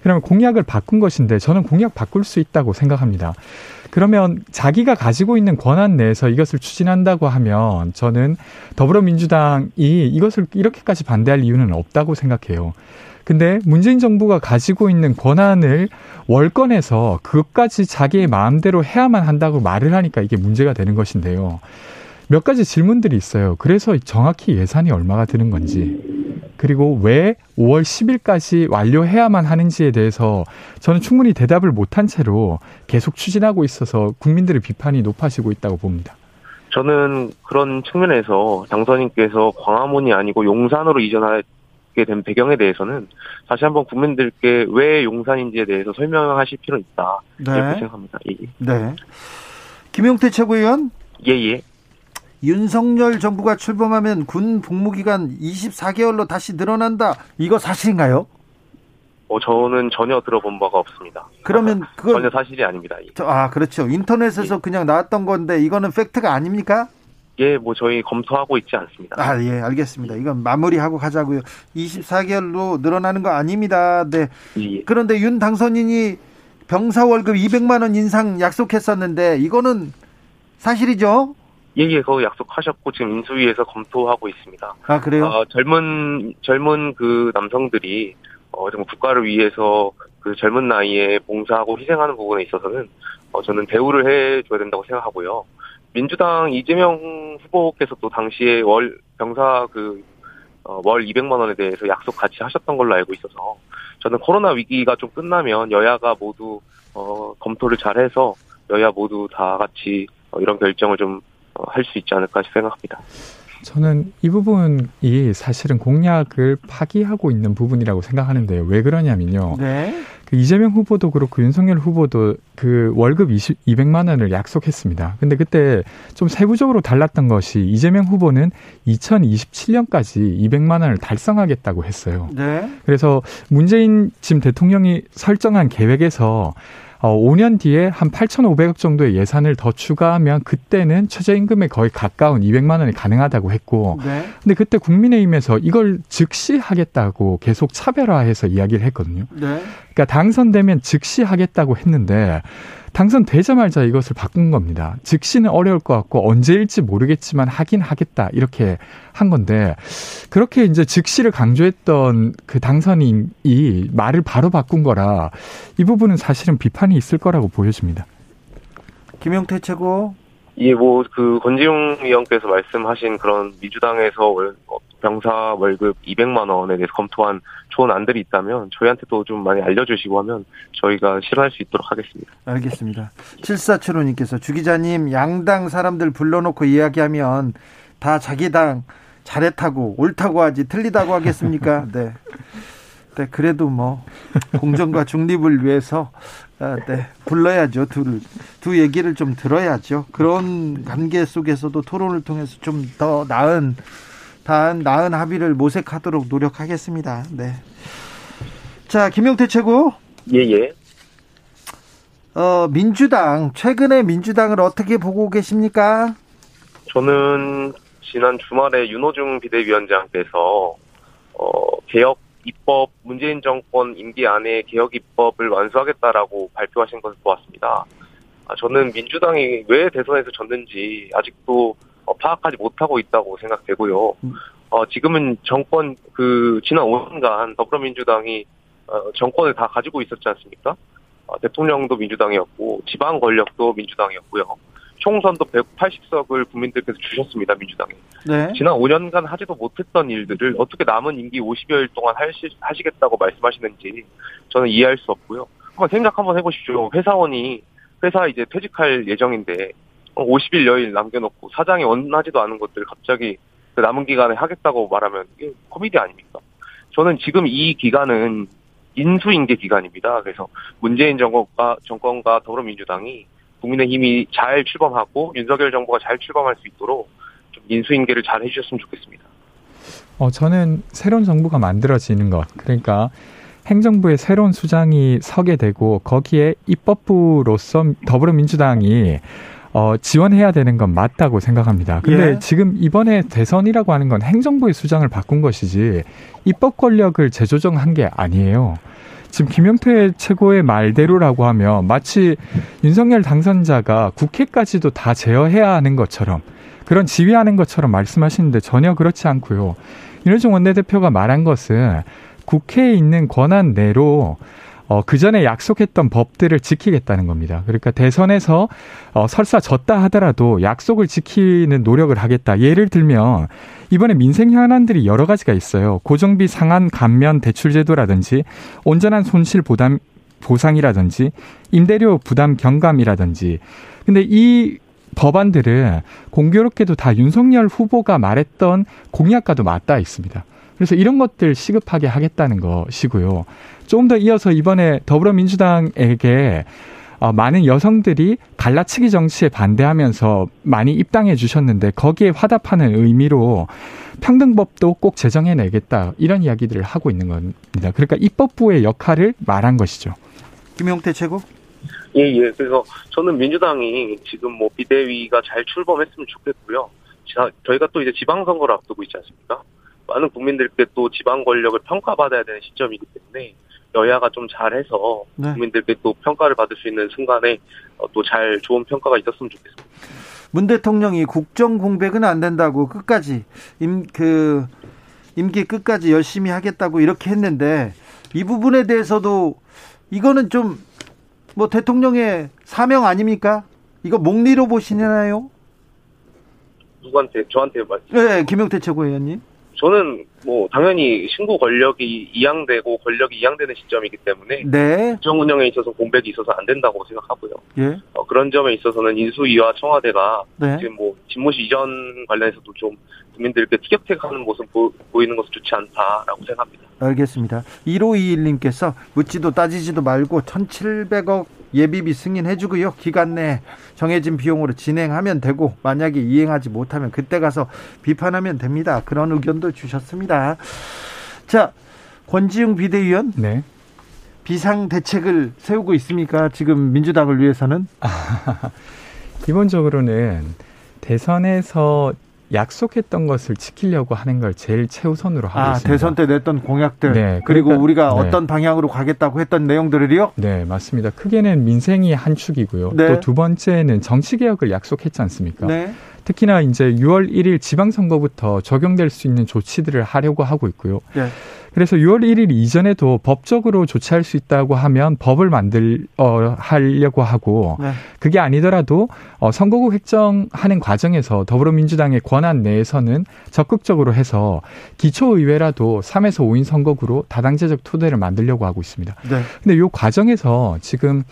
[SPEAKER 9] 그러면 공약을 바꾼 것인데 저는 공약 바꿀 수 있다고 생각합니다. 그러면 자기가 가지고 있는 권한 내에서 이것을 추진한다고 하면 저는 더불어민주당이 이것을 이렇게까지 반대할 이유는 없다고 생각해요. 근데 문재인 정부가 가지고 있는 권한을 월권에서 그것까지 자기의 마음대로 해야만 한다고 말을 하니까 이게 문제가 되는 것인데요. 몇 가지 질문들이 있어요. 그래서 정확히 예산이 얼마가 드는 건지, 그리고 왜 5월 10일까지 완료해야만 하는지에 대해서 저는 충분히 대답을 못한 채로 계속 추진하고 있어서 국민들의 비판이 높아지고 있다고 봅니다.
[SPEAKER 10] 저는 그런 측면에서 당선인께서 광화문이 아니고 용산으로 이전 하게 된 배경에 대해서는 다시 한번 국민들께 왜 용산인지에 대해서 설명하실 필요는 있다. 네. 이렇게 생각합니다. 예.
[SPEAKER 1] 네. 김용태 최고위원?
[SPEAKER 10] 예, 예.
[SPEAKER 1] 윤석열 정부가 출범하면 군 복무 기간 24개월로 다시 늘어난다. 이거 사실인가요?
[SPEAKER 10] 어, 저는 전혀 들어본 바가 없습니다.
[SPEAKER 1] 그러면
[SPEAKER 10] 그건 전혀 사실이 아닙니다. 예.
[SPEAKER 1] 아, 그렇죠. 인터넷에서 예. 그냥 나왔던 건데 이거는 팩트가 아닙니까?
[SPEAKER 10] 예, 뭐 저희 검토하고 있지 않습니다.
[SPEAKER 1] 아, 예, 알겠습니다. 이건 마무리하고 가자고요. 24개월로 늘어나는 거 아닙니다. 네. 예. 그런데 윤 당선인이 병사 월급 200만 원 인상 약속했었는데 이거는 사실이죠?
[SPEAKER 10] 예, 예, 그거 약속하셨고 지금 인수위에서 검토하고 있습니다.
[SPEAKER 1] 아, 그래요?
[SPEAKER 10] 어, 젊은 젊은 그 남성들이 어, 정말 국가를 위해서 그 젊은 나이에 봉사하고 희생하는 부분에 있어서는 어, 저는 대우를 해줘야 된다고 생각하고요. 민주당 이재명 후보께서 또 당시에 월 병사 그 어, 월 200만 원에 대해서 약속 같이 하셨던 걸로 알고 있어서 저는 코로나 위기가 좀 끝나면 여야가 모두 어, 검토를 잘해서 여야 모두 다 같이 어, 이런 결정을 좀 어, 할수 있지 않을까 생각합니다.
[SPEAKER 9] 저는 이 부분이 사실은 공약을 파기하고 있는 부분이라고 생각하는데요. 왜 그러냐면요. 네. 그 이재명 후보도 그렇고 윤석열 후보도 그 월급 20, 200만 원을 약속했습니다. 근데 그때 좀 세부적으로 달랐던 것이 이재명 후보는 2027년까지 200만 원을 달성하겠다고 했어요. 네. 그래서 문재인 지금 대통령이 설정한 계획에서 어, 5년 뒤에 한 8,500억 정도의 예산을 더 추가하면 그때는 최저임금에 거의 가까운 200만 원이 가능하다고 했고, 네. 근데 그때 국민의힘에서 이걸 즉시 하겠다고 계속 차별화해서 이야기를 했거든요. 네. 그러니까 당선되면 즉시 하겠다고 했는데 당선되자마자 이것을 바꾼 겁니다. 즉시는 어려울 것 같고 언제일지 모르겠지만 하긴 하겠다 이렇게 한 건데 그렇게 이제 즉시를 강조했던 그 당선인이 말을 바로 바꾼 거라 이 부분은 사실은 비판이 있을 거라고 보여집니다.
[SPEAKER 1] 김용태 최고.
[SPEAKER 10] 예, 뭐, 그, 권지용 의원께서 말씀하신 그런 민주당에서 병사 월급 200만 원에 대해서 검토한 좋은 안들이 있다면 저희한테도 좀 많이 알려주시고 하면 저희가 실현할 수 있도록 하겠습니다.
[SPEAKER 1] 알겠습니다. 7475님께서 주 기자님 양당 사람들 불러놓고 이야기하면 다 자기 당 잘했다고 옳다고 하지 틀리다고 하겠습니까? 네. 네, 그래도 뭐 공정과 중립을 위해서 아, 네, 불러야죠. 둘, 두 얘기를 좀 들어야죠. 그런 관계 속에서도 토론을 통해서 좀 더 나은 단 나은 합의를 모색하도록 노력하겠습니다. 네. 자, 김용태 최고.
[SPEAKER 10] 예, 예.
[SPEAKER 1] 어, 민주당, 최근에 민주당을 어떻게 보고 계십니까?
[SPEAKER 10] 저는 지난 주말에 윤호중 비대위원장께서, 어, 개혁 입법, 문재인 정권 임기 안에 개혁 입법을 완수하겠다라고 발표하신 것을 보았습니다. 아, 저는 민주당이 왜 대선에서 졌는지 아직도 어, 파악하지 못하고 있다고 생각되고요. 음. 어, 지금은 정권 그 지난 5년간 더불어민주당이 어, 정권을 다 가지고 있었지 않습니까? 어, 대통령도 민주당이었고 지방 권력도 민주당이었고요. 총선도 180석을 국민들께서 주셨습니다 민주당에. 네. 지난 5년간 하지도 못했던 일들을 어떻게 남은 임기 50여일 동안 하시, 하시겠다고 말씀하시는지 저는 이해할 수 없고요. 한번 생각 한번 해보십시오. 회사원이 회사 이제 퇴직할 예정인데 50일 여일 남겨놓고 사장이 원하지도 않은 것들을 갑자기 그 남은 기간에 하겠다고 말하면 이게 코미디 아닙니까? 저는 지금 이 기간은 인수인계 기간입니다. 그래서 문재인 정권과 정권과 더불어민주당이 국민의힘이 잘 출범하고 윤석열 정부가 잘 출범할 수 있도록 좀 인수인계를 잘 해주셨으면 좋겠습니다.
[SPEAKER 9] 어, 저는 새로운 정부가 만들어지는 것, 그러니까 행정부의 새로운 수장이 서게 되고 거기에 입법부로서 더불어민주당이 어, 지원해야 되는 건 맞다고 생각합니다. 근데 예. 지금 이번에 대선이라고 하는 건 행정부의 수장을 바꾼 것이지 입법 권력을 재조정한 게 아니에요. 지금 김영태 최고의 말대로라고 하면 마치 윤석열 당선자가 국회까지도 다 제어해야 하는 것처럼 그런 지휘하는 것처럼 말씀하시는데 전혀 그렇지 않고요. 윤호중 원내대표가 말한 것은 국회에 있는 권한 내로 어, 그 전에 약속했던 법들을 지키겠다는 겁니다. 그러니까 대선에서 어, 설사 졌다 하더라도 약속을 지키는 노력을 하겠다. 예를 들면 이번에 민생 현안들이 여러 가지가 있어요. 고정비 상한 감면 대출 제도라든지 온전한 손실 보담 보상이라든지 임대료 부담 경감이라든지 근데 이 법안들은 공교롭게도 다 윤석열 후보가 말했던 공약과도 맞닿아 있습니다. 그래서 이런 것들 시급하게 하겠다는 것이고요. 조금 더 이어서 이번에 더불어민주당에게 어, 많은 여성들이 갈라치기 정치에 반대하면서 많이 입당해 주셨는데 거기에 화답하는 의미로 평등법도 꼭 제정해내겠다 이런 이야기들을 하고 있는 겁니다. 그러니까 입법부의 역할을 말한 것이죠.
[SPEAKER 1] 김용태 최고.
[SPEAKER 10] 예, 예. 그래서 저는 민주당이 지금 뭐 비대위가 잘 출범했으면 좋겠고요. 자, 저희가 또 이제 지방선거를 앞두고 있지 않습니까? 많은 국민들께 또 지방 권력을 평가받아야 되는 시점이기 때문에 여야가 좀 잘해서 네. 국민들께 또 평가를 받을 수 있는 순간에 어, 또잘 좋은 평가가 있었으면 좋겠습니다.
[SPEAKER 1] 문 대통령이 국정 공백은 안 된다고 끝까지 임 그 임기 끝까지 열심히 하겠다고 이렇게 했는데 이 부분에 대해서도 이거는 좀 뭐 대통령의 사명 아닙니까? 이거 목리로 보시나요?
[SPEAKER 10] 누구한테 저한테 말씀?
[SPEAKER 1] 네, 김영태 최고위원님.
[SPEAKER 10] 저는 뭐 당연히 신고 권력이 이양되고 권력이 이양되는 시점이기 때문에
[SPEAKER 1] 네.
[SPEAKER 10] 정 운영에 있어서 공백이 있어서 안 된다고 생각하고요.
[SPEAKER 1] 예.
[SPEAKER 10] 어, 그런 점에 있어서는 인수위와 청와대가
[SPEAKER 1] 네.
[SPEAKER 10] 지금 뭐 집무실 이전 관련해서도 좀 국민들께 티격태격하는 모습 보, 이는 것은 좋지 않다라고 생각합니다.
[SPEAKER 1] 알겠습니다. 1521님께서 묻지도 따지지도 말고 1,700억 예비비 승인해주고요. 기간 내 정해진 비용으로 진행하면 되고 만약에 이행하지 못하면 그때 가서 비판하면 됩니다. 그런 의견도 주셨습니다. 자, 권지웅 비대위원.
[SPEAKER 9] 네.
[SPEAKER 1] 비상 대책을 세우고 있습니까? 지금 민주당을 위해서는?
[SPEAKER 9] 기본적으로는 대선에서 약속했던 것을 지키려고 하는 걸 제일 최우선으로 하고 아, 있습니다.
[SPEAKER 1] 대선 때 냈던 공약들 네, 그리고 그러니까, 우리가 네. 어떤 방향으로 가겠다고 했던 내용들을요?
[SPEAKER 9] 네, 맞습니다. 크게는 민생이 한 축이고요. 네. 또두 번째는 정치 개혁을 약속했지 않습니까?
[SPEAKER 1] 네.
[SPEAKER 9] 특히나 이제 6월 1일 지방선거부터 적용될 수 있는 조치들을 하려고 하고 있고요.
[SPEAKER 1] 네.
[SPEAKER 9] 그래서 6월 1일 이전에도 법적으로 조치할 수 있다고 하면 법을 만들 어 하려고 하고 네. 그게 아니더라도 어 선거구 획정하는 과정에서 더불어민주당의 권한 내에서는 적극적으로 해서 기초 의회라도 3에서 5인 선거구로 다당제적 토대를 만들려고 하고 있습니다.
[SPEAKER 1] 네.
[SPEAKER 9] 근데 요 과정에서 지금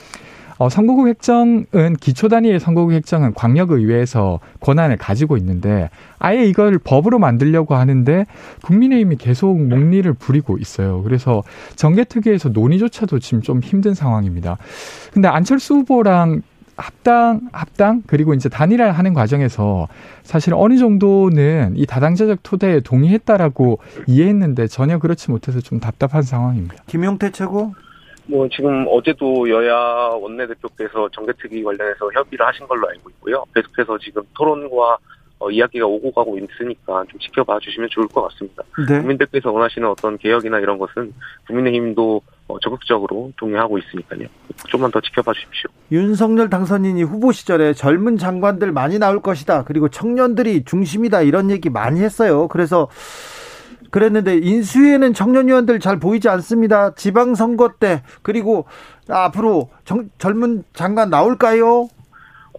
[SPEAKER 9] 어, 선거구 획정은 기초 단위의 선거구 획정은 광역의회에서 권한을 가지고 있는데 아예 이걸 법으로 만들려고 하는데 국민의힘이 계속 목리를 부리고 있어요. 그래서 정개특위에서 논의조차도 지금 좀 힘든 상황입니다. 근데 안철수 후보랑 합당, 합당, 그리고 이제 단일화하는 과정에서 사실 어느 정도는 이 다당제적 토대에 동의했다라고 이해했는데 전혀 그렇지 못해서 좀 답답한 상황입니다.
[SPEAKER 1] 김용태 최고?
[SPEAKER 10] 뭐 지금 어제도 여야 원내대표께서 정개특위 관련해서 협의를 하신 걸로 알고 있고요. 계속해서 지금 토론과 어, 이야기가 오고 가고 있으니까 좀 지켜봐 주시면 좋을 것 같습니다.
[SPEAKER 1] 네.
[SPEAKER 10] 국민들께서 원하시는 어떤 개혁이나 이런 것은 국민의힘도 어, 적극적으로 동의하고 있으니까요. 좀만 더 지켜봐 주십시오.
[SPEAKER 1] 윤석열 당선인이 후보 시절에 젊은 장관들 많이 나올 것이다. 그리고 청년들이 중심이다. 이런 얘기 많이 했어요. 그래서 그랬는데 인수위에는 청년 의원들 잘 보이지 않습니다. 지방 선거 때 그리고 앞으로 정, 젊은 장관 나올까요?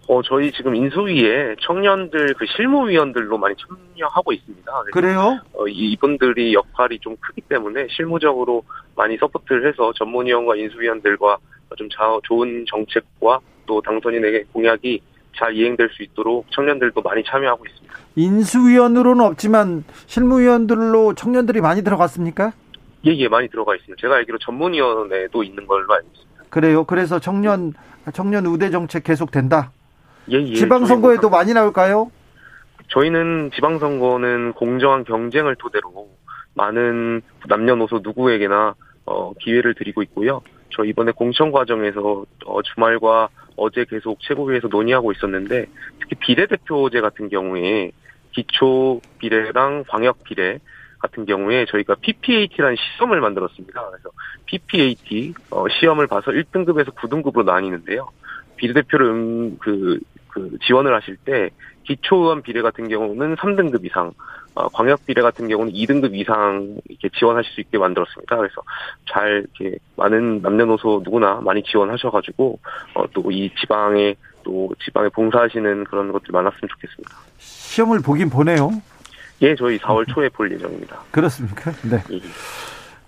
[SPEAKER 10] 어, 저희 지금 인수위에 청년들 그 실무위원들로 많이 참여하고 있습니다.
[SPEAKER 1] 그래요?
[SPEAKER 10] 어, 이분들이 역할이 좀 크기 때문에 실무적으로 많이 support를 해서 전문위원과 인수위원들과 좀 자, 좋은 정책과 또 당선인에게 공약이 잘 이행될 수 있도록 청년들도 많이 참여하고 있습니다.
[SPEAKER 1] 인수위원으로는 없지만 실무위원들로 청년들이 많이 들어갔습니까?
[SPEAKER 10] 예, 예, 많이 들어가 있습니다. 제가 알기로 전문위원회도 있는 걸로 알고 있습니다.
[SPEAKER 1] 그래요. 그래서 청년 청년 우대 정책 계속 된다.
[SPEAKER 10] 예, 예.
[SPEAKER 1] 지방선거에도 뭐, 많이 나올까요?
[SPEAKER 10] 저희는 지방선거는 공정한 경쟁을 토대로 많은 남녀노소 누구에게나 어, 기회를 드리고 있고요. 저 이번에 공천 과정에서 어, 주말과 어제 계속 최고위에서 논의하고 있었는데 특히 비례대표제 같은 경우에 기초 비례랑 광역 비례 같은 경우에 저희가 PPAT라는 시험을 만들었습니다. 그래서 PPAT 어, 시험을 봐서 1등급에서 9등급으로 나뉘는데요. 비례대표를 음, 그, 그 지원을 하실 때 기초의원 비례 같은 경우는 3등급 이상, 어, 광역 비례 같은 경우는 2등급 이상 이렇게 지원하실 수 있게 만들었습니다. 그래서 잘 이렇게 많은 남녀노소 누구나 많이 지원하셔가지고 어, 또이 지방에 또 지방에 봉사하시는 그런 것들 많았으면 좋겠습니다.
[SPEAKER 1] 시험을 보긴 보네요.
[SPEAKER 10] 예, 저희 4월 초에 볼 예정입니다.
[SPEAKER 1] 그렇습니까? 네. 예.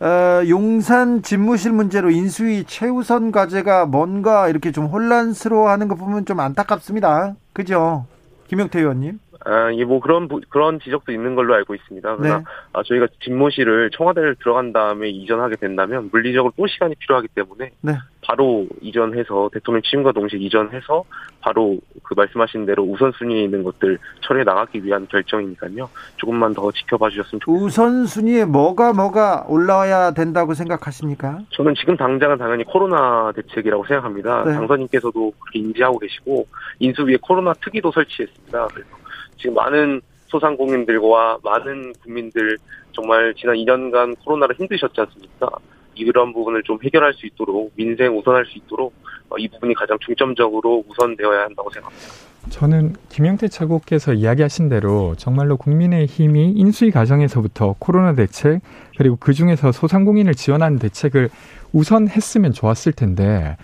[SPEAKER 1] 어, 용산 집무실 문제로 인수위 최우선 과제가 뭔가 이렇게 좀 혼란스러워하는 거 보면 좀 안타깝습니다. 그죠? 김영태 의원님.
[SPEAKER 10] 아, 예, 뭐 그런 그런 지적도 있는 걸로 알고 있습니다. 그러나 네. 아, 저희가 집무실을 청와대를 들어간 다음에 이전하게 된다면 물리적으로 또 시간이 필요하기 때문에 네. 바로 이전해서 대통령 취임과 동시에 이전해서 바로 그 말씀하신 대로 우선순위에 있는 것들 처리해 나가기 위한 결정이니까요. 조금만 더 지켜봐 주셨으면 좋겠습니다.
[SPEAKER 1] 우선순위에 뭐가 뭐가 올라와야 된다고 생각하십니까?
[SPEAKER 10] 저는 지금 당장은 당연히 코로나 대책이라고 생각합니다. 네. 당선인께서도 그렇게 인지하고 계시고 인수 위에 코로나 특위도 설치했습니다. 그래서 지금 많은 소상공인들과 많은 국민들 정말 지난 2년간 코로나로 힘드셨지 않습니까? 이런 부분을 좀 해결할 수 있도록 민생 우선할 수 있도록 어, 이 부분이 가장 중점적으로 우선되어야 한다고 생각합니다.
[SPEAKER 9] 저는 김영태 최고께서 이야기하신 대로 정말로 국민의 힘이 인수위 과정에서부터 코로나 대책 그리고 그 중에서 소상공인을 지원하는 대책을 우선했으면 좋았을 텐데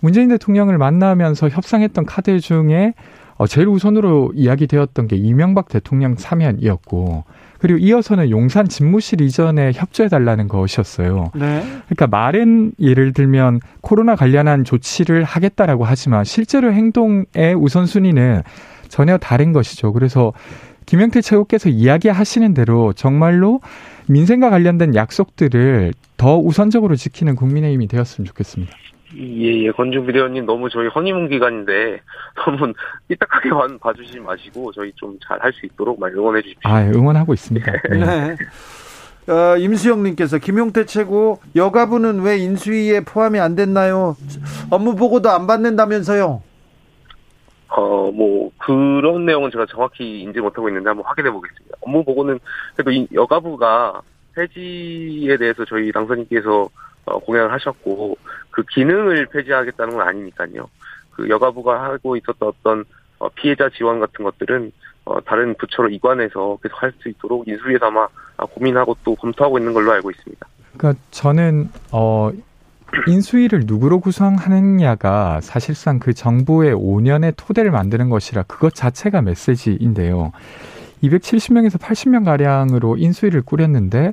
[SPEAKER 9] 문재인 대통령을 만나면서 협상했던 카드 중에 어, 제일 우선으로 이야기되었던 게 이명박 대통령 사면이었고 그리고 이어서는 용산 집무실 이전에 협조해달라는 것이었어요. 네. 그러니까 말은 예를 들면 코로나 관련한 조치를 하겠다라고 하지만 실제로 행동의 우선순위는 전혀 다른 것이죠. 그래서 김영태 최고께서 이야기하시는 대로 정말로 민생과 관련된 약속들을 더 우선적으로 지키는 국민의힘이 되었으면 좋겠습니다.
[SPEAKER 10] 예, 예. 권중 비대위원님 너무 저희 허니문 기간인데 너무 삐딱하게 봐주시지 마시고 저희 좀 잘 할 수 있도록 많이 응원해 주십시오.
[SPEAKER 9] 아, 응원하고 있습니다. 네.
[SPEAKER 1] 네. 어, 임수영님께서 김용태 최고 여가부는 왜 인수위에 포함이 안 됐나요? 업무 보고도 안 받는다면서요?
[SPEAKER 10] 어, 뭐, 그런 내용은 제가 정확히 인지 못하고 있는데 한번 확인해 보겠습니다. 업무 보고는 그래도 여가부가 폐지에 대해서 저희 당선인께서 어, 공약을 하셨고 그 기능을 폐지하겠다는 건 아니니까요. 그 여가부가 하고 있었던 어떤 어, 피해자 지원 같은 것들은 어, 다른 부처로 이관해서 계속 할 수 있도록 인수위에서 아마 고민하고 또 검토하고 있는 걸로 알고 있습니다.
[SPEAKER 9] 그러니까 저는 어 인수위를 누구로 구성하느냐가 사실상 그 정부의 5년의 토대를 만드는 것이라 그것 자체가 메시지인데요. 270명에서 80명 가량으로 인수위를 꾸렸는데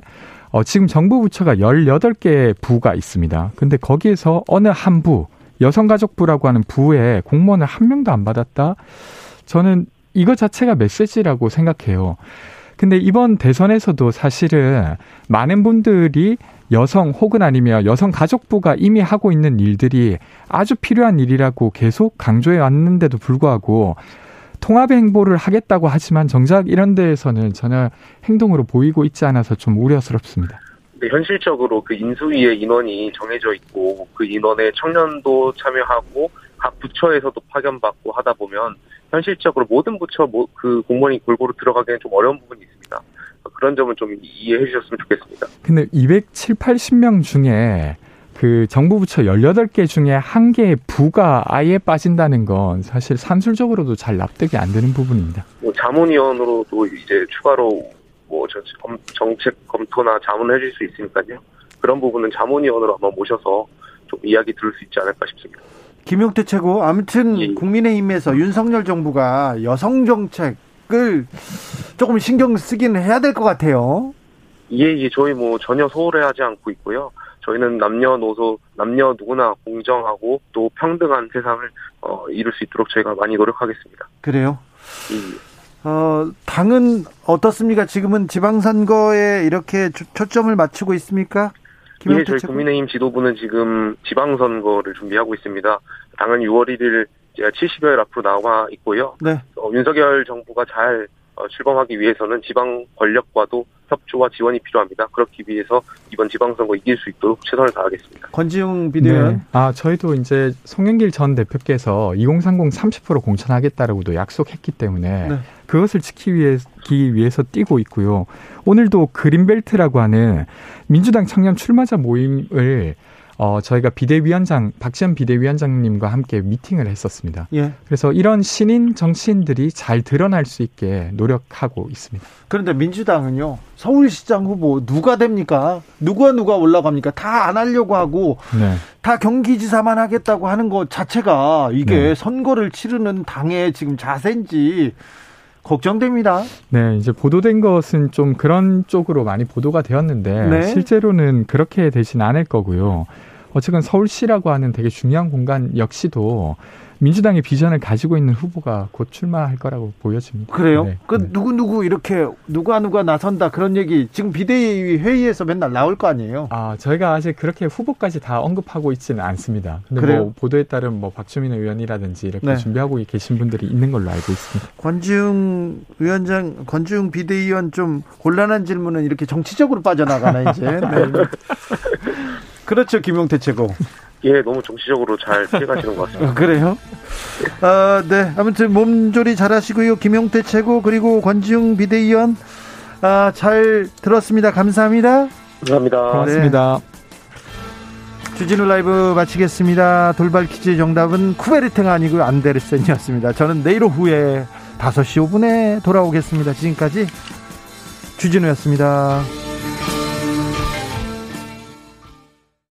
[SPEAKER 9] 어, 지금 정부 부처가 18개 부가 있습니다. 근데 거기에서 어느 한 부, 여성가족부라고 하는 부에 공무원을 한 명도 안 받았다? 저는 이거 자체가 메시지라고 생각해요. 근데 이번 대선에서도 사실은 많은 분들이 여성 혹은 아니면 여성 가족부가 이미 하고 있는 일들이 아주 필요한 일이라고 계속 강조해 왔는데도 불구하고 통합 행보를 하겠다고 하지만 정작 이런 데에서는 전혀 행동으로 보이고 있지 않아서 좀 우려스럽습니다.
[SPEAKER 10] 네, 현실적으로 그 인수위의 인원이 정해져 있고 그 인원에 청년도 참여하고 각 부처에서도 파견받고 하다 보면 현실적으로 모든 부처 그 공무원이 골고루 들어가기는 좀 어려운 부분이 있습니다. 그런 점은 좀 이해해 주셨으면 좋겠습니다.
[SPEAKER 9] 근데 207, 80명 중에 그 정부 부처 18개 중에 한 개의 부가 아예 빠진다는 건 사실 산술적으로도 잘 납득이 안 되는 부분입니다.
[SPEAKER 10] 뭐 자문위원으로도 이제 추가로 뭐 정책 검토나 자문을 해줄 수 있으니까요. 그런 부분은 자문위원으로 한번 모셔서 좀 이야기 들을 수 있지 않을까 싶습니다.
[SPEAKER 1] 김용태 최고 아무튼 예. 국민의힘에서 윤석열 정부가 여성 정책을 조금 신경 쓰기는 해야 될 것 같아요.
[SPEAKER 10] 예, 예, 저희 뭐 전혀 소홀해하지 않고 있고요. 저희는 남녀노소 남녀 누구나 공정하고 또 평등한 세상을 어, 이룰 수 있도록 저희가 많이 노력하겠습니다.
[SPEAKER 1] 그래요? 예. 어, 당은 어떻습니까? 지금은 지방선거에 이렇게 초점을 맞추고 있습니까?
[SPEAKER 10] 예, 저희 국민의힘 지도부는 지금 지방선거를 준비하고 있습니다. 당은 6월 1일 70여일 앞으로 나와 있고요. 네. 어, 윤석열 정부가 잘 어, 출범하기 위해서는 지방 권력과도 협조와 지원이 필요합니다. 그렇기 위해서 이번 지방선거 이길 수 있도록 최선을 다하겠습니다.
[SPEAKER 1] 권지웅 비대위원. 네.
[SPEAKER 9] 아, 저희도 이제 송영길 전 대표께서 2030 30% 공천하겠다라고도 약속했기 때문에 네. 그것을 지키기 위해서, 위해서 뛰고 있고요. 오늘도 그린벨트라고 하는 민주당 청년 출마자 모임을 어, 저희가 비대위원장, 박지원 비대위원장님과 함께 미팅을 했었습니다. 예. 그래서 이런 신인 정치인들이 잘 드러날 수 있게 노력하고 있습니다.
[SPEAKER 1] 그런데 민주당은요, 서울시장 후보 누가 됩니까? 누가 누가 올라갑니까? 다 안 하려고 하고, 네. 다 경기지사만 하겠다고 하는 것 자체가 이게 네. 선거를 치르는 당의 지금 자세인지 걱정됩니다.
[SPEAKER 9] 네, 이제 보도된 것은 좀 그런 쪽으로 많이 보도가 되었는데 네. 실제로는 그렇게 되진 않을 거고요. 어쨌든 서울시라고 하는 되게 중요한 공간 역시도 민주당의 비전을 가지고 있는 후보가 곧 출마할 거라고 보여집니다.
[SPEAKER 1] 그래요? 네. 그 네. 누구 누구 이렇게 누가 누가 나선다 그런 얘기 지금 비대위 회의에서 맨날 나올 거 아니에요?
[SPEAKER 9] 아 저희가 아직 그렇게 후보까지 다 언급하고 있지는 않습니다. 근데 뭐 그래요? 뭐 보도에 따른 뭐 박주민 의원이라든지 이렇게 네. 준비하고 계신 분들이 있는 걸로 알고 있습니다.
[SPEAKER 1] 권지웅 위원장, 권지웅 비대위원 좀 곤란한 질문은 이렇게 정치적으로 빠져나가나 이제. 네. 그렇죠, 김용태 최고.
[SPEAKER 10] 예, 너무 정치적으로 잘 피해가시는 것 같습니다.
[SPEAKER 1] 아, 그래요? 아, 네. 아무튼 몸조리 잘 하시고요. 김용태 최고, 그리고 권지웅 비대위원, 아, 잘 들었습니다. 감사합니다.
[SPEAKER 10] 감사합니다.
[SPEAKER 9] 고맙습니다.
[SPEAKER 1] 네. 주진우 라이브 마치겠습니다. 돌발 퀴즈 정답은 쿠베르탱 아니고 안데르센이었습니다. 저는 내일 오후에 5시 5분에 돌아오겠습니다. 지금까지 주진우였습니다.